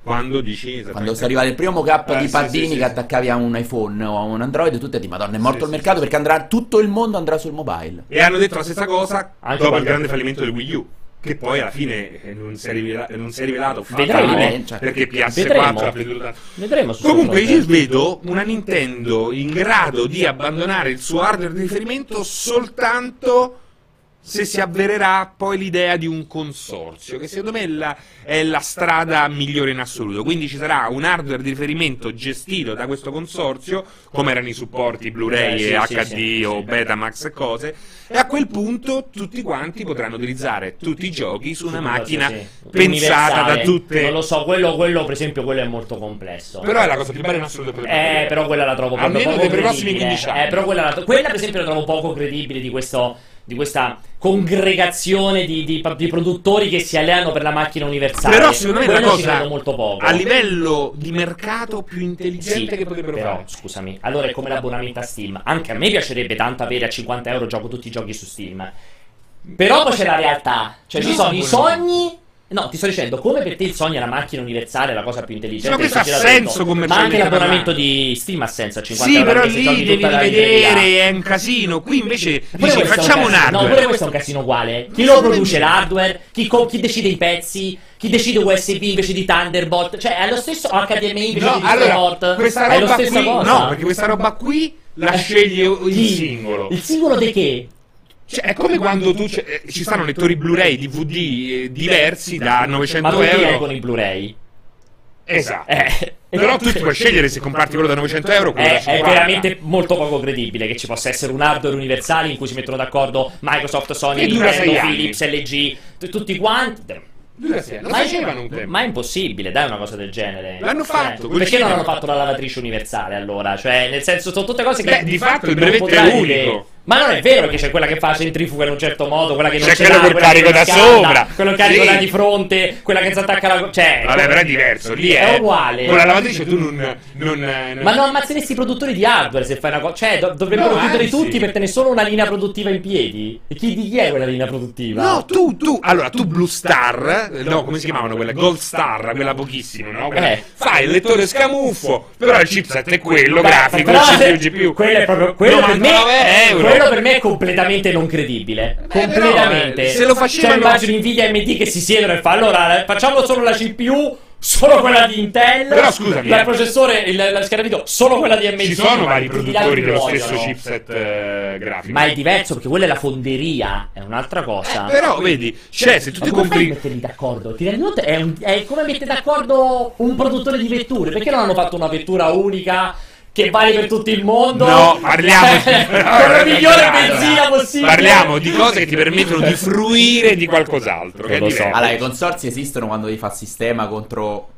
Quando dici Quando si arriva il primo mock-up Eh, di sì, paddini sì, sì. che attaccavi a un iPhone o a un Android, tutti a dire Madonna, è morto Sì, il mercato sì. perché andrà tutto il mondo andrà sul mobile. E hanno detto la stessa cosa Anche dopo il grande fallimento del Wii U. Che poi alla fine eh, non si è, rivela- non si è rivelato Vedremo. fatale, Cioè, perché PS4 vedremo. Vedremo Comunque io vedo una Nintendo in grado di abbandonare il suo hardware di riferimento soltanto se si avvererà poi l'idea di un consorzio, che secondo me è la, è la strada migliore in assoluto. Quindi ci sarà un hardware di riferimento gestito da questo consorzio, come erano i supporti Blu-ray Eh, e sì, HD sì, o sì. Betamax e cose, e a quel punto tutti quanti potranno utilizzare tutti i giochi su una macchina pensata da tutte... Non lo so, quello, quello, per esempio, quello è molto complesso. Però è la cosa più bella in assoluto per Eh, però quella la trovo proprio Almeno poco per i prossimi credibile. 15 anni. Eh, però quella, la- quella, per esempio, la trovo poco credibile di questo. Di questa congregazione di, di- di produttori che si alleano per la macchina universale. Però secondo me è Quello una ci cosa credo molto poco. a livello di mercato più Sì, intelligente che potrebbero però, fare. scusami, allora è come l'abbonamento a Steam. Anche a me piacerebbe tanto avere a 50 euro gioco tutti i giochi su Steam. Però poi c'è la realtà. Cioè, ci No, sono i sogni. No, ti sto dicendo, come per te il sogno è la macchina universale, la cosa più intelligente. Ma questo ha senso detto. Ma anche l'abbonamento di Steam ha senso a 50 Sì, euro. però lì devi rivedere, è un casino. Qui invece dici facciamo un casino. No, hardware. pure questo è un casino uguale. Chi lo produce l'hardware? Chi, co- chi decide i pezzi? Chi decide USB invece di Thunderbolt? Cioè, è lo stesso HDMI invece No, di allora, DisplayPort? questa È lo roba stessa qui, cosa? no, perché questa roba qui la sceglie il singolo. Il singolo di che? Cioè, è come quando tu c'è- eh, ci stanno lettori Blu-ray, DVD eh, diversi da 900 Ma perché euro. con i Blu-ray? Esatto. Eh, Però tu ti puoi scegliere se comparti quello da 900 euro o quello da È, è 50. veramente molto poco credibile che ci possa essere un hardware universale in cui si mettono d'accordo Microsoft, Sony, Che dura Nintendo, sei anni. Philips, LG, t- tutti quanti. Dura. Lo Ma è- facevano un tempo. Ma è impossibile, dai, una cosa del genere. L'hanno fatto, Cioè, col perché non cinema. hanno fatto la lavatrice universale allora? Cioè, nel senso, sono tutte cose che. Beh, di fatto il non brevetto potrai è unico. Ma non è vero che c'è quella che fa la centrifuga in un certo modo, quella che non C'è ce quello l'ha, col quella che carico da sopra. quello carico Sì. da di fronte, quella che si attacca alla. Cioè, Vabbè, però è diverso. Lì È è, uguale. Con la lavatrice tu non. non, non- Ma non ammazzeresti i produttori di hardware se fai una cosa. Cioè, do- dovrebbero No, chiudere tutti per tenere solo una linea produttiva in piedi. E chi di chi è quella linea produttiva? No, tu, tu, allora tu Blue Star, eh, no, come si chiamano quelle? Gold Star, quella pochissima, no? Quella- Eh. Fai il lettore scamuffo, però il chipset è quello, Beh, grafico, il CPU, GPU. Quello, è proprio, quello, per me, 99 euro. Quello per me è completamente non credibile. completamente. eh, se lo facevano- Cioè, immagino Nvidia AMD che si siedono e fa allora facciamo solo la CPU solo quella di Intel. Però, scusami, il eh. processore, il, la scheda video, solo quella di AMD. Ci sono vari produttori dello muoiono. stesso chipset eh, grafico. Ma è diverso perché quella è la fonderia, è un'altra cosa. Però, vedi, cioè, se tu ti compri. metterli d'accordo? Ti rendi conto? È, un- è come mettere d'accordo un produttore di vetture. Perché non hanno fatto una vettura unica che vale per tutto il mondo? No, parliamo Con la migliore benzina possibile. Parliamo di cose che ti permettono di fruire di qualcos'altro. Che lo so. Allora, i consorzi esistono quando devi fare sistema contro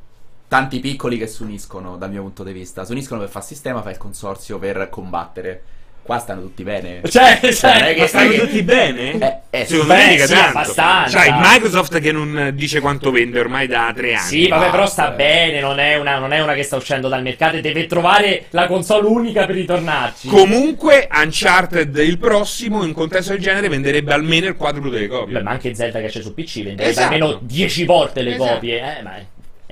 tanti piccoli che si uniscono, dal mio punto di vista. Si uniscono per fare sistema, fai il consorzio per combattere. Qua stanno tutti bene. Cioè, cioè, è che- stanno che- tutti bene? Eh, eh, Secondo beh, me mica sì, tanto. abbastanza. C'hai Microsoft che non dice quanto vende ormai da tre anni. Sì, vabbè, però sta bene, non è, una, non è una che sta uscendo dal mercato e deve trovare la console unica per ritornarci. Comunque, Uncharted il prossimo, in contesto del genere, venderebbe almeno il quadruplo delle copie. Beh, ma anche Zelda che c'è su PC venderebbe Esatto. almeno 10 volte le Esatto. copie. Eh, ma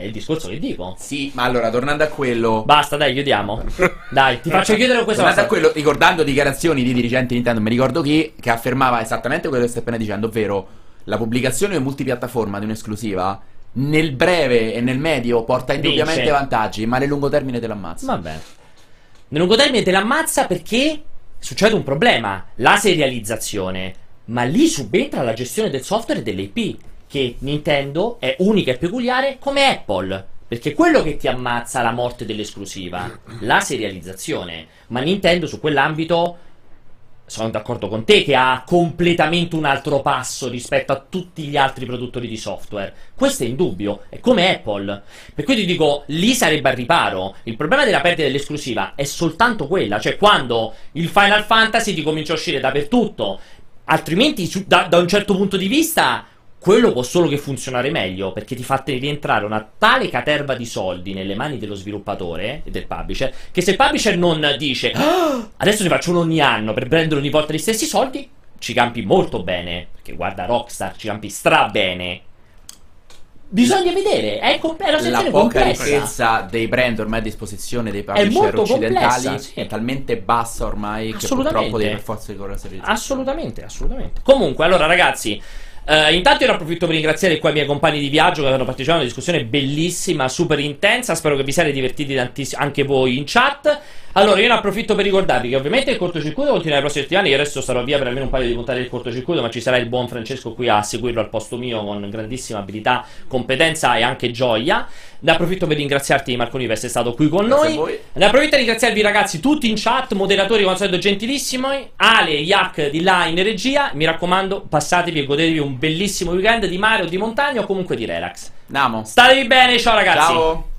è, il discorso che dico. Sì, ma allora, tornando a quello. Basta, dai, chiudiamo. Dai, ti faccio chiudere questa Tornando a quello, ricordando dichiarazioni di dirigenti Nintendo, mi ricordo chi che affermava esattamente quello che stai appena dicendo, ovvero la pubblicazione multipiattaforma di un'esclusiva nel breve e nel medio porta indubbiamente Vince. vantaggi, ma nel lungo termine te l'ammazza. Vabbè. Nel lungo termine te l'ammazza perché succede un problema, la serializzazione. Ma lì subentra la gestione del software e delle IP, che Nintendo è unica e peculiare come Apple. Perché quello che ti ammazza la morte dell'esclusiva, la serializzazione. Ma Nintendo su quell'ambito sono d'accordo con te che ha completamente un altro passo rispetto a tutti gli altri produttori di software. Questo è indubbio, è come Apple. Per cui ti dico, lì sarebbe al riparo. Il problema della perdita dell'esclusiva è soltanto quella, cioè quando il Final Fantasy ti comincia a uscire dappertutto. Altrimenti, da, da un certo punto di vista, quello può solo che funzionare meglio, perché ti fa rientrare una tale caterva di soldi nelle mani dello sviluppatore e del publisher, che se il publisher non dice "Ah, adesso ne faccio uno ogni anno per prendere ogni volta gli stessi soldi, ci campi molto bene, perché guarda Rockstar, ci campi stra bene. Bisogna vedere, è, com- è una La poca complessa. ricchezza dei brand ormai a disposizione dei publisher occidentali complessa, sì. è talmente bassa ormai che purtroppo devi per forza ricorrere a serializzazione. Assolutamente, assolutamente. Comunque, allora, ragazzi. Eh, intanto io ne approfitto per ringraziare qua i miei compagni di viaggio che hanno partecipato a una discussione bellissima, super intensa. Spero che vi siate divertiti tantissimo anche voi in chat. Allora, io ne approfitto per ricordarvi che ovviamente il cortocircuito continua nei prossimi settimane. Io adesso sarò via per almeno un paio di puntate del cortocircuito, ma ci sarà il buon Francesco qui a seguirlo al posto mio con grandissima abilità, competenza e anche gioia. Ne approfitto per ringraziarti, Marconi, per essere stato qui con Grazie noi. Ne approfitto per ringraziarvi ragazzi tutti in chat, moderatori come al solito gentilissimi, Ale, Yak di là in regia, mi raccomando passatevi e godetevi un bellissimo weekend di mare o di montagna o comunque di relax. Andiamo. Statevi bene, ciao ragazzi! Ciao.